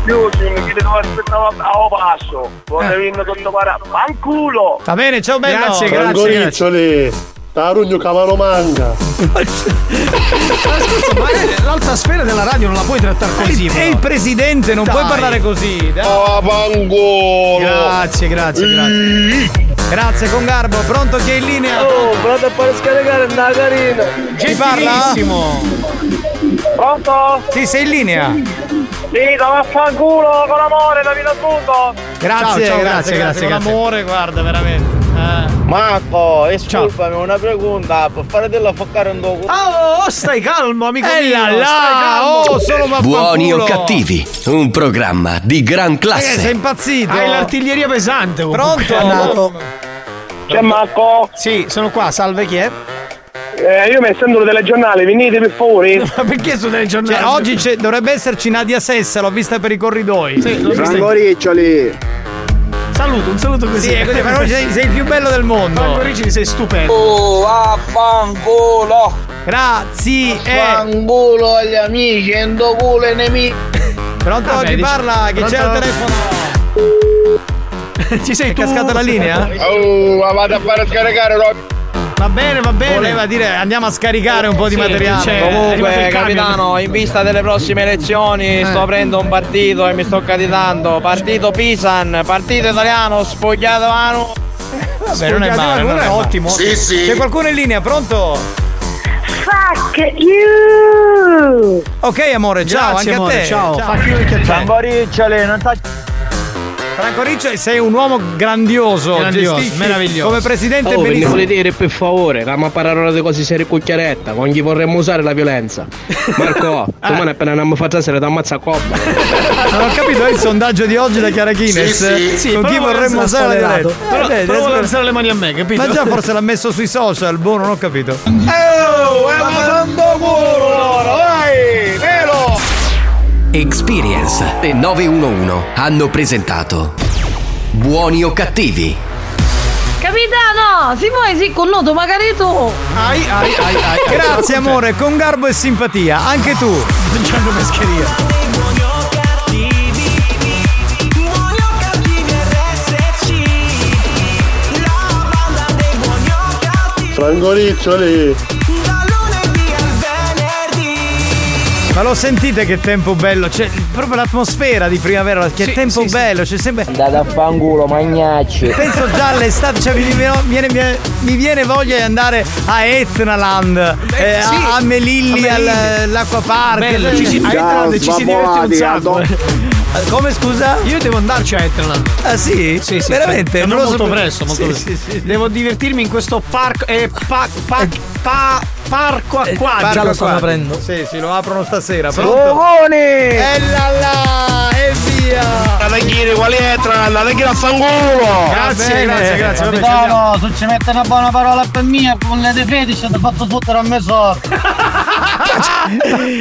Io chiede dove aspettavo a passo. Volevo venire tutto para. Fanculo! Va bene, ciao bello. Grazie, grazie. Tarugno cavolo manga. Ma scusa, ma l'alta sfera della radio non la puoi trattare così. È il presidente, non Dai. puoi parlare così. dai. Oh, fangolo! Grazie, grazie, grazie. Grazie con garbo, pronto chi è in linea? Oh, pronto a fare scaricare una carina. Chi parla? Pronto? Sì, sei in linea. Sì, da vaffanculo con amore, da vita mondo. Grazie, Ciao, ciao, grazie, grazie, grazie. grazie, Con amore, guarda, veramente. Eh. Marco, esculpami, una pregunta, per fare della foccare un dopo. Oh, stai calmo, amico Eh mio. là stai là, calmo. oh. Buoni o cattivi, un programma di gran Eh, sei classe. impazzito. Hai l'artiglieria pesante. comunque. Pronto? È nato. C'è Marco? Sì, sono qua. Salve, chi è? Eh, io mi sento delle giornali, venite per favore. Ma perché sono delle giornate? Cioè, oggi c'è- dovrebbe esserci Nadia Sessa, l'ho vista per i corridoi. Sì, l'ho visto. Frangoriccioli. Saluto, un saluto così. Sì, è così, però sei, sei il più bello del mondo. Franco Ricci, sei stupendo. Oh, vaffanculo. Grazie. Fanculo agli amici, endo culo ai nemici. Pronto? Vabbè, chi dici- parla? Chi c'è al pronto? telefono? Ci sei È tu? cascata la linea? Oh, ma vado a fare scaricare roba. Va bene, va bene. Voleva dire andiamo a scaricare un po' di Sì, materiale. c'è- è arrivato Comunque, capitano, in vista delle prossime elezioni sto aprendo un partito e mi sto candidando. Partito Pisan, partito italiano, spogliato mano. Vabbè, non è male, ma non è ottimo. Sì, sì. C'è qualcuno in linea, pronto? Fuck you! Ok amore, ciao, Grazie, anche amore, a te. ciao. Fuck you anche a te. Frangoriccioli, non sta... Franco Riccio, sei un uomo grandioso, Grandioso, gestisci meraviglioso. Come presidente Oh, benissimo. volete dire per favore, stiamo a parlare di cose serie cucchiaretta, con chi vorremmo usare la violenza. Marco, domani appena andiamo a fare stasera ti ammazza a coppa. Non ho capito è il sondaggio di oggi da Chiara Chines. Sì, con però chi vuole vorremmo usare la violenza. Però, Eh, vuole aspetta. alzare le mani a me, capito? Ma già forse l'ha messo sui social, boh, non ho capito. Oh, è ma santo culo, velo! Experience e 911 hanno presentato Buoni o cattivi? Capitano, si muove sì con noto magari tu! Ai, ai, ai, ai. Grazie amore, con garbo e simpatia, anche tu. Gianni Pescheria. Frangoriccioli. Ma lo sentite che tempo bello? C'è proprio l'atmosfera di primavera, che Sì, tempo sì, sì. bello, c'è sempre. Andate a fanculo, magnacci. Penso già all'estate, cioè mi viene, viene- viene- mi viene voglia di andare a Etnaland, eh, sì. a, a Melilli, all'acquapark. Bello, ci si, a Etnaland ci si diverte un sacco. Eh, Come scusa? Io devo andarci a Etnaland. Ah sì? Sì, sì, Veramente? sì. Non lo molto sapevo. presto, molto Sì, presto. sì, sì. Devo divertirmi in questo parco. Eh, pa, pa, pa, parco acquatico. Parco Già lo stanno acquatico. aprendo. Sì, sì, lo aprono stasera. Cogoni! E là là! E via! Andate a quali è tra, andate a fanculo! Grazie, grazie, grazie. Vabbè, andiamo. Capitano, se ci mette una buona parola per me, con le de fetici ti fatto fottere a me sorte.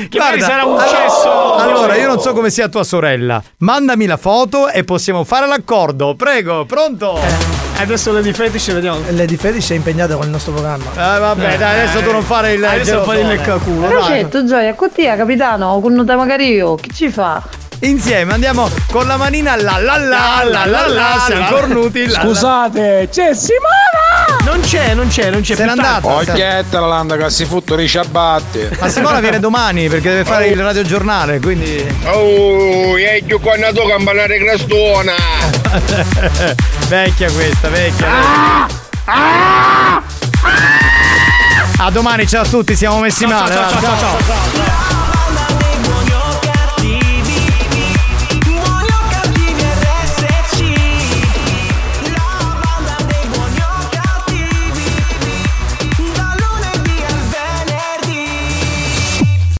Che magari sarà un allora- cesso. Allora, io non so come sia tua sorella. Mandami la foto e possiamo fare l'accordo. Prego, pronto? Eh, Adesso le di fetish vediamo. Lady Fetish è impegnata con il nostro programma. Eh, vabbè, dai, adesso tu non fare il Adesso fai il leccaculo. dai. Procetto, Gioia, cottia, capitano, con nota magari io, che ci fa? Insieme andiamo con la manina la la la la la la, siamo cornuti. Scusate, c'è Simona! Non c'è, non c'è, non c'è. Se n'è andata. Occhietta la landa che si futto i ciabatte. Ma Simona viene domani perché deve fare il radiogiornale, quindi. Oh, e più quando tu campanare crestona! vecchia questa, vecchia. A domani, ciao a tutti, siamo messi Ciao, male. ciao, va. ciao, ciao, ciao.